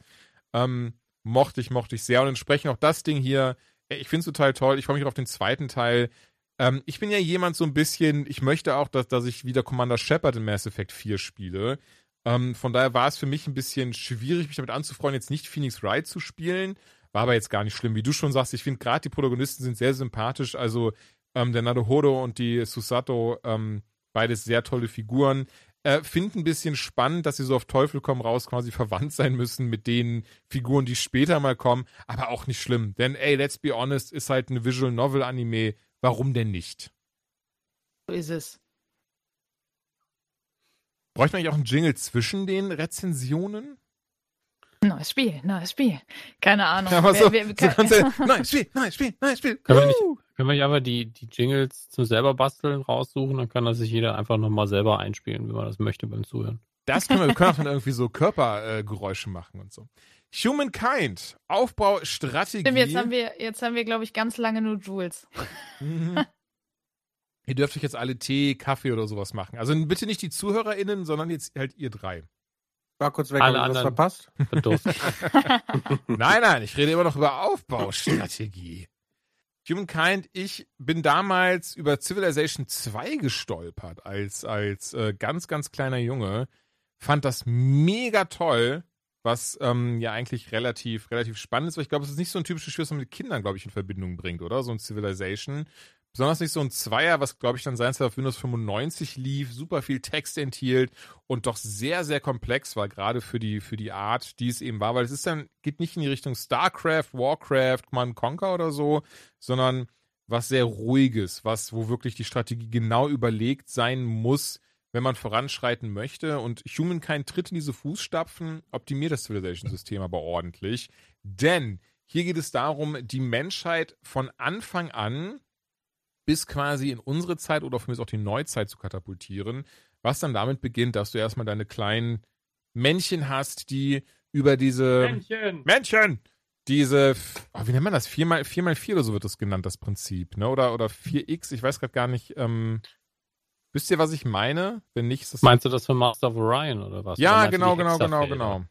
Ähm, mochte ich, mochte ich sehr. Und entsprechend auch das Ding hier, ich finde es total toll. Ich freue mich auf den zweiten Teil. Ähm, ich bin ja jemand so ein bisschen, ich möchte auch, dass, dass ich wieder Commander Shepard in Mass Effect 4 spiele. Ähm, von daher war es für mich ein bisschen schwierig, mich damit anzufreuen, jetzt nicht Phoenix Wright zu spielen. War aber jetzt gar nicht schlimm. Wie du schon sagst, ich finde gerade die Protagonisten sind sehr sympathisch. Also ähm, der Naruhodo und die Susato, ähm, beides sehr tolle Figuren. Äh, Finde ein bisschen spannend, dass sie so auf Teufel komm raus quasi verwandt sein müssen mit den Figuren, die später mal kommen. Aber auch nicht schlimm. Denn, ey, let's be honest, ist halt eine Visual Novel Anime. Warum denn nicht? So ist es. Bräuchte man eigentlich auch einen Jingle zwischen den Rezensionen? Neues Spiel, neues Spiel. Keine Ahnung. Aber so, Wer- wer- so ganz ehrlich, neues Spiel, neues Spiel, neues Spiel. Können wir nicht-! Können wir nicht einfach die, die Jingles zum selber basteln raussuchen, dann kann das sich jeder einfach nochmal selber einspielen, wenn man das möchte beim Zuhören. Das können wir, wir können auch dann irgendwie so Körpergeräusche äh, machen und so. Humankind, Aufbaustrategie. Stimmt, jetzt haben wir, jetzt haben wir, glaube ich, ganz lange nur Jules. Ihr dürft euch jetzt alle Tee, Kaffee oder sowas machen. Also bitte nicht die ZuhörerInnen, sondern jetzt halt ihr drei. War kurz weg, Alle hab ich was anderen. verpasst. Verdurstet. Nein, nein, ich rede immer noch über Aufbaustrategie. Humankind, ich bin damals über Civilization 2 gestolpert als, als äh, ganz, ganz kleiner Junge. Fand das mega toll, was ähm, ja eigentlich relativ, relativ spannend ist, weil ich glaube, es ist nicht so ein typisches Spiel, was man mit Kindern, glaube ich, in Verbindung bringt, oder? So ein Civilization. Besonders nicht so ein Zweier, was, glaube ich, dann seinerzeit auf Windows 95 lief, super viel Text enthielt und doch sehr, sehr komplex war, gerade für die, für die Art, die es eben war, weil es ist dann, geht nicht in die Richtung StarCraft, Warcraft, Command Conquer oder so, sondern was sehr ruhiges, was, wo wirklich die Strategie genau überlegt sein muss, wenn man voranschreiten möchte. Und Humankind tritt in diese Fußstapfen, optimiert das Civilization-System aber ordentlich. Denn hier geht es darum, die Menschheit von Anfang an bis quasi in unsere Zeit oder für mich auch die Neuzeit zu katapultieren, was dann damit beginnt, dass du erstmal deine kleinen Männchen hast, die über diese Männchen! Männchen, diese, oh, wie nennt man das? 4x, 4x4 oder so wird das genannt, das Prinzip, ne? Oder, oder 4x, ich weiß gerade gar nicht, ähm, wisst ihr, was ich meine? Wenn nicht, ist das. Meinst du das für Master of Orion oder was? Ja, genau, genau, genau, genau.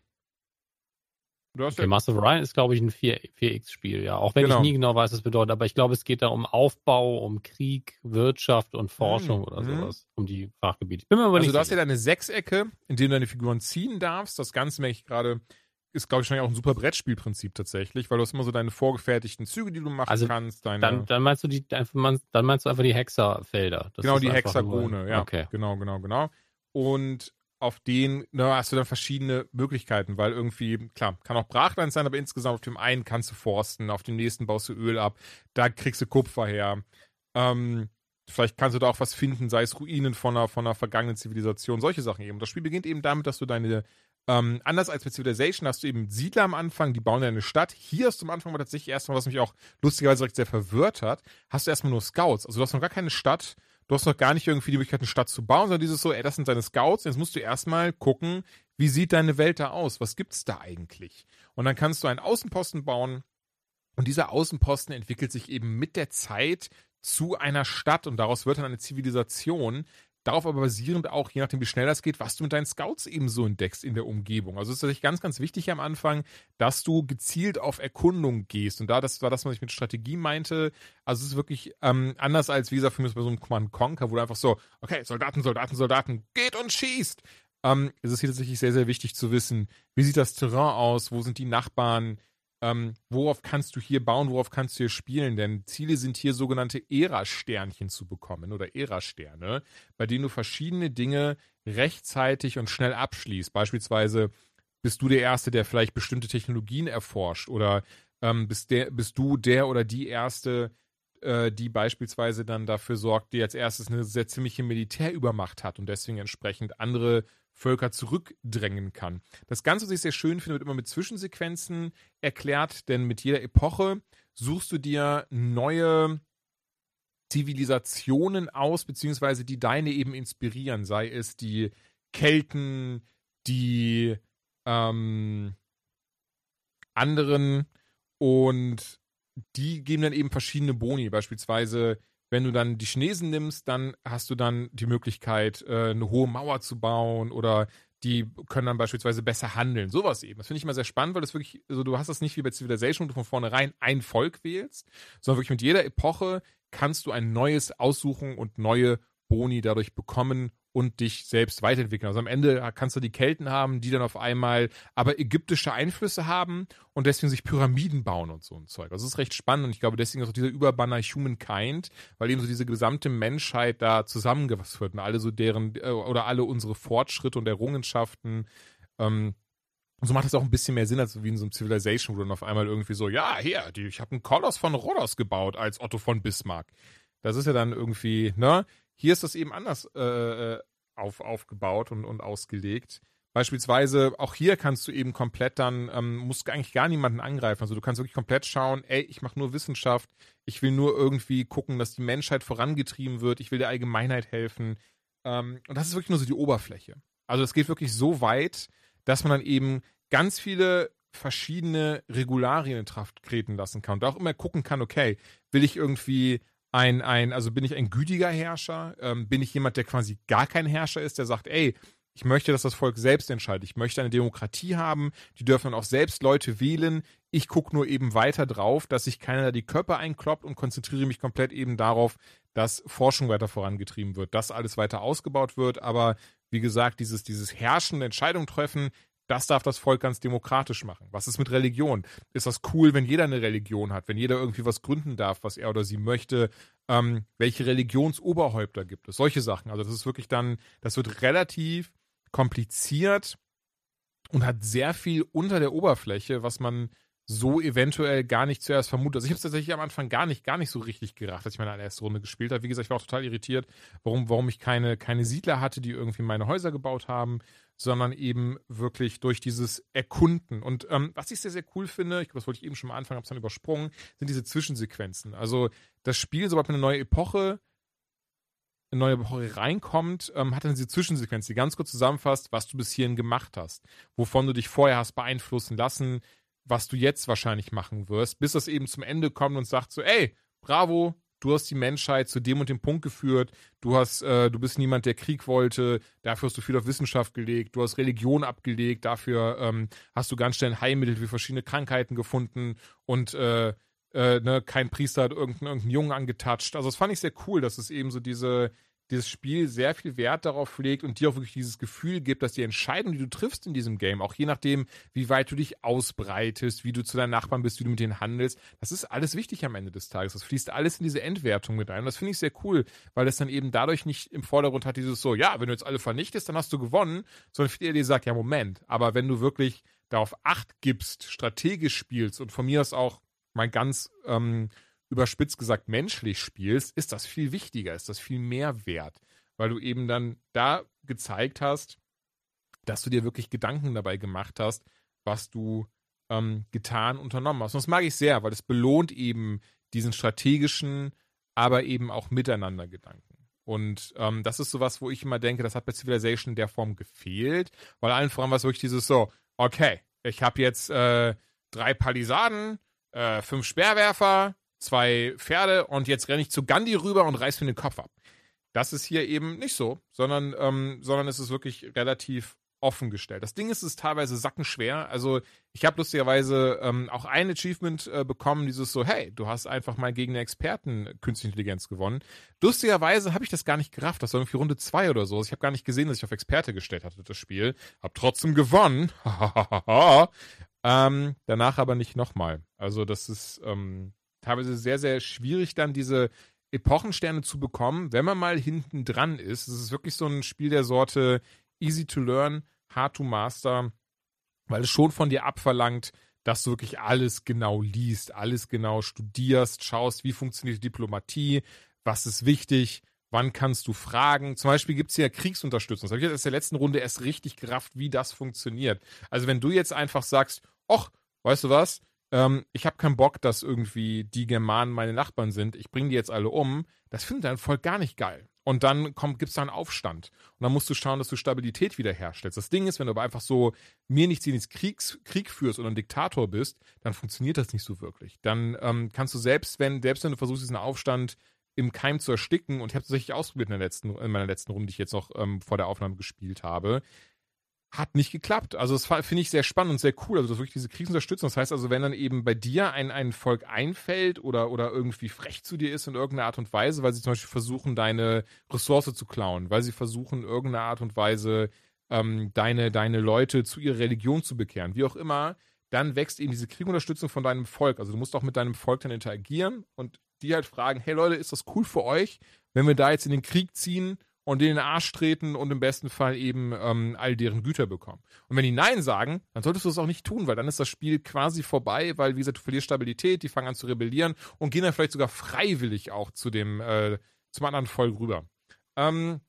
Du hast Okay, ja, Master of Orion ist, glaube ich, ein 4, 4X-Spiel, ja. Auch wenn Genau. ich nie genau weiß, was das bedeutet. Aber ich glaube, es geht da um Aufbau, um Krieg, Wirtschaft und Forschung Mhm, oder mhm. sowas. Um die Fachgebiete. Ich bin mir aber also nicht du hast ja deine Sechsecke, in denen du deine Figuren ziehen darfst. Das Ganze merke ich gerade, ist, glaube ich, auch ein super Brettspielprinzip tatsächlich, weil du hast immer so deine vorgefertigten Züge, die du machen Also, kannst. Deine, Dann, dann meinst du die, dann meinst du einfach die Hexerfelder. Das genau, die Hexagone, nur- ja. Okay. Genau, genau, genau. Und auf denen na, hast du dann verschiedene Möglichkeiten, weil irgendwie, klar, kann auch Brachland sein, aber insgesamt auf dem einen kannst du forsten, auf dem nächsten baust du Öl ab, da kriegst du Kupfer her. Ähm, vielleicht kannst du da auch was finden, sei es Ruinen von einer, von einer vergangenen Zivilisation, solche Sachen eben. Das Spiel beginnt eben damit, dass du deine ähm, anders als bei Civilization hast du eben Siedler am Anfang, die bauen ja eine Stadt. Hier hast du am Anfang tatsächlich erstmal, was mich auch lustigerweise direkt sehr verwirrt hat, hast du erstmal nur Scouts. Also du hast noch gar keine Stadt, du hast noch gar nicht irgendwie die Möglichkeit, eine Stadt zu bauen, sondern dieses so, ey, das sind deine Scouts, jetzt musst du erstmal gucken, wie sieht deine Welt da aus? Was gibt's da eigentlich? Und dann kannst du einen Außenposten bauen, und dieser Außenposten entwickelt sich eben mit der Zeit zu einer Stadt und daraus wird dann eine Zivilisation. Darauf aber basierend auch, je nachdem wie schnell das geht, was du mit deinen Scouts eben so entdeckst in der Umgebung. Also es ist natürlich ganz, ganz wichtig am Anfang, dass du gezielt auf Erkundung gehst. Und da, das war das, was ich mit Strategie meinte. Also es ist wirklich ähm, anders als, wie gesagt, für mich bei so einem Command Conquer, wo du einfach so, okay, Soldaten, Soldaten, Soldaten, geht und schießt. Ähm, es ist hier tatsächlich sehr, sehr wichtig zu wissen, wie sieht das Terrain aus, wo sind die Nachbarn, ähm, worauf kannst du hier bauen, worauf kannst du hier spielen? Denn Ziele sind hier sogenannte Ära-Sternchen zu bekommen oder Ära-Sterne, bei denen du verschiedene Dinge rechtzeitig und schnell abschließt. Beispielsweise bist du der Erste, der vielleicht bestimmte Technologien erforscht oder ähm, bist, der, bist du der oder die Erste, äh, die beispielsweise dann dafür sorgt, die als erstes eine sehr ziemliche Militärübermacht hat und deswegen entsprechend andere Völker zurückdrängen kann. Das Ganze, was ich sehr schön finde, wird immer mit Zwischensequenzen erklärt, denn mit jeder Epoche suchst du dir neue Zivilisationen aus, beziehungsweise die deine eben inspirieren, sei es die Kelten, die ähm, anderen und die geben dann eben verschiedene Boni, beispielsweise wenn du dann die Chinesen nimmst, dann hast du dann die Möglichkeit, äh, eine hohe Mauer zu bauen oder die können dann beispielsweise besser handeln. Sowas eben. Das finde ich immer sehr spannend, weil das wirklich, also du hast das nicht wie bei Civilization, wo du von vornherein ein Volk wählst, sondern wirklich mit jeder Epoche kannst du ein neues aussuchen und neue Boni dadurch bekommen und dich selbst weiterentwickeln. Also am Ende kannst du die Kelten haben, die dann auf einmal aber ägyptische Einflüsse haben und deswegen sich Pyramiden bauen und so ein Zeug. Also das ist recht spannend und ich glaube deswegen ist auch dieser Überbanner Humankind, weil eben so diese gesamte Menschheit da zusammengefasst wird und alle so deren äh, oder alle unsere Fortschritte und Errungenschaften ähm, und so macht das auch ein bisschen mehr Sinn als wie in so einem Civilization, wo dann auf einmal irgendwie so, ja, hier, die, ich habe einen Koloss von Rhodos gebaut als Otto von Bismarck. Das ist ja dann irgendwie, ne? Hier ist das eben anders äh, äh, auf, aufgebaut und, und ausgelegt. Beispielsweise, auch hier kannst du eben komplett dann, ähm, musst eigentlich gar niemanden angreifen. Also du kannst wirklich komplett schauen, ey, ich mache nur Wissenschaft, ich will nur irgendwie gucken, dass die Menschheit vorangetrieben wird, ich will der Allgemeinheit helfen. Ähm, und das ist wirklich nur so die Oberfläche. Also es geht wirklich so weit, dass man dann eben ganz viele verschiedene Regularien in Kraft treten lassen kann und auch immer gucken kann, okay, will ich irgendwie ein, ein, also bin ich ein gütiger Herrscher? Ähm, bin ich jemand, der quasi gar kein Herrscher ist, der sagt, ey, ich möchte, dass das Volk selbst entscheidet. Ich möchte eine Demokratie haben. Die dürfen dann auch selbst Leute wählen. Ich gucke nur eben weiter drauf, dass sich keiner da die Köpfe einkloppt und konzentriere mich komplett eben darauf, dass Forschung weiter vorangetrieben wird, dass alles weiter ausgebaut wird. Aber wie gesagt, dieses, dieses herrschende Entscheidung treffen, das darf das Volk ganz demokratisch machen. Was ist mit Religion? Ist das cool, wenn jeder eine Religion hat, wenn jeder irgendwie was gründen darf, was er oder sie möchte? Ähm, welche Religionsoberhäupter gibt es? Solche Sachen. Also das ist wirklich dann, das wird relativ kompliziert und hat sehr viel unter der Oberfläche, was man so eventuell gar nicht zuerst vermutet. Also ich habe es tatsächlich am Anfang gar nicht, gar nicht so richtig gerafft, als ich meine erste Runde gespielt habe. Wie gesagt, ich war auch total irritiert, warum, warum ich keine, keine Siedler hatte, die irgendwie meine Häuser gebaut haben, sondern eben wirklich durch dieses Erkunden. Und ähm, was ich sehr, sehr cool finde, ich glaube, das wollte ich eben schon mal anfangen, habe es dann übersprungen, sind diese Zwischensequenzen. Also das Spiel, sobald man eine neue Epoche eine neue Epoche reinkommt, ähm, hat dann diese Zwischensequenz, die ganz kurz zusammenfasst, was du bis hierhin gemacht hast, wovon du dich vorher hast beeinflussen lassen, was du jetzt wahrscheinlich machen wirst, bis das eben zum Ende kommt und sagt so, ey, bravo, du hast die Menschheit zu dem und dem Punkt geführt, du hast, äh, du bist niemand, der Krieg wollte, dafür hast du viel auf Wissenschaft gelegt, du hast Religion abgelegt, dafür ähm, hast du ganz schnell Heilmittel für verschiedene Krankheiten gefunden. Und äh, äh, ne, kein Priester hat irgendeinen, irgendeinen Jungen angetatscht. Also das fand ich sehr cool, dass es eben so diese, dieses Spiel sehr viel Wert darauf legt und dir auch wirklich dieses Gefühl gibt, dass die Entscheidung, die du triffst in diesem Game, auch je nachdem, wie weit du dich ausbreitest, wie du zu deinen Nachbarn bist, wie du mit denen handelst, das ist alles wichtig am Ende des Tages. Das fließt alles in diese Endwertung mit ein. Und das finde ich sehr cool, weil es dann eben dadurch nicht im Vordergrund hat, dieses so, ja, wenn du jetzt alle vernichtest, dann hast du gewonnen, sondern viel dir sagt, ja, Moment, aber wenn du wirklich darauf Acht gibst, strategisch spielst und von mir aus auch mal ganz ähm, überspitzt gesagt menschlich spielst, ist das viel wichtiger, ist das viel mehr wert, weil du eben dann da gezeigt hast, dass du dir wirklich Gedanken dabei gemacht hast, was du ähm, getan, unternommen hast. Und das mag ich sehr, weil es belohnt eben diesen strategischen, aber eben auch Miteinander-Gedanken. Und ähm, das ist sowas, wo ich immer denke, das hat bei Civilization in der Form gefehlt, weil allen voran war es wirklich dieses so, okay, ich habe jetzt äh, drei Palisaden, äh, fünf Speerwerfer, zwei Pferde und jetzt renne ich zu Gandhi rüber und reiß mir den Kopf ab. Das ist hier eben nicht so, sondern, ähm, sondern es ist wirklich relativ offen gestellt. Das Ding ist, es ist teilweise sackenschwer. Also ich habe lustigerweise ähm, auch ein Achievement äh, bekommen, dieses so, hey, du hast einfach mal gegen eine Experten künstliche Intelligenz gewonnen. Lustigerweise habe ich das gar nicht gerafft. Das war irgendwie Runde zwei oder so. Ich habe gar nicht gesehen, dass ich auf Experte gestellt hatte, das Spiel. Hab trotzdem gewonnen. ähm, danach aber nicht nochmal. Also das ist ähm, teilweise sehr, sehr schwierig, dann diese Epochensterne zu bekommen, wenn man mal hinten dran ist. Es ist wirklich so ein Spiel der Sorte easy to learn, hard to master, weil es schon von dir abverlangt, dass du wirklich alles genau liest, alles genau studierst, schaust, wie funktioniert Diplomatie, was ist wichtig, wann kannst du fragen. Zum Beispiel gibt es ja Kriegsunterstützung. Das habe ich jetzt in der letzten Runde erst richtig gerafft, wie das funktioniert. Also wenn du jetzt einfach sagst, ach, weißt du was, ähm, ich habe keinen Bock, dass irgendwie die Germanen meine Nachbarn sind, ich bringe die jetzt alle um, das findet dein Volk gar nicht geil. Und dann gibt es da einen Aufstand. Und dann musst du schauen, dass du Stabilität wiederherstellst. Das Ding ist, wenn du aber einfach so mir nichts in den Krieg führst oder ein Diktator bist, dann funktioniert das nicht so wirklich. Dann ähm, kannst du selbst, wenn, selbst wenn du versuchst, diesen Aufstand im Keim zu ersticken, und ich habe es tatsächlich ausprobiert in, letzten, in meiner letzten Runde, die ich jetzt noch ähm, vor der Aufnahme gespielt habe, hat nicht geklappt. Also das finde ich sehr spannend und sehr cool. Also wirklich diese Kriegsunterstützung. Das heißt also, wenn dann eben bei dir ein, ein Volk einfällt oder, oder irgendwie frech zu dir ist in irgendeiner Art und Weise, weil sie zum Beispiel versuchen, deine Ressource zu klauen, weil sie versuchen, irgendeiner Art und Weise ähm, deine, deine Leute zu ihrer Religion zu bekehren, wie auch immer, dann wächst eben diese Kriegsunterstützung von deinem Volk. Also du musst auch mit deinem Volk dann interagieren und die halt fragen, hey Leute, ist das cool für euch, wenn wir da jetzt in den Krieg ziehen und denen in den Arsch treten und im besten Fall eben ähm, all deren Güter bekommen. Und wenn die Nein sagen, dann solltest du es auch nicht tun, weil dann ist das Spiel quasi vorbei, weil, wie gesagt, du verlierst Stabilität, die fangen an zu rebellieren und gehen dann vielleicht sogar freiwillig auch zu dem, äh, zum anderen Volk rüber. Ähm,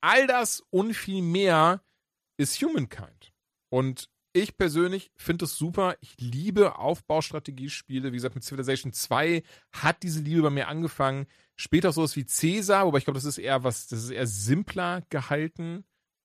all das und viel mehr ist Humankind. Und ich persönlich finde es super. Ich liebe Aufbaustrategiespiele. Wie gesagt, mit Civilization 2 hat diese Liebe bei mir angefangen. Später sowas wie Caesar, wobei ich glaube, das ist eher was, das ist eher simpler gehalten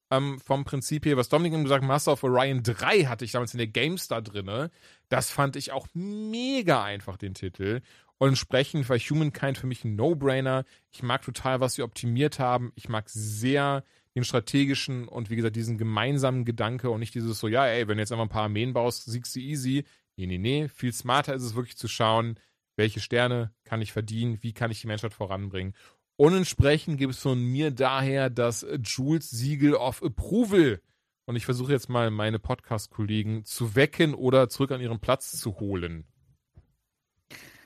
ähm, vom Prinzip her. Was Dominik gesagt hat, Master of Orion 3 hatte ich damals in der GameStar drinne. Das fand ich auch mega einfach, den Titel. Und entsprechend war Humankind für mich ein No-Brainer. Ich mag total, was sie optimiert haben. Ich mag sehr den strategischen und wie gesagt diesen gemeinsamen Gedanke und nicht dieses so, ja, ey, wenn du jetzt einfach ein paar Armeen baust, siegst du easy. Nee, nee, nee. Viel smarter ist es wirklich zu schauen, welche Sterne kann ich verdienen, wie kann ich die Menschheit voranbringen. Und entsprechend gibt es von mir daher das Jules Siegel of Approval. Und ich versuche jetzt mal meine Podcast-Kollegen zu wecken oder zurück an ihren Platz zu holen.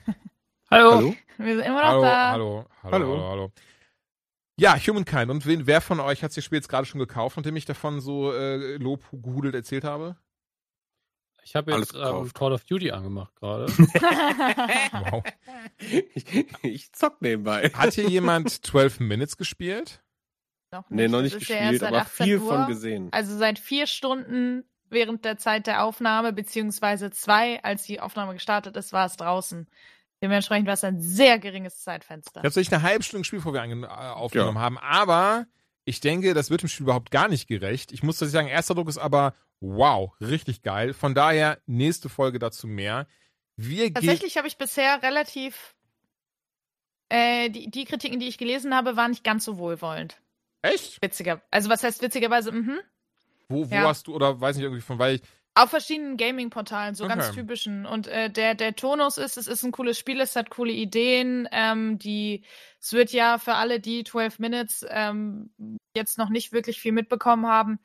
Hallo. hallo. Wir sind immer noch hallo, da. Hallo, hallo, hallo, hallo, hallo. Ja, Humankind. Und wen, wer von euch hat das Spiel jetzt gerade schon gekauft, nachdem ich davon so äh, Lob gehudelt erzählt habe? Ich habe jetzt ähm, Call of Duty angemacht gerade. wow. Ich, ich, zock nebenbei. Hat hier jemand 12 Minutes gespielt? Noch nicht. Nee, noch nicht gespielt, aber viel Uhr, von gesehen. Also seit vier Stunden während der Zeit der Aufnahme, beziehungsweise zwei, als die Aufnahme gestartet ist, war es draußen. Dementsprechend war es ein sehr geringes Zeitfenster. Ich habe tatsächlich eine halbe Stunde gespielt, bevor wir äh, aufgenommen ja. haben, aber ich denke, das wird dem Spiel überhaupt gar nicht gerecht. Ich muss tatsächlich sagen, erster Druck ist aber wow, richtig geil. Von daher, nächste Folge dazu mehr. Wir Tatsächlich habe ich bisher relativ äh, die, die Kritiken, die ich gelesen habe, waren nicht ganz so wohlwollend. Echt? Witziger. Also was heißt witzigerweise? Mhm. Wo, wo ja. hast du, oder weiß nicht, irgendwie von, weil ich, auf verschiedenen Gaming-Portalen, so okay. ganz typischen. Und äh, der, der Tonus ist, es ist ein cooles Spiel, es hat coole Ideen. Ähm, die, es wird ja für alle, die 12 Minutes ähm, jetzt noch nicht wirklich viel mitbekommen haben,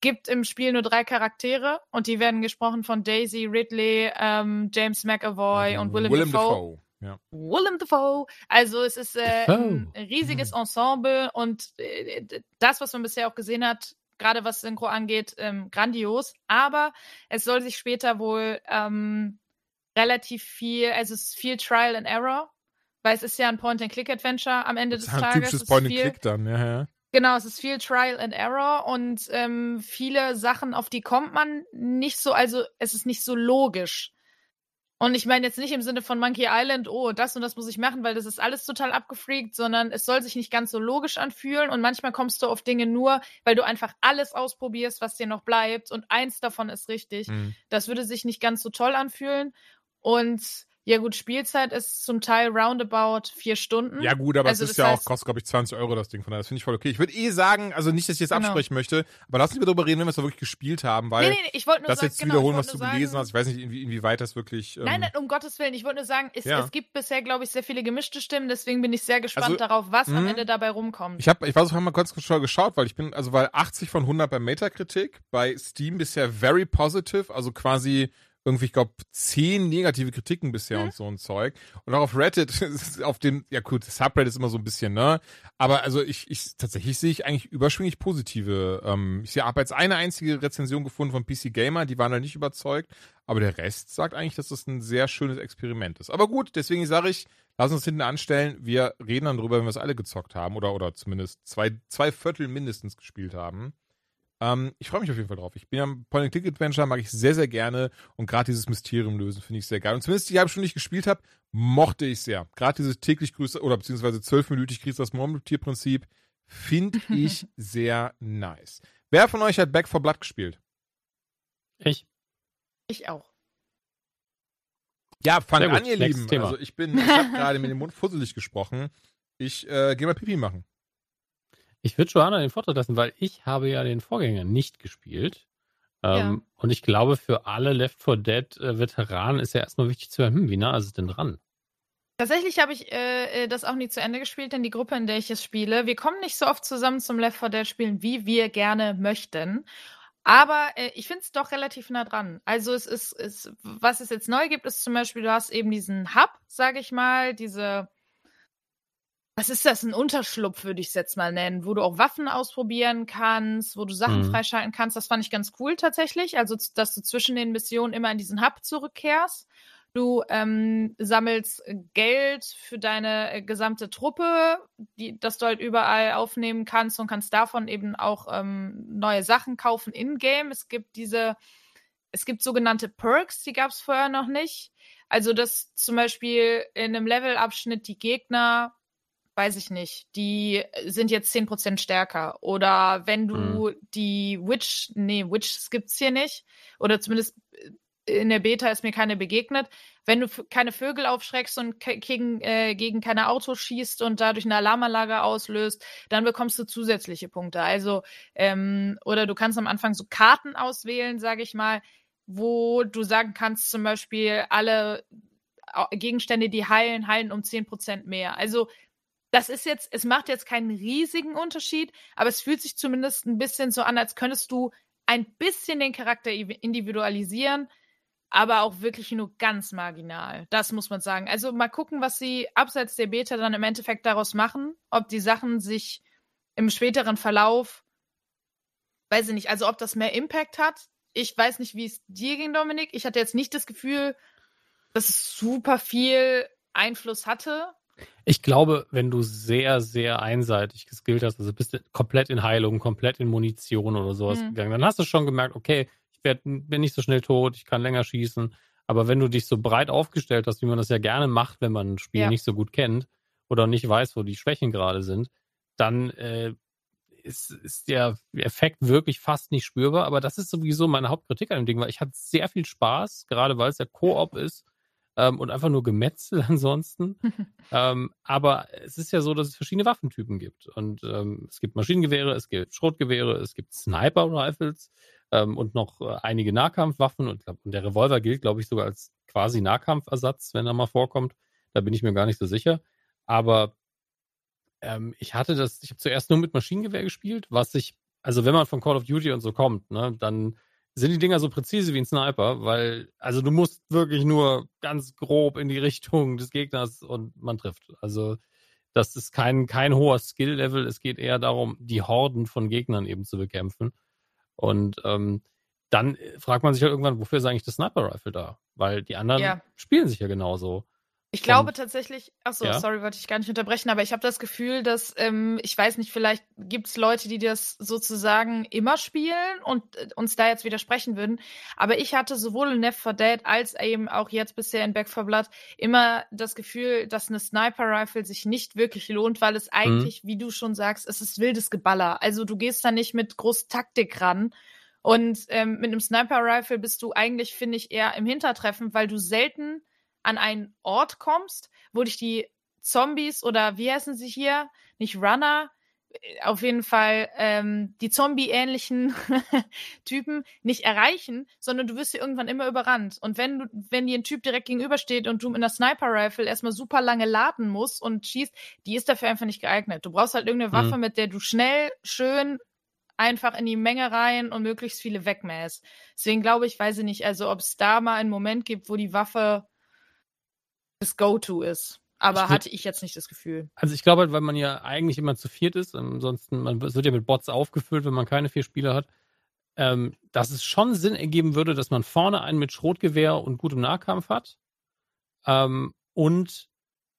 gibt im Spiel nur drei Charaktere und die werden gesprochen von Daisy Ridley, ähm, James McAvoy also und Willem, Willem Dafoe. Dafoe. Ja. Willem Dafoe. Also es ist äh, ein riesiges Ensemble und äh, das, was man bisher auch gesehen hat, gerade was Synchro angeht, ähm, grandios. Aber es soll sich später wohl ähm, relativ viel, also es ist viel Trial and Error, weil es ist ja ein Point-and-Click-Adventure am Ende des ist Tages. Ein typisches Point-and-Click dann, ja, ja. Genau, es ist viel Trial and Error und ähm, viele Sachen, auf die kommt man nicht so, also es ist nicht so logisch. Und ich meine jetzt nicht im Sinne von Monkey Island, oh, das und das muss ich machen, weil das ist alles total abgefreakt, sondern es soll sich nicht ganz so logisch anfühlen und manchmal kommst du auf Dinge nur, weil du einfach alles ausprobierst, was dir noch bleibt und eins davon ist richtig. Mhm. Das würde sich nicht ganz so toll anfühlen und ja gut, Spielzeit ist zum Teil roundabout vier Stunden. Ja, gut, aber Also es ist ja auch, heißt- kostet, glaube ich, 20 Euro das Ding. Von daher, das finde ich voll okay. Ich würde eh sagen, also nicht, dass ich jetzt Genau. absprechen möchte, aber lass uns darüber reden, wenn wir es da wirklich gespielt haben, weil nee, nee, nee, ich wollte nur das sagen, jetzt genau, wiederholen, ich was du nur gelesen sagen, hast, ich weiß nicht, inwie, inwieweit das wirklich. Ähm, Nein, nein, um Gottes Willen. Ich wollte nur sagen, es, Ja. es gibt bisher, glaube ich, sehr viele gemischte Stimmen, deswegen bin ich sehr gespannt Also, darauf, was am mh. Ende dabei rumkommt. Ich habe, ich weiß auch, haben mal kurz schon geschaut, weil ich bin, also weil 80 von 100 bei Metacritic, bei Steam bisher very positive, also quasi irgendwie, ich glaube, 10 negative Kritiken bisher Mhm. und so ein Zeug. Und auch auf Reddit, auf dem, ja gut, Subreddit ist immer so ein bisschen, ne? Aber also ich, ich tatsächlich sehe ich eigentlich überschwinglich positive. Ähm, ich habe jetzt eine einzige Rezension gefunden von PC Gamer, die waren da nicht überzeugt, aber der Rest sagt eigentlich, dass das ein sehr schönes Experiment ist. Aber gut, deswegen sage ich, lass uns hinten anstellen, wir reden dann drüber, wenn wir es alle gezockt haben oder, oder zumindest zwei, zwei Viertel mindestens gespielt haben. Ähm, ich freue mich auf jeden Fall drauf. Ich bin ja Point-and-Click-Adventure, mag ich sehr, sehr gerne und gerade dieses Mysterium lösen finde ich sehr geil. Und zumindest die halbe Stunde, die ich gespielt habe, mochte ich sehr. Gerade dieses täglich grüße oder beziehungsweise zwölfminütig grüßt das Murmeltier-Prinzip finde ich sehr nice. Wer von euch hat Back for Blood gespielt? Ich. Ich auch. Ja, fang an, ihr nächstes Lieben. Thema. Also ich bin, ich habe gerade mit dem Mund fusselig gesprochen. Ich äh, gehe mal Pipi machen. Ich würde Joanna den Vortritt lassen, weil ich habe ja den Vorgänger nicht gespielt. Ähm, Und ich glaube, für alle Left 4 Dead äh, Veteranen ist ja erstmal wichtig zu hören, hm, wie nah ist es denn dran? Tatsächlich habe ich äh, äh, das auch nie zu Ende gespielt, denn die Gruppe, in der ich es spiele, wir kommen nicht so oft zusammen zum Left 4 Dead spielen, wie wir gerne möchten. Aber äh, ich finde es doch relativ nah dran. Also es ist, es, was es jetzt neu gibt, ist zum Beispiel, du hast eben diesen Hub, sage ich mal, diese, was ist das, ein Unterschlupf, würde ich es jetzt mal nennen, wo du auch Waffen ausprobieren kannst, wo du Sachen Mhm. freischalten kannst. Das fand ich ganz cool tatsächlich. Also, dass du zwischen den Missionen immer in diesen Hub zurückkehrst. Du ähm, sammelst äh, Geld für deine äh, gesamte Truppe, die, das du halt überall aufnehmen kannst und kannst davon eben auch ähm, neue Sachen kaufen in-game. Es gibt diese, es gibt sogenannte Perks, die gab es vorher noch nicht. Also, dass zum Beispiel in einem Levelabschnitt die Gegner, weiß ich nicht, die sind jetzt 10% stärker. Oder wenn du die Witch, nee, Witches gibt's hier nicht. Oder zumindest äh, in der Beta ist mir keine begegnet. Wenn du keine Vögel aufschreckst und gegen, äh, gegen keine Autos schießt und dadurch eine Alarmanlage auslöst, dann bekommst du zusätzliche Punkte. Also, ähm, oder du kannst am Anfang so Karten auswählen, sage ich mal, wo du sagen kannst, zum Beispiel, alle Au- Gegenstände, die heilen, heilen um 10% mehr. Also, das ist jetzt, es macht jetzt keinen riesigen Unterschied, aber es fühlt sich zumindest ein bisschen so an, als könntest du ein bisschen den Charakter individualisieren, aber auch wirklich nur ganz marginal. Das muss man sagen. Also mal gucken, was sie abseits der Beta dann im Endeffekt daraus machen, ob die Sachen sich im späteren Verlauf, weiß ich nicht, also ob das mehr Impact hat. Ich weiß nicht, wie es dir ging, Dominik. Ich hatte jetzt nicht das Gefühl, dass es super viel Einfluss hatte. Ich glaube, wenn du sehr, sehr einseitig geskillt hast, also bist du komplett in Heilung, komplett in Munition oder sowas Mhm. gegangen, dann hast du schon gemerkt, okay, ich werd, bin nicht so schnell tot, ich kann länger schießen. Aber wenn du dich so breit aufgestellt hast, wie man das ja gerne macht, wenn man ein Spiel Ja. nicht so gut kennt oder nicht weiß, wo die Schwächen gerade sind, dann äh, ist, ist der Effekt wirklich fast nicht spürbar. Aber das ist sowieso meine Hauptkritik an dem Ding, weil ich hatte sehr viel Spaß, gerade weil es ja Koop ist ähm, und einfach nur Gemetzel ansonsten. Ähm, aber es ist ja so, dass es verschiedene Waffentypen gibt. Und ähm, es gibt Maschinengewehre, es gibt Schrotgewehre, es gibt Sniper-Rifles ähm, und noch äh, einige Nahkampfwaffen. Und, glaub, und der Revolver gilt, glaube ich, sogar als quasi Nahkampfersatz, wenn er mal vorkommt. Da bin ich mir gar nicht so sicher. Aber ähm, ich hatte das, ich habe zuerst nur mit Maschinengewehr gespielt, was ich, also wenn man von Call of Duty und so kommt, ne, dann sind die Dinger so präzise wie ein Sniper, weil, also du musst wirklich nur ganz grob in die Richtung des Gegners und man trifft. Also das ist kein, kein hoher Skill-Level, es geht eher darum, die Horden von Gegnern eben zu bekämpfen. Und ähm, dann fragt man sich halt irgendwann, wofür ist eigentlich das Sniper-Rifle da? Weil die anderen Ja. spielen sich ja genauso. Ich glaube tatsächlich, ach so, Ja. sorry, wollte ich gar nicht unterbrechen, aber ich habe das Gefühl, dass, ähm, ich weiß nicht, vielleicht gibt es Leute, die das sozusagen immer spielen und äh, uns da jetzt widersprechen würden. Aber ich hatte sowohl in Left 4 Dead als eben auch jetzt bisher in Back 4 Blood immer das Gefühl, dass eine Sniper-Rifle sich nicht wirklich lohnt, weil es eigentlich, wie du schon sagst, es ist wildes Geballer. Also du gehst da nicht mit groß Taktik ran. Und ähm, mit einem Sniper-Rifle bist du eigentlich, finde ich, eher im Hintertreffen, weil du selten an einen Ort kommst, wo dich die Zombies oder wie heißen sie hier? Nicht Runner, äh, auf jeden Fall ähm, die Zombie-ähnlichen Typen nicht erreichen, sondern du wirst hier irgendwann immer überrannt. Und wenn du, wenn dir ein Typ direkt gegenübersteht und du mit einer Sniper-Rifle erstmal super lange laden musst und schießt, die ist dafür einfach nicht geeignet. Du brauchst halt irgendeine Mhm. Waffe, mit der du schnell, schön einfach in die Menge rein und möglichst viele wegmähst. Deswegen glaube ich, weiß ich nicht, also ob es da mal einen Moment gibt, wo die Waffe das Go-To ist. Aber Ich hatte ich jetzt nicht das Gefühl. Also ich glaube halt, weil man ja eigentlich immer zu viert ist, ansonsten, man es wird ja mit Bots aufgefüllt, wenn man keine vier Spieler hat, ähm, dass es schon Sinn ergeben würde, dass man vorne einen mit Schrotgewehr und gutem Nahkampf hat ähm, und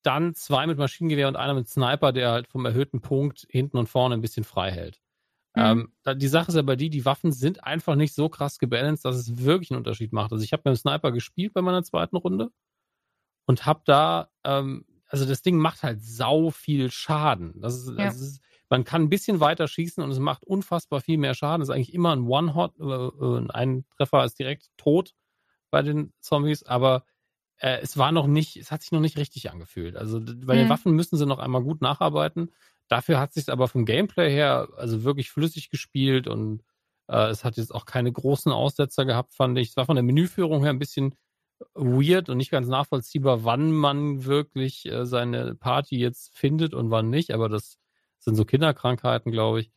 dann zwei mit Maschinengewehr und einer mit Sniper, der halt vom erhöhten Punkt hinten und vorne ein bisschen frei hält. Mhm. Ähm, die Sache ist ja bei die, die Waffen sind einfach nicht so krass gebalanced, dass es wirklich einen Unterschied macht. Also ich habe mit dem Sniper gespielt bei meiner zweiten Runde und habe da, ähm, also das Ding macht halt sau viel Schaden. Das ist, Ja. das ist, man kann ein bisschen weiter schießen und es macht unfassbar viel mehr Schaden. Das ist eigentlich immer ein One-Hot, äh, äh, ein Treffer ist direkt tot bei den Zombies, aber äh, es war noch nicht, es hat sich noch nicht richtig angefühlt. Also bei den Mhm. Waffen müssen sie noch einmal gut nacharbeiten. Dafür hat sich aber vom Gameplay her also wirklich flüssig gespielt und äh, es hat jetzt auch keine großen Aussetzer gehabt, fand ich. Es war von der Menüführung her ein bisschen weird und nicht ganz nachvollziehbar, wann man wirklich äh, seine Party jetzt findet und wann nicht. Aber das sind so Kinderkrankheiten, glaube ich.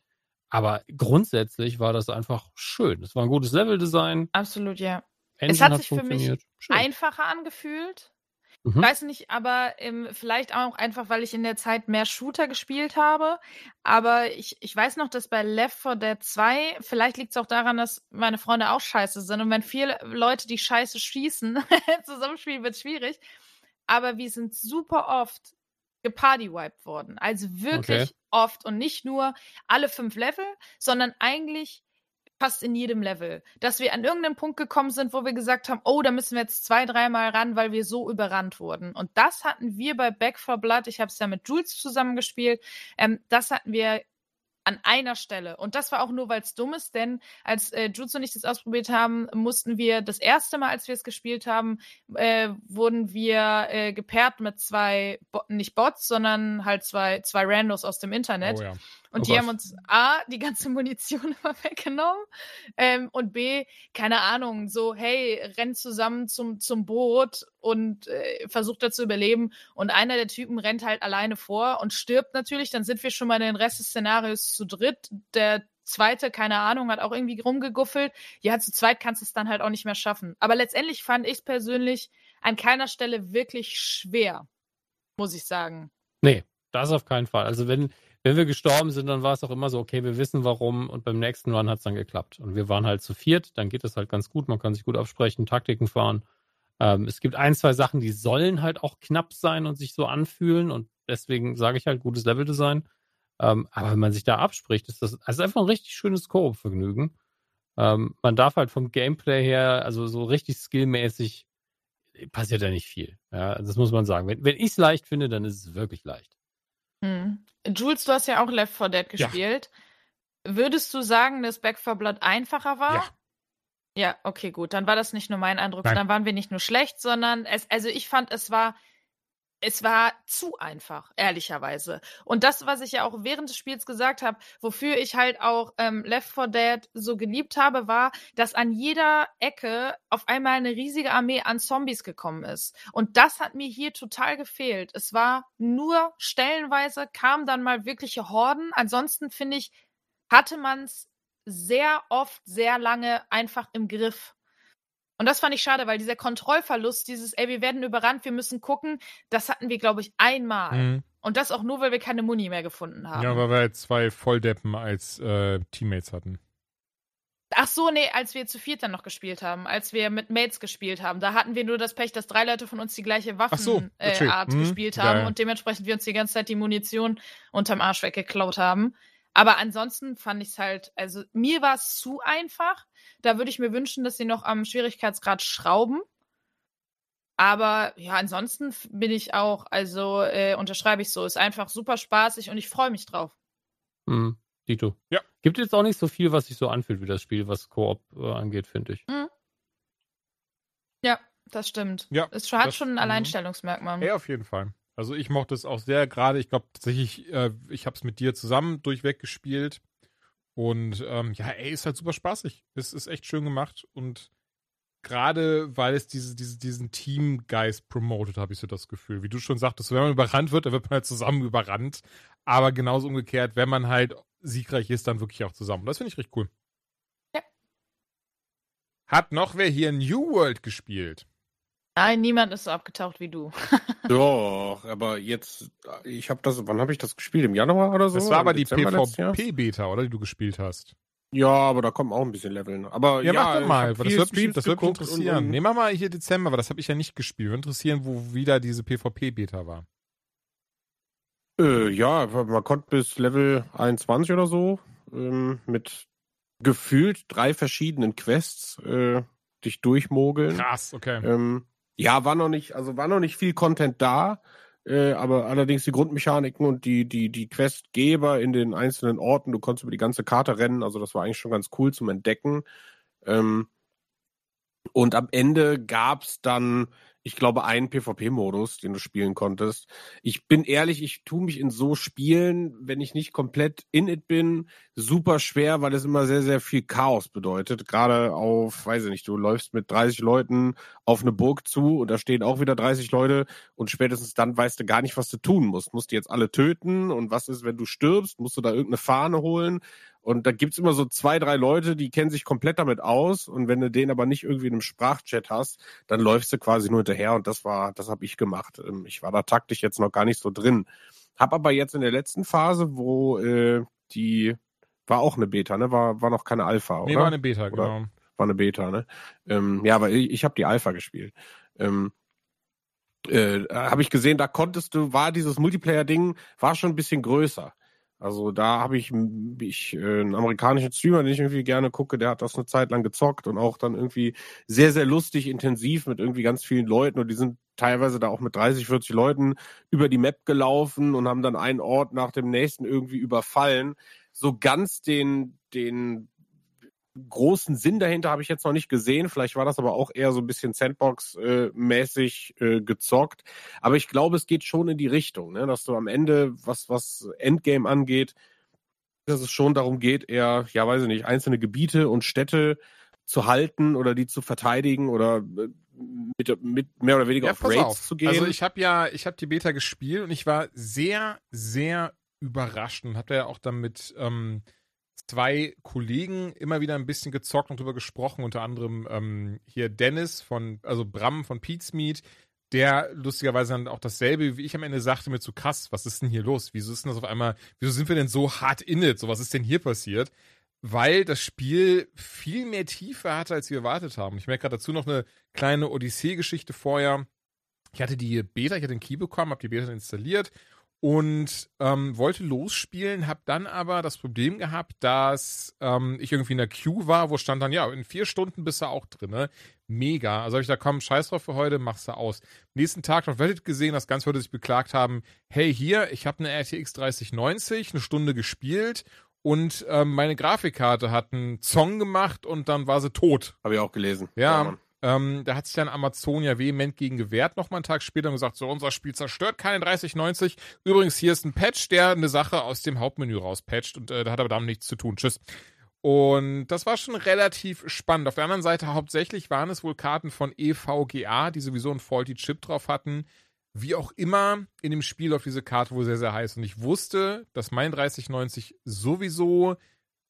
Aber grundsätzlich war das einfach schön. Es war ein gutes Leveldesign. Absolut, ja. Engine hat sich für mich. Schön. Einfacher angefühlt. Mhm. Weiß nicht, aber ähm, vielleicht auch einfach, weil ich in der Zeit mehr Shooter gespielt habe. Aber ich, ich weiß noch, dass bei Left 4 Dead 2, vielleicht liegt es auch daran, dass meine Freunde auch scheiße sind. Und wenn viele Leute, die scheiße schießen, zusammenspielen, wird schwierig. Aber wir sind super oft gepartywiped worden. Also wirklich Okay. oft. Und nicht nur alle fünf Level, sondern eigentlich fast in jedem Level. Dass wir an irgendeinen Punkt gekommen sind, wo wir gesagt haben, oh, da müssen wir jetzt zwei, dreimal ran, weil wir so überrannt wurden. Und das hatten wir bei Back 4 Blood, ich habe es ja mit Jules zusammengespielt, ähm, das hatten wir an einer Stelle. Und das war auch nur, weil es dumm ist, denn als äh, Jules und ich das ausprobiert haben, mussten wir das erste Mal, als wir es gespielt haben, äh, wurden wir äh, gepaart mit zwei, Bo nicht Bots, sondern halt zwei, zwei Randos aus dem Internet. Oh ja. Und Oh die Gott. haben uns A, die ganze Munition immer weggenommen ähm, und B, keine Ahnung, so, hey, rennt zusammen zum, zum Boot und äh, versucht da zu überleben. Und einer der Typen rennt halt alleine vor und stirbt natürlich. Dann sind wir schon mal in den Rest des Szenarios zu dritt. Der zweite, keine Ahnung, hat auch irgendwie rumgeguffelt. Ja, zu zweit kannst du es dann halt auch nicht mehr schaffen. Aber letztendlich fand ich es persönlich an keiner Stelle wirklich schwer, muss ich sagen. Nee, das auf keinen Fall. Also wenn, wenn wir gestorben sind, dann war es auch immer so, okay, wir wissen warum und beim nächsten Run hat es dann geklappt. Und wir waren halt zu viert, dann geht es halt ganz gut, man kann sich gut absprechen, Taktiken fahren. Ähm, es gibt ein, zwei Sachen, die sollen halt auch knapp sein und sich so anfühlen und deswegen sage ich halt gutes Leveldesign. Ähm, aber wenn man sich da abspricht, ist das also einfach ein richtig schönes Koop-Vergnügen. Ähm, man darf halt vom Gameplay her, also so richtig skillmäßig, passiert da nicht viel. Ja, das muss man sagen. Wenn, wenn ich es leicht finde, dann ist es wirklich leicht. Hm. Jules, du hast ja auch Left 4 Dead Ja. gespielt. Würdest du sagen, dass Back 4 Blood einfacher war? Ja. Ja, okay, gut. Dann war das nicht nur mein Eindruck. Nein. Dann waren wir nicht nur schlecht, sondern es, also ich fand, es war, es war zu einfach, ehrlicherweise. Und das, was ich ja auch während des Spiels gesagt habe, wofür ich halt auch ähm, Left 4 Dead so geliebt habe, war, dass an jeder Ecke auf einmal eine riesige Armee an Zombies gekommen ist. Und das hat mir hier total gefehlt. Es war nur stellenweise, kamen dann mal wirkliche Horden. Ansonsten finde ich, hatte man es sehr oft, sehr lange einfach im Griff. Und das fand ich schade, weil dieser Kontrollverlust, dieses, ey, wir werden überrannt, wir müssen gucken, das hatten wir, glaube ich, einmal. Mhm. Und das auch nur, weil wir keine Muni mehr gefunden haben. Ja, weil wir halt zwei Volldeppen als äh, Teammates hatten. Ach so, nee, als wir zu viert dann noch gespielt haben, als wir mit Mates gespielt haben, da hatten wir nur das Pech, dass drei Leute von uns die gleiche Ach so, Waffenart äh, Mhm. gespielt Ja, haben ja. und dementsprechend wir uns die ganze Zeit die Munition unterm Arsch weggeklaut haben. Aber ansonsten fand ich es halt, also mir war es zu einfach. Da würde ich mir wünschen, dass sie noch am Schwierigkeitsgrad schrauben. Aber ja, ansonsten bin ich auch, also äh, unterschreibe ich so, ist einfach super spaßig und ich freue mich drauf. Hm, Dito. Ja. Gibt jetzt auch nicht so viel, was sich so anfühlt wie das Spiel, was Koop äh, angeht, finde ich. Ja, das stimmt. Ja, Es hat das- schon ein mhm. Alleinstellungsmerkmal. Ja, auf jeden Fall. Also ich mochte es auch sehr gerade. Ich glaube tatsächlich, äh, ich habe es mit dir zusammen durchweg gespielt. Und ähm, ja, ey, ist halt super spaßig. Es ist echt schön gemacht. Und gerade weil es diese, diese, diesen Teamgeist promotet, habe ich so das Gefühl. Wie du schon sagtest, wenn man überrannt wird, dann wird man halt zusammen überrannt. Aber genauso umgekehrt, wenn man halt siegreich ist, dann wirklich auch zusammen. Das finde ich richtig cool. Ja. Hat noch wer hier New World gespielt? Nein, niemand ist so abgetaucht wie du. Doch, aber jetzt, ich habe das, wann habe ich das gespielt? Im Januar oder so? Das war aber die? PvP-Beta, oder? Die du gespielt hast. Ja, aber da kommen auch ein bisschen Leveln. Aber Ja, ja, mach doch ich mal, das wird mich, das wird mich geguckt und- interessieren. und- Nehmen wir mal hier Dezember, aber das habe ich ja nicht gespielt. Würde interessieren, wo wieder diese PvP-Beta war. Äh, ja, man konnte bis Level 21 oder so ähm, mit gefühlt drei verschiedenen Quests äh, dich durchmogeln. Krass, okay. Ähm, ja, war noch nicht, also war noch nicht viel Content da, äh, aber allerdings die Grundmechaniken und die, die, die Questgeber in den einzelnen Orten, du konntest über die ganze Karte rennen, also das war eigentlich schon ganz cool zum Entdecken. Ähm, und am Ende gab's dann, ich glaube, einen PvP-Modus, den du spielen konntest. Ich bin ehrlich, ich tue mich in so Spielen, wenn ich nicht komplett in it bin, super schwer, weil es immer sehr, sehr viel Chaos bedeutet. Gerade auf, weiß ich nicht, du läufst mit 30 Leuten auf eine Burg zu und da stehen auch wieder 30 Leute und spätestens dann weißt du gar nicht, was du tun musst. Musst du jetzt alle töten und was ist, wenn du stirbst? Musst du da irgendeine Fahne holen? Und da gibt's immer so zwei, drei Leute, die kennen sich komplett damit aus. Und wenn du den aber nicht irgendwie in einem Sprachchat hast, dann läufst du quasi nur hinterher. Und das war, das habe ich gemacht. Ähm, Ich war da taktisch jetzt noch gar nicht so drin. Hab aber jetzt in der letzten Phase, wo äh, die war auch eine Beta, ne? War, war noch keine Alpha, oder? Nee, war eine Beta, Oder- genau. war eine Beta, ne? Ähm, ja, aber ich, ich habe die Alpha gespielt. Ähm, äh, habe ich gesehen, da konntest du, war dieses Multiplayer-Ding, war schon ein bisschen größer. Also da habe ich, ich äh, einen amerikanischen Streamer, den ich irgendwie gerne gucke, der hat das eine Zeit lang gezockt und auch dann irgendwie sehr, sehr lustig, intensiv mit irgendwie ganz vielen Leuten und die sind teilweise da auch mit 30, 40 Leuten über die Map gelaufen und haben dann einen Ort nach dem nächsten irgendwie überfallen. So ganz den, den großen Sinn dahinter habe ich jetzt noch nicht gesehen. Vielleicht war das aber auch eher so ein bisschen Sandbox-mäßig äh, gezockt. Aber ich glaube, es geht schon in die Richtung, ne? dass du am Ende, was, was Endgame angeht, dass es schon darum geht, eher, ja, weiß ich nicht, einzelne Gebiete und Städte zu halten oder die zu verteidigen oder äh, mit, mit mehr oder weniger auf pass Raids zu gehen. Also ich habe ja, ich habe die Beta gespielt und ich war sehr, sehr überrascht und habe ja auch dann mit ähm, zwei Kollegen immer wieder ein bisschen gezockt und drüber gesprochen, unter anderem ähm, hier Dennis von, also Bram von Pete's Meat, der lustigerweise dann auch dasselbe wie ich am Ende sagte mit so krass, was ist denn hier los? Wieso ist denn das auf einmal, wieso sind wir denn so hart in it? So, was ist denn hier passiert? Weil das Spiel viel mehr Tiefe hatte, als wir erwartet haben. Ich merke gerade dazu noch eine kleine Odyssee-Geschichte vorher. Ich hatte die Beta, ich hatte den Key bekommen, habe die Beta installiert und ähm, wollte losspielen, habe dann aber das Problem gehabt, dass ähm, ich irgendwie in der Queue war, wo stand dann, ja, in vier Stunden bist du auch drin. Ne? Mega. Also habe ich da, komm, scheiß drauf für heute, machst du aus. Nächsten Tag auf Reddit gesehen, dass ganz Leute sich beklagt haben, hey, hier, ich habe eine RTX 3090, eine Stunde gespielt und ähm, meine Grafikkarte hat einen Song gemacht und dann war sie tot. habe ich auch gelesen. Ja, Mann. Ähm, da hat sich dann Amazon ja vehement gegen gewehrt, nochmal einen Tag später und gesagt, so, unser Spiel zerstört keine 3090. Übrigens, hier ist ein Patch, der eine Sache aus dem Hauptmenü rauspatcht und äh, da hat aber damit nichts zu tun. Tschüss. Und das war schon relativ spannend. Auf der anderen Seite hauptsächlich waren es wohl Karten von EVGA, die sowieso einen Faulty Chip drauf hatten. Wie auch immer, in dem Spiel auf diese Karte wohl sehr, sehr heiß. Und ich wusste, dass mein 3090 sowieso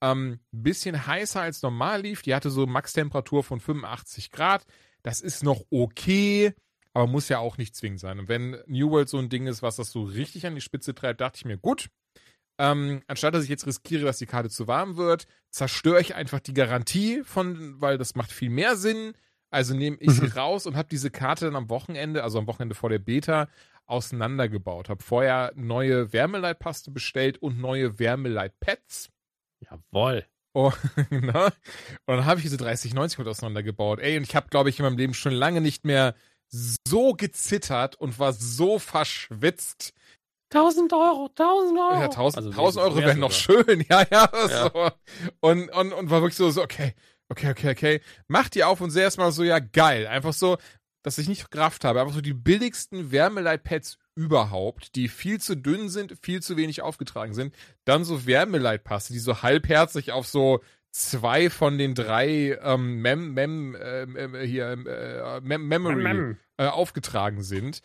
ähm, bisschen heißer als normal lief. Die hatte so Max-Temperatur von 85 Grad. Das ist noch okay, aber muss ja auch nicht zwingend sein. Und wenn New World so ein Ding ist, was das so richtig an die Spitze treibt, dachte ich mir, gut, ähm, anstatt dass ich jetzt riskiere, dass die Karte zu warm wird, zerstöre ich einfach die Garantie von, weil das macht viel mehr Sinn. Also nehme ich sie raus und habe diese Karte dann am Wochenende, also am Wochenende vor der Beta, auseinandergebaut. Habe vorher neue Wärmeleitpaste bestellt und neue Wärmeleitpads. Jawoll. Oh, na? Und dann habe ich diese 3090 mit auseinandergebaut. Ey, und ich habe, glaube ich, in meinem Leben schon lange nicht mehr so gezittert und war so verschwitzt. 1000 Euro, 1000 Euro. Ja, 1000, Also 1000 Euro wären noch schön. Ja, ja. Ja. So. Und, und, und war wirklich so, so, okay, okay, okay, okay. Mach die auf und sehe erstmal so, ja, geil. Einfach so, dass ich nicht gerafft habe. Einfach so die billigsten Wärmeleitpads überhaupt, die viel zu dünn sind, viel zu wenig aufgetragen sind. Dann so Wärmeleitpaste, die so halbherzig auf so zwei von den drei ähm, Mem, Mem, ähm, hier, ähm, äh, Mem Memory äh, aufgetragen sind.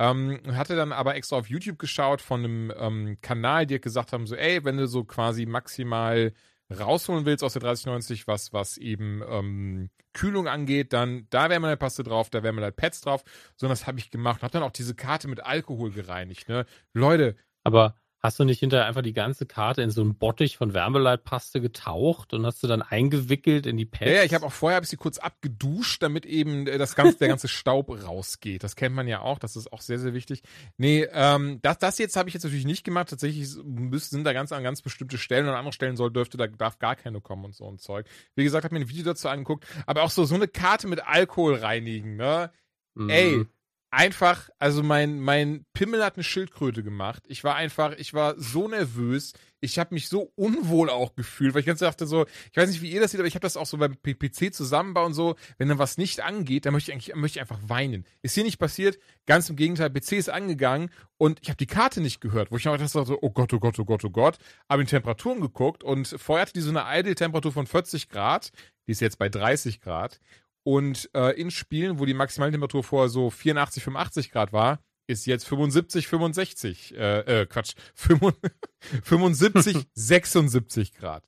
Ähm, hatte dann aber extra auf YouTube geschaut von einem ähm, Kanal, die gesagt haben, so, ey, wenn du so quasi maximal rausholen willst aus der 3090, was, was eben ähm, Kühlung angeht, dann da wäre mal eine Paste drauf, da wäre mal Pads drauf. So, das habe ich gemacht. Hab dann auch diese Karte mit Alkohol gereinigt, ne? Leute, Aber hast du nicht hinterher einfach die ganze Karte in so einen Bottich von Wärmeleitpaste getaucht und hast du dann eingewickelt in die Pads? Ja, ja, ich habe auch vorher hab ich sie kurz abgeduscht, damit eben äh, das ganze, der ganze Staub rausgeht. Das kennt man ja auch, das ist auch sehr, sehr wichtig. Nee, ähm, das, das jetzt habe ich jetzt natürlich nicht gemacht. Tatsächlich müssen, sind da ganz an ganz bestimmte Stellen und an andere Stellen soll, dürfte, da darf gar keine kommen und so ein Zeug. Wie gesagt, habe mir ein Video dazu angeguckt, aber auch so, so eine Karte mit Alkohol reinigen, ne? Mhm. Ey, einfach, also mein, mein Pimmel hat eine Schildkröte gemacht. Ich war einfach, ich war so nervös. Ich habe mich so unwohl auch gefühlt, weil ich ganz dachte so, ich weiß nicht, wie ihr das seht, aber ich habe das auch so beim PC zusammenbau und so, wenn dann was nicht angeht, dann möchte ich eigentlich möchte ich einfach weinen. Ist hier nicht passiert, ganz im Gegenteil, PC ist angegangen und ich habe die Karte nicht gehört, wo ich auch dachte so, oh Gott, oh Gott, oh Gott, oh Gott, habe in Temperaturen geguckt und vorher hatte die so eine Idle-Temperatur von 40 Grad, die ist jetzt bei 30 Grad und äh, in Spielen, wo die Maximaltemperatur vorher so 84, 85 Grad war, ist jetzt 75, 65, äh, äh Quatsch, 75, 76 Grad.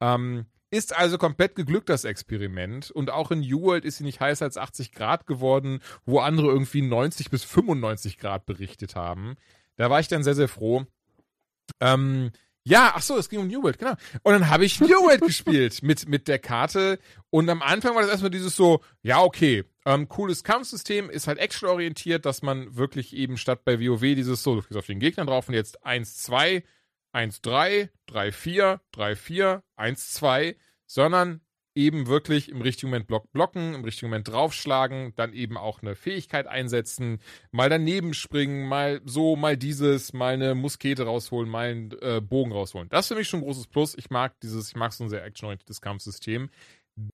Ähm, ist also komplett geglückt, das Experiment. Und auch in U-World ist sie nicht heißer als 80 Grad geworden, wo andere irgendwie 90 bis 95 Grad berichtet haben. Da war ich dann sehr, sehr froh. Ähm, ja, ach so, es ging um New World, genau. Und dann habe ich New World gespielt mit, mit der Karte. Und am Anfang war das erstmal dieses so, ja, okay, ähm, cooles Kampfsystem, ist halt actionorientiert, dass man wirklich eben statt bei WoW dieses so, du kriegst auf den Gegner drauf und jetzt 1, 2, 1, 3, 3, 4, 3, 4, 1, 2, sondern eben wirklich im richtigen Moment Block blocken, im richtigen Moment draufschlagen, dann eben auch eine Fähigkeit einsetzen, mal daneben springen, mal so, mal dieses, mal eine Muskete rausholen, mal einen äh, Bogen rausholen. Das ist für mich schon ein großes Plus. Ich mag dieses, ich mag so ein sehr actionorientiertes Kampfsystem.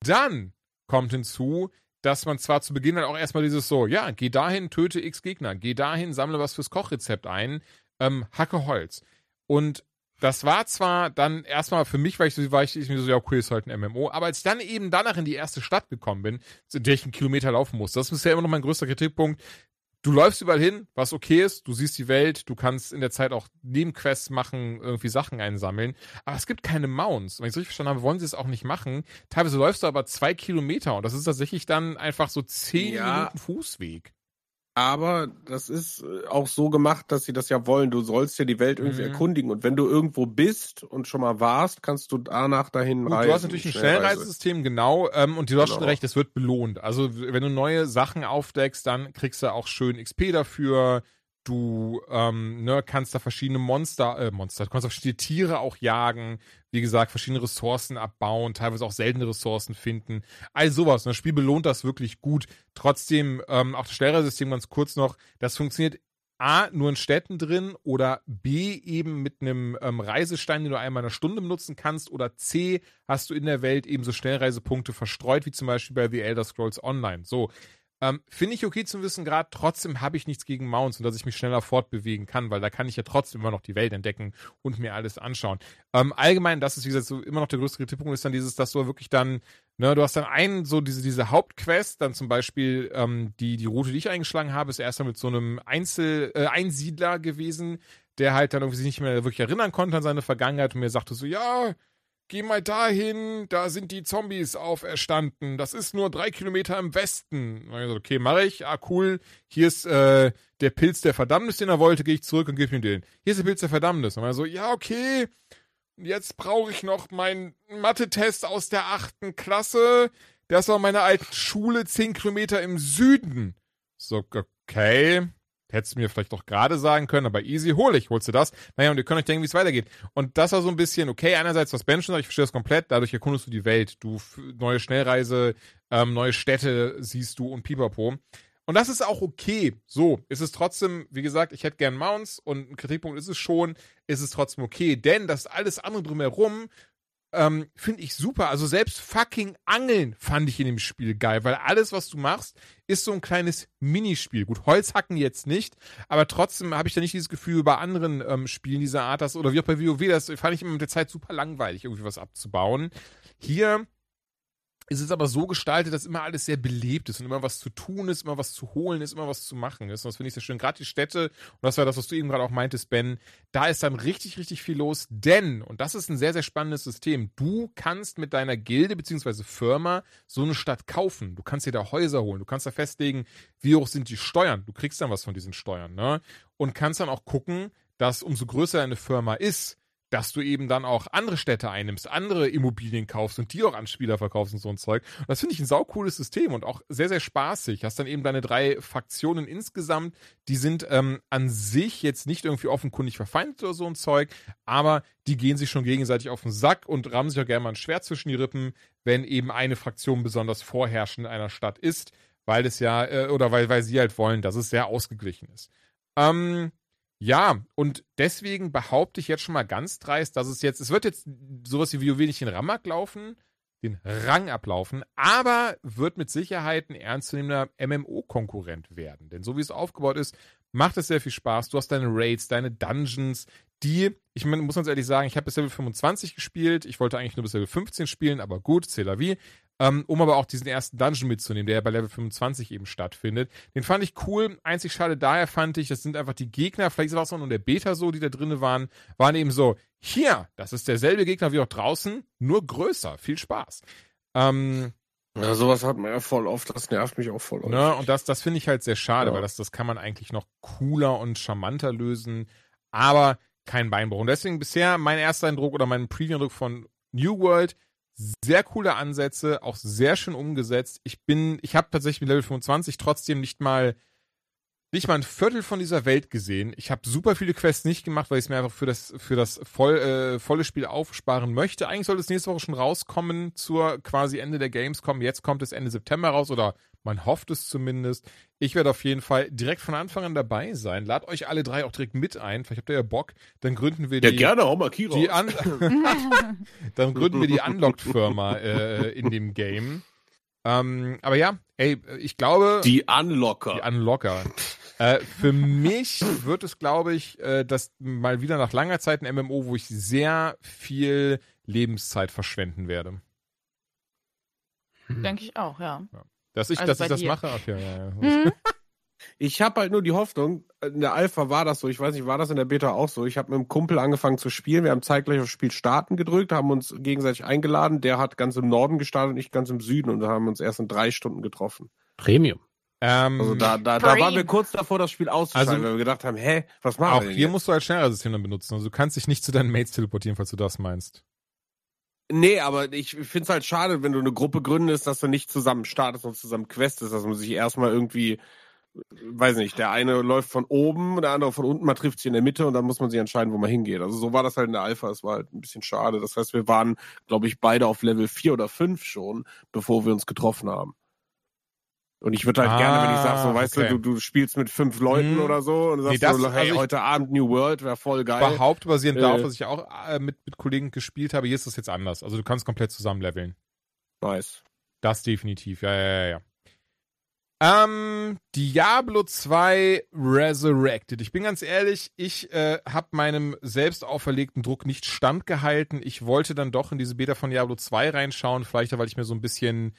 Dann kommt hinzu, dass man zwar zu Beginn dann auch erstmal dieses so, ja, geh dahin, töte x Gegner, geh dahin, sammle was fürs Kochrezept ein, ähm, hacke Holz. Und das war zwar dann erstmal für mich, weil ich so, war ich, ich mir so, ja, okay, ist halt ein MMO, aber als ich dann eben danach in die erste Stadt gekommen bin, in der ich einen Kilometer laufen muss, das ist bisher immer noch mein größter Kritikpunkt. Du läufst überall hin, was okay ist, du siehst die Welt, du kannst in der Zeit auch Nebenquests machen, irgendwie Sachen einsammeln, aber es gibt keine Mounts. Wenn ich es richtig verstanden habe, wollen sie es auch nicht machen. Teilweise läufst du aber zwei Kilometer und das ist tatsächlich dann einfach so zehn Ja. Minuten Fußweg. Aber das ist äh, auch so gemacht, dass sie das ja wollen. Du sollst ja die Welt irgendwie Mhm. erkundigen. Und wenn du irgendwo bist und schon mal warst, kannst du danach dahin Gut, reisen. du hast natürlich ein Schnellreise. Schnellreisesystem, genau, ähm, und du hast schon Genau. recht, es wird belohnt. Also, wenn du neue Sachen aufdeckst, dann kriegst du auch schön XP dafür. Du ähm, ne, kannst da verschiedene Monster, äh, Monster, du kannst auch verschiedene Tiere auch jagen, wie gesagt, verschiedene Ressourcen abbauen, teilweise auch seltene Ressourcen finden. All sowas. Und das Spiel belohnt das wirklich gut. Trotzdem, ähm, auch das Schnellreisesystem ganz kurz noch, das funktioniert A, nur in Städten drin oder B, eben mit einem ähm, Reisestein, den du einmal in einer Stunde benutzen kannst oder C, hast du in der Welt eben so Schnellreisepunkte verstreut, wie zum Beispiel bei The Elder Scrolls Online. So, ähm, finde ich okay zu wissen, gerade trotzdem habe ich nichts gegen Mounts und dass ich mich schneller fortbewegen kann, weil da kann ich ja trotzdem immer noch die Welt entdecken und mir alles anschauen. Ähm, allgemein, das ist, wie gesagt, so immer noch der größte Kritikpunkt, ist dann dieses, dass du wirklich dann, ne, du hast dann einen, so diese, diese Hauptquest, dann zum Beispiel ähm, die, die Route, die ich eingeschlagen habe, ist erstmal mit so einem Einzel, äh, Einsiedler gewesen, der halt dann irgendwie sich nicht mehr wirklich erinnern konnte an seine Vergangenheit und mir sagte so, ja, geh mal dahin, da sind die Zombies auferstanden. Das ist nur drei Kilometer im Westen. Und ich so, okay, mache ich. Ah, cool. Hier ist äh, der Pilz der Verdammnis, den er wollte, gehe ich zurück und gebe ihm den. Hier ist der Pilz der Verdammnis. Und er so, ja, okay. Jetzt brauche ich noch meinen Mathe-Test aus der achten Klasse. Das war meine alte Schule, zehn Kilometer im Süden. So, okay. Hättest du mir vielleicht doch gerade sagen können, aber easy, hol ich, holst du das. Naja, und ihr könnt euch denken, wie es weitergeht. Und das war so ein bisschen, okay, einerseits was Ben schon sagt, ich verstehe das komplett, dadurch erkundest du die Welt. Du, neue Schnellreise, ähm, neue Städte siehst du und pipapo. Und das ist auch okay. So, ist es trotzdem, wie gesagt, ich hätte gern Mounts und ein Kritikpunkt ist es schon, ist es trotzdem okay. Denn das alles andere drumherum ähm, finde ich super. Also selbst fucking Angeln fand ich in dem Spiel geil, weil alles, was du machst, ist so ein kleines Minispiel. Gut, Holzhacken jetzt nicht, aber trotzdem habe ich da nicht dieses Gefühl bei anderen ähm, Spielen dieser Art, das, oder wie auch bei WoW, das fand ich immer mit der Zeit super langweilig, irgendwie was abzubauen. Hier es ist aber so gestaltet, dass immer alles sehr belebt ist und immer was zu tun ist, immer was zu holen ist, immer was zu machen ist. Und das finde ich sehr schön. Gerade die Städte, und das war das, was du eben gerade auch meintest, Ben, da ist dann richtig, richtig viel los. Denn, und das ist ein sehr, sehr spannendes System, du kannst mit deiner Gilde bzw. Firma so eine Stadt kaufen. Du kannst dir da Häuser holen. Du kannst da festlegen, wie hoch sind die Steuern. Du kriegst dann was von diesen Steuern, ne? Und kannst dann auch gucken, dass umso größer deine Firma ist, dass du eben dann auch andere Städte einnimmst, andere Immobilien kaufst und die auch an Spieler verkaufst und so ein Zeug. Und das finde ich ein saucooles System und auch sehr, sehr spaßig. Hast dann eben deine drei Fraktionen insgesamt, die sind ähm, an sich jetzt nicht irgendwie offenkundig verfeindet oder so ein Zeug, aber die gehen sich schon gegenseitig auf den Sack und rammen sich auch gerne mal ein Schwert zwischen die Rippen, wenn eben eine Fraktion besonders vorherrschend in einer Stadt ist, weil es ja, äh, oder weil, weil sie halt wollen, dass es sehr ausgeglichen ist. Ähm, ja, und deswegen behaupte ich jetzt schon mal ganz dreist, dass es jetzt, es wird jetzt sowas wie den Ramak laufen, den Rang ablaufen, aber wird mit Sicherheit ein ernstzunehmender MMO-Konkurrent werden. Denn so wie es aufgebaut ist, macht es sehr viel Spaß. Du hast deine Raids, deine Dungeons, die, ich mein, muss ganz ehrlich sagen, ich habe bis Level 25 gespielt. Ich wollte eigentlich nur bis Level 15 spielen, aber gut, c'est vie. Ähm, um aber auch diesen ersten Dungeon mitzunehmen, der ja bei Level 25 eben stattfindet. Den fand ich cool. Einzig schade daher fand ich, das sind einfach die Gegner, vielleicht war es auch nur der Beta so, die da drin waren, waren eben so, hier, das ist derselbe Gegner wie auch draußen, nur größer. Viel Spaß. Ähm, ja, sowas hat man ja voll oft, das nervt mich auch voll oft. Ne, und das, das finde ich halt sehr schade, ja. weil das, das kann man eigentlich noch cooler und charmanter lösen, aber kein Beinbruch. Und deswegen bisher mein erster Eindruck oder mein Preview-Eindruck von New World, sehr coole Ansätze, auch sehr schön umgesetzt. Ich bin, ich habe tatsächlich mit Level 25 trotzdem nicht mal nicht mal ein Viertel von dieser Welt gesehen. Ich habe super viele Quests nicht gemacht, weil ich es mir einfach für das für das voll, äh, volle Spiel aufsparen möchte. Eigentlich sollte es nächste Woche schon rauskommen zur quasi Ende der Gamescom. Jetzt kommt es Ende September raus oder man hofft es zumindest. Ich werde auf jeden Fall direkt von Anfang an dabei sein. Lad euch alle drei auch direkt mit ein. Vielleicht habt ihr ja Bock. Dann gründen wir die. Ja, gerne, hau mal Kiro. Die an Dann gründen wir die Unlocked-Firma äh, in dem Game. Ähm, aber ja, ey, ich glaube. Die Unlocker. Die Unlocker. äh, für mich wird es, glaube ich, äh, das mal wieder nach langer Zeit ein MMO, wo ich sehr viel Lebenszeit verschwenden werde. Denke ich auch, ja. ja. Dass ich, also dass ich das dir. mache? Ach, ja, ja, ja. Mhm. Ich habe halt nur die Hoffnung, in der Alpha war das so, ich weiß nicht, war das in der Beta auch so. Ich habe mit einem Kumpel angefangen zu spielen, wir haben zeitgleich auf Spiel starten gedrückt, haben uns gegenseitig eingeladen, der hat ganz im Norden gestartet und ich ganz im Süden und haben uns erst in drei Stunden getroffen. Premium. Ähm, also da, da, da waren wir kurz davor, das Spiel auszuschalten, also, weil wir gedacht haben, hä, was machen wir Auch hier musst du als Schnellreisesystem dann benutzen. Also du kannst dich nicht zu deinen Mates teleportieren, falls du das meinst. Nee, aber ich finde es halt schade, wenn du eine Gruppe gründest, dass du nicht zusammen startest und zusammen questest, dass man sich erstmal irgendwie, weiß nicht, der eine läuft von oben, der andere von unten, man trifft sich in der Mitte und dann muss man sich entscheiden, wo man hingeht. Also so war das halt in der Alpha, es war halt ein bisschen schade. Das heißt, wir waren, glaube ich, beide auf Level 4 oder 5 schon, bevor wir uns getroffen haben. Und ich würde halt ah, gerne, wenn ich sage, so, weißt okay. du, du, du spielst mit fünf Leuten hm. oder so und sagst nee, das, so, hey, also heute Abend New World wäre voll geil. Behaupte basierend äh, darauf, dass ich auch äh, mit, mit Kollegen gespielt habe, hier ist das jetzt anders. Also du kannst komplett zusammen leveln. Nice. Das definitiv, ja, ja, ja, ja. Ähm, Diablo 2 Resurrected. Ich bin ganz ehrlich, ich äh, habe meinem selbst auferlegten Druck nicht standgehalten. Ich wollte dann doch in diese Beta von Diablo 2 reinschauen, vielleicht weil ich mir so ein bisschen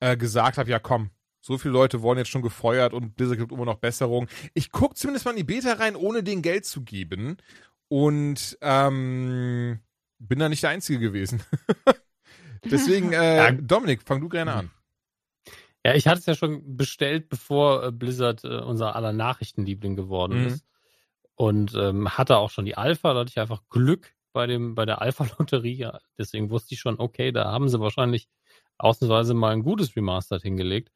äh, gesagt habe, ja komm, so viele Leute wurden jetzt schon gefeuert und Blizzard gibt immer noch Besserung. Ich gucke zumindest mal in die Beta rein, ohne den Geld zu geben. Und ähm, bin da nicht der Einzige gewesen. Deswegen, äh, Ja. Dominik, fang du gerne an. Ja, ich hatte es ja schon bestellt, bevor äh, Blizzard äh, unser aller Nachrichtenliebling geworden Mhm. ist. Und ähm, hatte auch schon die Alpha, da hatte ich einfach Glück bei dem, bei der Alpha-Lotterie. Ja, deswegen wusste ich schon, okay, da haben sie wahrscheinlich ausnahmsweise mal ein gutes Remastered hingelegt.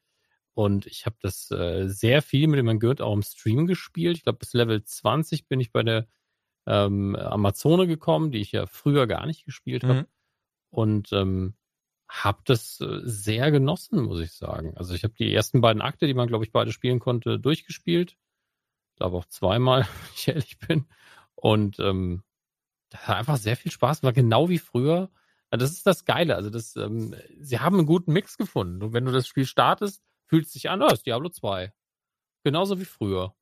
Und ich habe das äh, sehr viel mit dem man gehört auch im Stream gespielt. Ich glaube, bis Level 20 bin ich bei der ähm, Amazone gekommen, die ich ja früher gar nicht gespielt habe. Mhm. Und ähm, habe das äh, sehr genossen, muss ich sagen. Also ich habe die ersten beiden Akte, die man, glaube ich, beide spielen konnte, durchgespielt. Ich glaube auch zweimal, wenn ich ehrlich bin. Und ähm, das hat einfach sehr viel Spaß, war genau wie früher. Ja, Das ist das Geile. Also das, ähm, sie haben einen guten Mix gefunden. Und wenn du das Spiel startest, fühlt sich an, das ist Diablo 2. Genauso wie früher.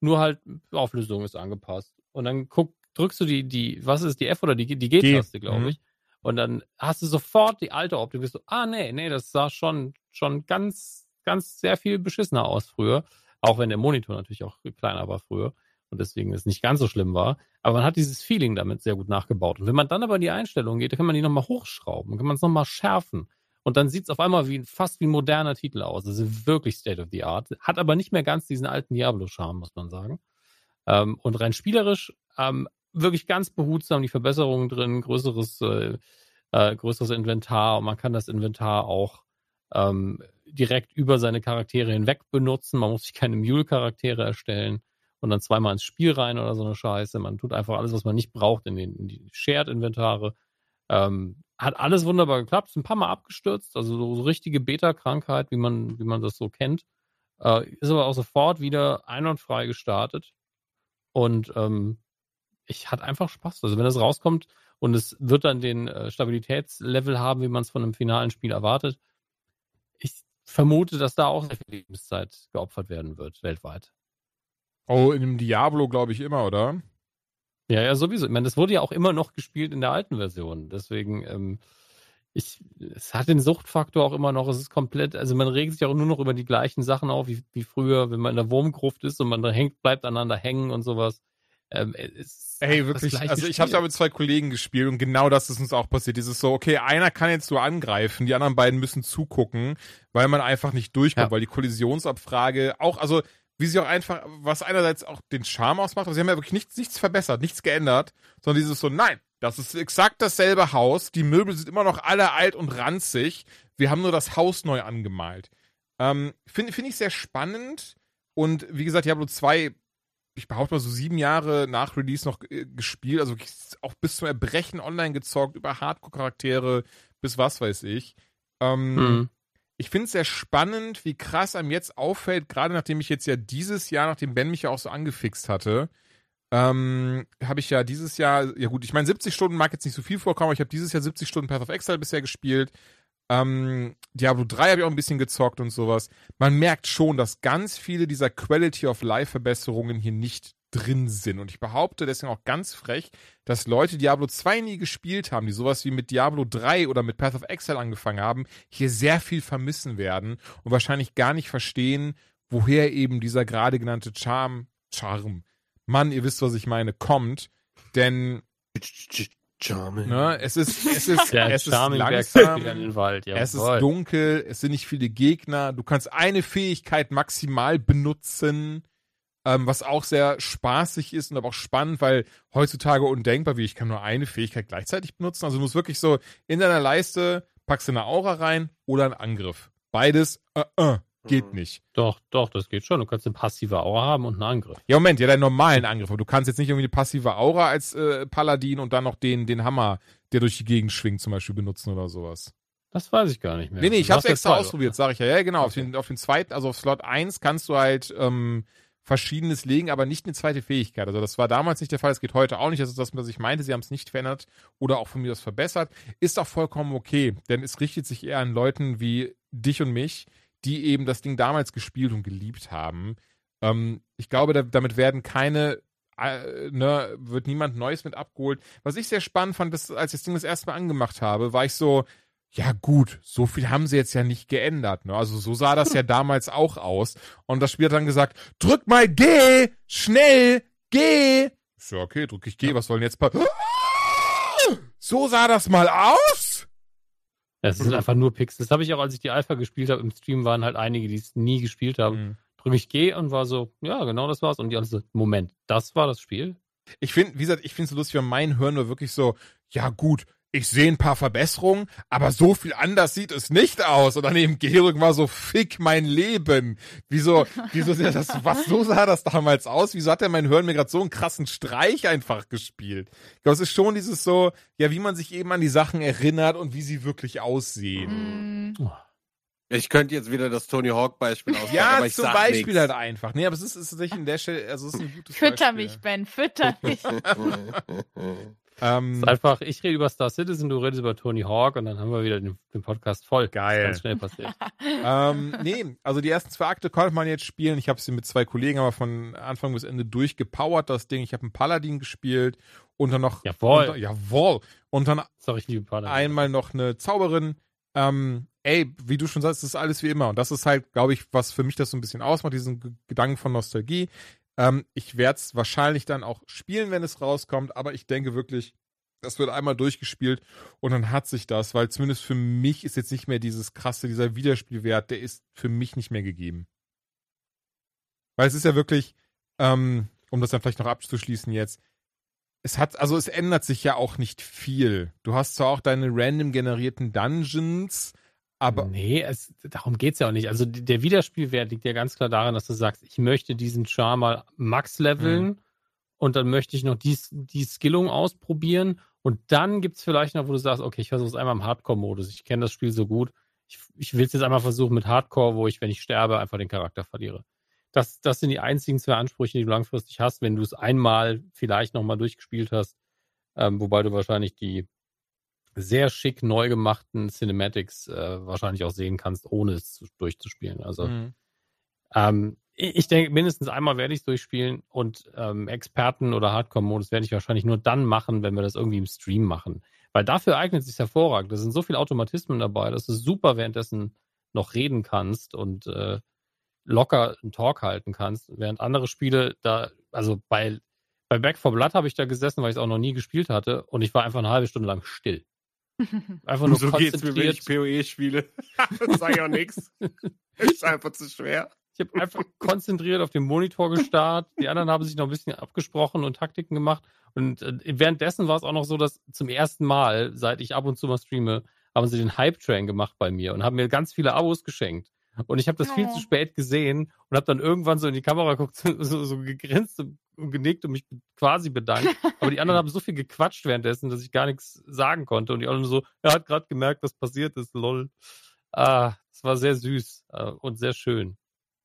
Nur halt, Auflösung ist angepasst. Und dann guck, drückst du die, die, was ist die F oder die, die G-Taste, glaube Mhm. ich. Und dann hast du sofort die alte Optik. Bist du, ah, nee, nee, das sah schon, schon ganz, ganz sehr viel beschissener aus früher. Auch wenn der Monitor natürlich auch kleiner war früher und deswegen es nicht ganz so schlimm war. Aber man hat dieses Feeling damit sehr gut nachgebaut. Und wenn man dann aber in die Einstellungen geht, dann kann man die nochmal hochschrauben, kann man es nochmal schärfen. Und dann sieht es auf einmal wie, fast wie ein moderner Titel aus. Also wirklich State of the Art. Hat aber nicht mehr ganz diesen alten Diablo-Charme, muss man sagen. Ähm, und rein spielerisch ähm, wirklich ganz behutsam die Verbesserungen drin, größeres, äh, äh, größeres Inventar und man kann das Inventar auch ähm, direkt über seine Charaktere hinweg benutzen. Man muss sich keine Mule-Charaktere erstellen und dann zweimal ins Spiel rein oder so eine Scheiße. Man tut einfach alles, was man nicht braucht, in, den, in die Shared-Inventare. Ähm, hat alles wunderbar geklappt, ist ein paar Mal abgestürzt, also so, so richtige Beta-Krankheit, wie man, wie man das so kennt. Äh, ist aber auch sofort wieder einwandfrei gestartet. Und ähm, ich hatte einfach Spaß. Also wenn das rauskommt und es wird dann den äh, Stabilitätslevel haben, wie man es von einem finalen Spiel erwartet, ich vermute, dass da auch sehr viel Lebenszeit geopfert werden wird, weltweit. Oh, in dem Diablo glaube ich immer, oder? Ja, ja, sowieso. Ich meine, das wurde ja auch immer noch gespielt in der alten Version. Deswegen, ähm, ich, es hat den Suchtfaktor auch immer noch. Es ist komplett, also man regt sich auch nur noch über die gleichen Sachen auf, wie, wie früher, wenn man in der Wurmgruft ist und man da hängt, bleibt aneinander hängen und sowas. Ähm, Ey, wirklich. Also ich habe da mit zwei Kollegen gespielt und genau das ist uns auch passiert. Dieses so, okay, einer kann jetzt nur angreifen, die anderen beiden müssen zugucken, weil man einfach nicht durchkommt, Ja. weil die Kollisionsabfrage auch, also wie sie auch einfach, was einerseits auch den Charme ausmacht, aber sie haben ja wirklich nichts, nichts verbessert, nichts geändert, sondern dieses so, nein, das ist exakt dasselbe Haus, die Möbel sind immer noch alle alt und ranzig, wir haben nur das Haus neu angemalt. Ähm, Finde find ich sehr spannend und wie gesagt, Diablo 2 ich behaupte mal so sieben Jahre nach Release noch äh, gespielt, also auch bis zum Erbrechen online gezockt, über Hardcore-Charaktere bis was weiß ich. Ähm, Mhm. Ich finde es sehr spannend, wie krass einem jetzt auffällt, gerade nachdem ich jetzt ja dieses Jahr, nachdem Ben mich ja auch so angefixt hatte, ähm, habe ich ja dieses Jahr, ja gut, ich meine 70 Stunden mag jetzt nicht so viel vorkommen, aber ich habe dieses Jahr 70 Stunden Path of Exile bisher gespielt. Ähm, Diablo 3 habe ich auch ein bisschen gezockt und sowas. Man merkt schon, dass ganz viele dieser Quality of Life Verbesserungen hier nicht drin sind. Und ich behaupte deswegen auch ganz frech, dass Leute, die Diablo 2 nie gespielt haben, die sowas wie mit Diablo 3 oder mit Path of Exile angefangen haben, hier sehr viel vermissen werden und wahrscheinlich gar nicht verstehen, woher eben dieser gerade genannte Charme, Charme, Mann, ihr wisst, was ich meine, kommt. Denn Charming. ne, es ist, es ist, Der es ist langsam, wieder in den Wald. es ist dunkel, es sind nicht viele Gegner. Du kannst eine Fähigkeit maximal benutzen, ähm, was auch sehr spaßig ist und aber auch spannend, weil heutzutage undenkbar, wie ich kann nur eine Fähigkeit gleichzeitig benutzen. Also du musst wirklich so in deiner Leiste packst du eine Aura rein oder einen Angriff. Beides, äh, äh, geht Mhm. nicht. Doch, doch, das geht schon. Du kannst eine passive Aura haben und einen Angriff. Ja, Moment, ja, deinen normalen Angriff. Aber du kannst jetzt nicht irgendwie eine passive Aura als äh, Paladin und dann noch den, den Hammer, der durch die Gegend schwingt, zum Beispiel benutzen oder sowas. Das weiß ich gar nicht mehr. Nee, nee, ich hab's extra zwei, ausprobiert, sag ich ja. Ja, genau. Auf, Okay. den, auf den zweiten, also auf Slot 1 kannst du halt ähm, Verschiedenes legen, aber nicht eine zweite Fähigkeit. Also das war damals nicht der Fall, das geht heute auch nicht. Das ist das, was ich meinte. Sie haben es nicht verändert oder auch von mir aus verbessert. Ist auch vollkommen okay, denn es richtet sich eher an Leuten wie dich und mich, die eben das Ding damals gespielt und geliebt haben. Ähm, ich glaube, da, damit werden keine äh, ne, wird niemand Neues mit abgeholt. Was ich sehr spannend fand, ist, als ich das Ding das erste Mal angemacht habe, war ich so, ja gut, so viel haben sie jetzt ja nicht geändert. Ne? Also so sah das ja damals auch aus. Und das Spiel hat dann gesagt, drück mal G, schnell, G. Ich So, okay, drück ich G, was soll denn jetzt passieren? so sah das mal aus? Es sind einfach nur Pixels. Das habe ich auch, als ich die Alpha gespielt habe, im Stream waren halt einige, die es nie gespielt haben. Mhm. Drücke ich G und war so, ja, genau das war's. Und die anderen so, Moment, das war das Spiel? Ich finde, wie gesagt, ich finde es so lustig, weil mein Hören nur wirklich so, ja gut, ich sehe ein paar Verbesserungen, aber so viel anders sieht es nicht aus. Und dann eben Georg war so, fick mein Leben. Wieso, wieso, das, was, so sah das damals aus? Wieso hat der mein Hören mir gerade so einen krassen Streich einfach gespielt? Ich glaube, es ist schon dieses so, ja, wie man sich eben an die Sachen erinnert und wie sie wirklich aussehen. Mm, Ich könnte jetzt wieder das Tony Hawk Beispiel auspacken, Ja, aber ich zum sag Beispiel nix. halt einfach. Nee, aber es ist, es ist tatsächlich in der Stelle, also es ist ein gutes Fütter Beispiel. mich, Ben, fütter mich. Ähm, ist einfach, ich rede über Star Citizen, du redest über Tony Hawk und dann haben wir wieder den, den Podcast voll. Geil. Ganz schnell passiert. ähm, nee, also die ersten zwei Akte konnte man jetzt spielen. Ich habe sie mit zwei Kollegen aber von Anfang bis Ende durchgepowert, das Ding. Ich habe einen Paladin gespielt und dann noch. Jawohl. Und, dann- jawohl. Und dann Sorry, ich liebe Paladin. einmal noch eine Zauberin. Ähm, ey, wie du schon sagst, es ist alles wie immer. Und das ist halt, glaube ich, was für mich das so ein bisschen ausmacht, diesen G Gedanken von Nostalgie. Ähm, ich werde es wahrscheinlich dann auch spielen, wenn es rauskommt, aber ich denke wirklich, das wird einmal durchgespielt und dann hat sich das, weil zumindest für mich ist jetzt nicht mehr dieses krasse, dieser Wiederspielwert, der ist für mich nicht mehr gegeben. Weil es ist ja wirklich, ähm, um das dann vielleicht noch abzuschließen jetzt, es hat, also es ändert sich ja auch nicht viel. Du hast zwar auch deine random generierten Dungeons, aber nee, es, darum geht's ja auch nicht. Also der Wiederspielwert liegt ja ganz klar daran, dass du sagst, ich möchte diesen Char mal max leveln Mhm. und dann möchte ich noch die, die Skillung ausprobieren und dann gibt's vielleicht noch, wo du sagst, okay, ich versuche es einmal im Hardcore-Modus. Ich kenne das Spiel so gut. Ich, ich will es jetzt einmal versuchen mit Hardcore, wo ich, wenn ich sterbe, einfach den Charakter verliere. Das, das sind die einzigen zwei Ansprüche, die du langfristig hast, wenn du es einmal vielleicht nochmal durchgespielt hast. Ähm, wobei du wahrscheinlich die sehr schick neu gemachten Cinematics äh, wahrscheinlich auch sehen kannst, ohne es zu, durchzuspielen. Also Mhm. ähm, ich ich denke, mindestens einmal werde ich es durchspielen und ähm, Experten oder Hardcore-Modus werde ich wahrscheinlich nur dann machen, wenn wir das irgendwie im Stream machen. Weil dafür eignet es sich hervorragend. Da sind so viele Automatismen dabei, dass du super währenddessen noch reden kannst und äh, locker einen Talk halten kannst. Während andere Spiele da, also bei, bei Back 4 Blood habe ich da gesessen, weil ich es auch noch nie gespielt hatte und ich war einfach eine halbe Stunde lang still. Einfach nur so geht's mir, wenn ich. PoE spiele. das sag ich auch nix. Ist einfach zu schwer. Ich habe einfach konzentriert auf den Monitor gestarrt. Die anderen haben sich noch ein bisschen abgesprochen und Taktiken gemacht. Und äh, währenddessen war es auch noch so, dass zum ersten Mal, seit ich ab und zu mal streame, haben sie den Hype-Train gemacht bei mir und haben mir ganz viele Abos geschenkt. Und ich habe das viel Oh. zu spät gesehen und habe dann irgendwann so in die Kamera geguckt, so, so gegrinst und genickt und mich quasi bedankt. Aber die anderen haben so viel gequatscht währenddessen, dass ich gar nichts sagen konnte. Und die anderen so, er hat gerade gemerkt, was passiert ist, lol. Ah, es war sehr süß äh, und sehr schön.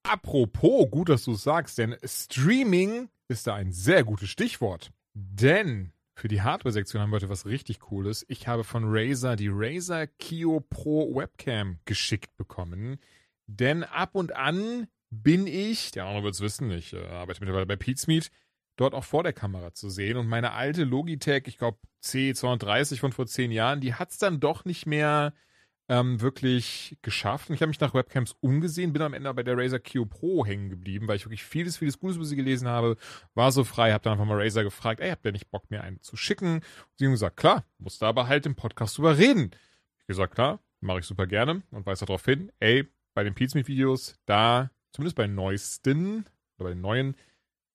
Apropos, gut, dass du es sagst, denn Streaming ist da ein sehr gutes Stichwort. Denn für die Hardware-Sektion haben wir heute was richtig Cooles. Ich habe von Razer die Razer Kio Pro Webcam geschickt bekommen. Denn ab und an bin ich, der andere wird es wissen, ich äh, arbeite mittlerweile bei Pizmeet, dort auch vor der Kamera zu sehen. Und meine alte Logitech, ich glaube C230 von vor zehn Jahren, die hat es dann doch nicht mehr ähm, wirklich geschafft. Und ich habe mich nach Webcams umgesehen, bin am Ende bei der Razer Q Pro hängen geblieben, weil ich wirklich vieles, vieles Gutes über sie gelesen habe. War so frei, habe dann einfach mal Razer gefragt, ey, habt ihr nicht Bock, mir eine zu schicken? Und sie haben gesagt, klar, musste aber halt im Podcast drüber reden. Ich gesagt, klar, mache ich super gerne und weise darauf hin, ey, bei den Pizmeet-Videos, da, zumindest bei neuesten, oder bei den neuen,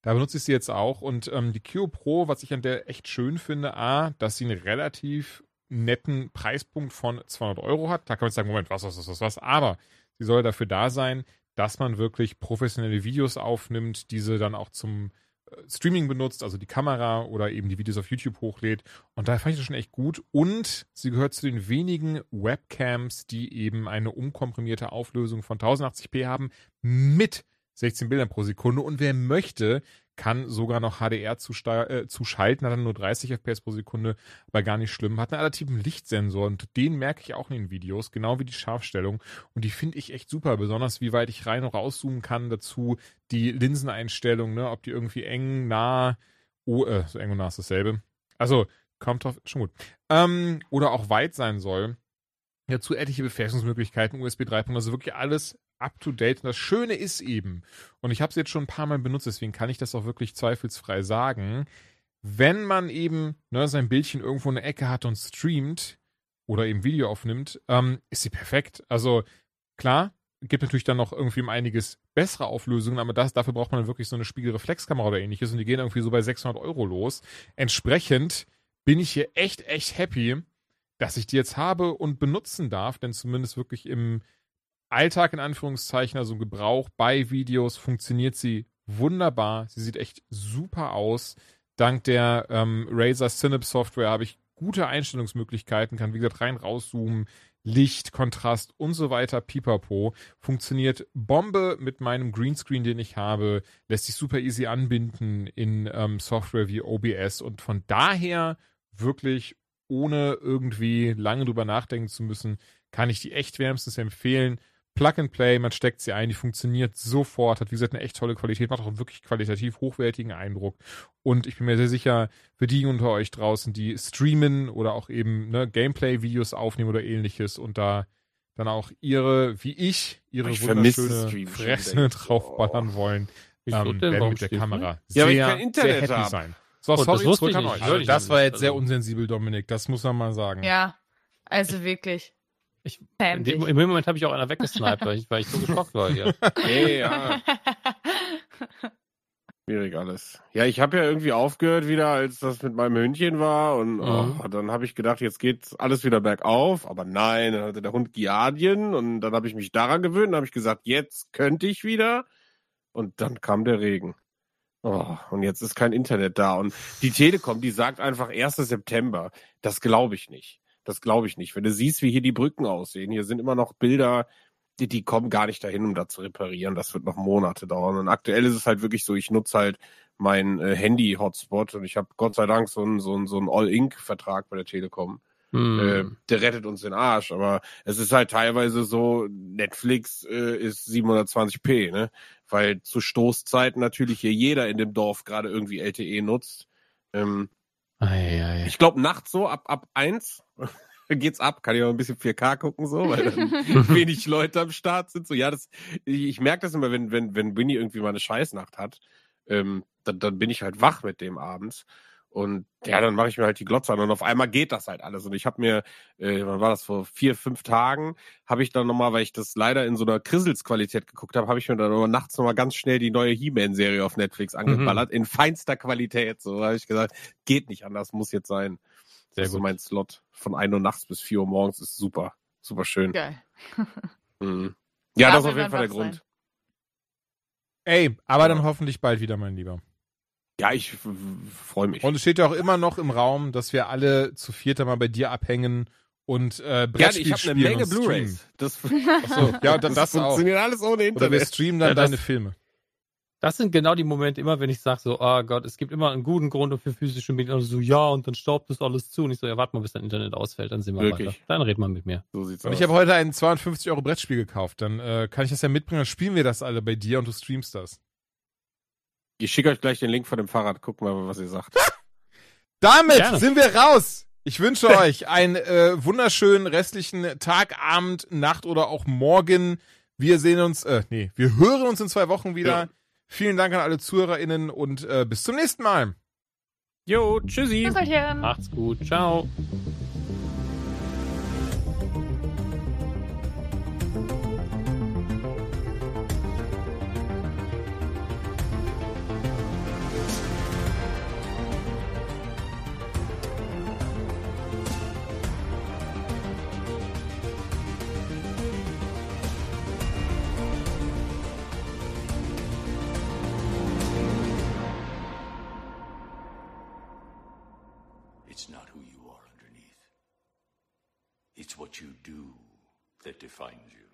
da benutze ich sie jetzt auch. Und ähm, die Q Pro, was ich an der echt schön finde, A, dass sie einen relativ netten Preispunkt von 200 Euro hat. Da kann man jetzt sagen, Moment, was, was, was, was, was. Aber sie soll dafür da sein, dass man wirklich professionelle Videos aufnimmt, diese dann auch zum Streaming benutzt, also die Kamera oder eben die Videos auf YouTube hochlädt. Und da fand ich das schon echt gut. Und sie gehört zu den wenigen Webcams, die eben eine umkomprimierte Auflösung von 1080p haben mit 16 Bildern pro Sekunde. Und wer möchte, kann sogar noch HDR äh, zuschalten, hat dann nur 30 FPS pro Sekunde, aber gar nicht schlimm. Hat einen adaptiven Lichtsensor und den merke ich auch in den Videos, genau wie die Scharfstellung. Und die finde ich echt super, besonders wie weit ich rein und rauszoomen kann. Dazu die Linseneinstellung, ne, ob die irgendwie eng, nah, oh, äh, so eng und nah ist dasselbe. Also, kommt drauf, schon gut. Ähm, oder auch weit sein soll. Dazu etliche Befestigungsmöglichkeiten, USB 3.0, also wirklich alles up to date. Und das Schöne ist eben, und ich habe es jetzt schon ein paar Mal benutzt, deswegen kann ich das auch wirklich zweifelsfrei sagen, wenn man eben ne, sein Bildchen irgendwo in der Ecke hat und streamt oder eben Video aufnimmt, ähm, ist sie perfekt. Also klar, gibt natürlich dann noch irgendwie um einiges bessere Auflösungen, aber das, dafür braucht man wirklich so eine Spiegelreflexkamera oder ähnliches und die gehen irgendwie so bei 600 Euro los. Entsprechend bin ich hier echt, echt happy, dass ich die jetzt habe und benutzen darf, denn zumindest wirklich im Alltag in Anführungszeichen, also im Gebrauch bei Videos, funktioniert sie wunderbar. Sie sieht echt super aus. Dank der ähm, Razer Synapse Software habe ich gute Einstellungsmöglichkeiten, kann wie gesagt rein rauszoomen, Licht, Kontrast und so weiter, pipapo. Funktioniert Bombe mit meinem Greenscreen, den ich habe, lässt sich super easy anbinden in ähm, Software wie OBS und von daher wirklich ohne irgendwie lange drüber nachdenken zu müssen, kann ich die echt wärmstens empfehlen. Plug and Play, man steckt sie ein, die funktioniert sofort, hat wie gesagt eine echt tolle Qualität, macht auch einen wirklich qualitativ hochwertigen Eindruck. Und ich bin mir sehr sicher, für die unter euch draußen, die streamen oder auch eben ne, Gameplay-Videos aufnehmen oder ähnliches und da dann auch ihre, wie ich, ihre Ich wunderschöne Fresse draufballern wollen, Wieso ähm, werden mit der? Kamera Ja, sehr, sehr happy hab. sein. So, Oh, das sorry, wusste zurück an euch. Also, das war jetzt sehr Also- unsensibel, Dominik, das muss man mal sagen. Ja, also wirklich. Ich, in dem. Im Moment habe ich auch einer weggesniped, weil ich, weil ich so geschockt war hier. Nee, ja, schwierig alles. Ja, ich habe ja irgendwie aufgehört wieder, als das mit meinem Hündchen war und Mhm. oh, dann habe ich gedacht, jetzt geht alles wieder bergauf, aber nein, dann hatte der Hund Giardien und dann habe ich mich daran gewöhnt, dann habe ich gesagt, jetzt könnte ich wieder und dann kam der Regen. Oh, und jetzt ist kein Internet da und die Telekom, die sagt einfach 1. September. Das glaube ich nicht. Das glaube ich nicht. Wenn du siehst, wie hier die Brücken aussehen, hier sind immer noch Bilder, die, die kommen gar nicht dahin, um da zu reparieren. Das wird noch Monate dauern. Und aktuell ist es halt wirklich so, ich nutze halt mein äh, Handy-Hotspot und ich habe Gott sei Dank so einen so einen- so einen All-Ink-Vertrag bei der Telekom. Hm. Äh, der rettet uns den Arsch, aber es ist halt teilweise so, Netflix äh, ist 720p, ne? Weil zu Stoßzeiten natürlich hier jeder in dem Dorf gerade irgendwie LTE nutzt. Ähm, Ei, ei. ich glaube nachts so ab ab eins geht's ab, kann ich auch ein bisschen 4K gucken so, weil dann wenig Leute am Start sind. So ja, das ich, ich merke das immer, wenn wenn wenn Winnie irgendwie mal eine Scheißnacht hat, ähm, dann, dann bin ich halt wach mit dem abends. Und ja, dann mache ich mir halt die Glotze an und auf einmal geht das halt alles. Und ich habe mir, äh, wann war das, vor vier, fünf Tagen, habe ich dann nochmal, weil ich das leider in so einer Krisselsqualität geguckt habe, habe ich mir dann nochmal nachts nochmal ganz schnell die neue He-Man-Serie auf Netflix angeballert, in feinster Qualität. So habe ich gesagt, geht nicht anders, muss jetzt sein. Sehr das ist so gut. mein Slot von 1 Uhr nachts bis 4 Uhr morgens ist super. Super schön. Geil. Mhm. Ja, Ja, das ist auf jeden Fall der sein. Grund. Ey, aber dann hoffentlich bald wieder, mein Lieber. Ja, ich freue mich. Und es steht ja auch immer noch im Raum, dass wir alle zu vierter mal bei dir abhängen und äh, Gerne, Brettspiel ich habe eine Menge. Blu-Rays. Das, Achso, ja, dann das, auch. funktioniert alles ohne Oder wir Internet. streamen dann Ja, das- deine Filme. Das sind genau die Momente immer, wenn ich sage so, oh Gott, es gibt immer einen guten Grund für physische Medien. Und so, ja, und dann staubt das alles zu. Und ich so, ja, warte mal, bis dein Internet ausfällt, dann sehen wir Wirklich? weiter. Dann red mal mit mir. So sieht's Und aus. ich habe heute ein 250 Euro Brettspiel gekauft. Dann äh, kann ich das ja mitbringen, dann spielen wir das alle bei dir und du streamst das. Ich schicke euch gleich den Link von dem Fahrrad. Gucken wir mal, was ihr sagt. Damit Gerne. sind wir raus. Ich wünsche euch einen äh, wunderschönen restlichen Tag, Abend, Nacht oder auch Morgen. Wir sehen uns, äh, nee, wir hören uns in zwei Wochen wieder. Ja. Vielen Dank an alle ZuhörerInnen und äh, bis zum nächsten Mal. Jo, tschüssi. Küsselchen. Macht's gut. Ciao. What you do that defines you.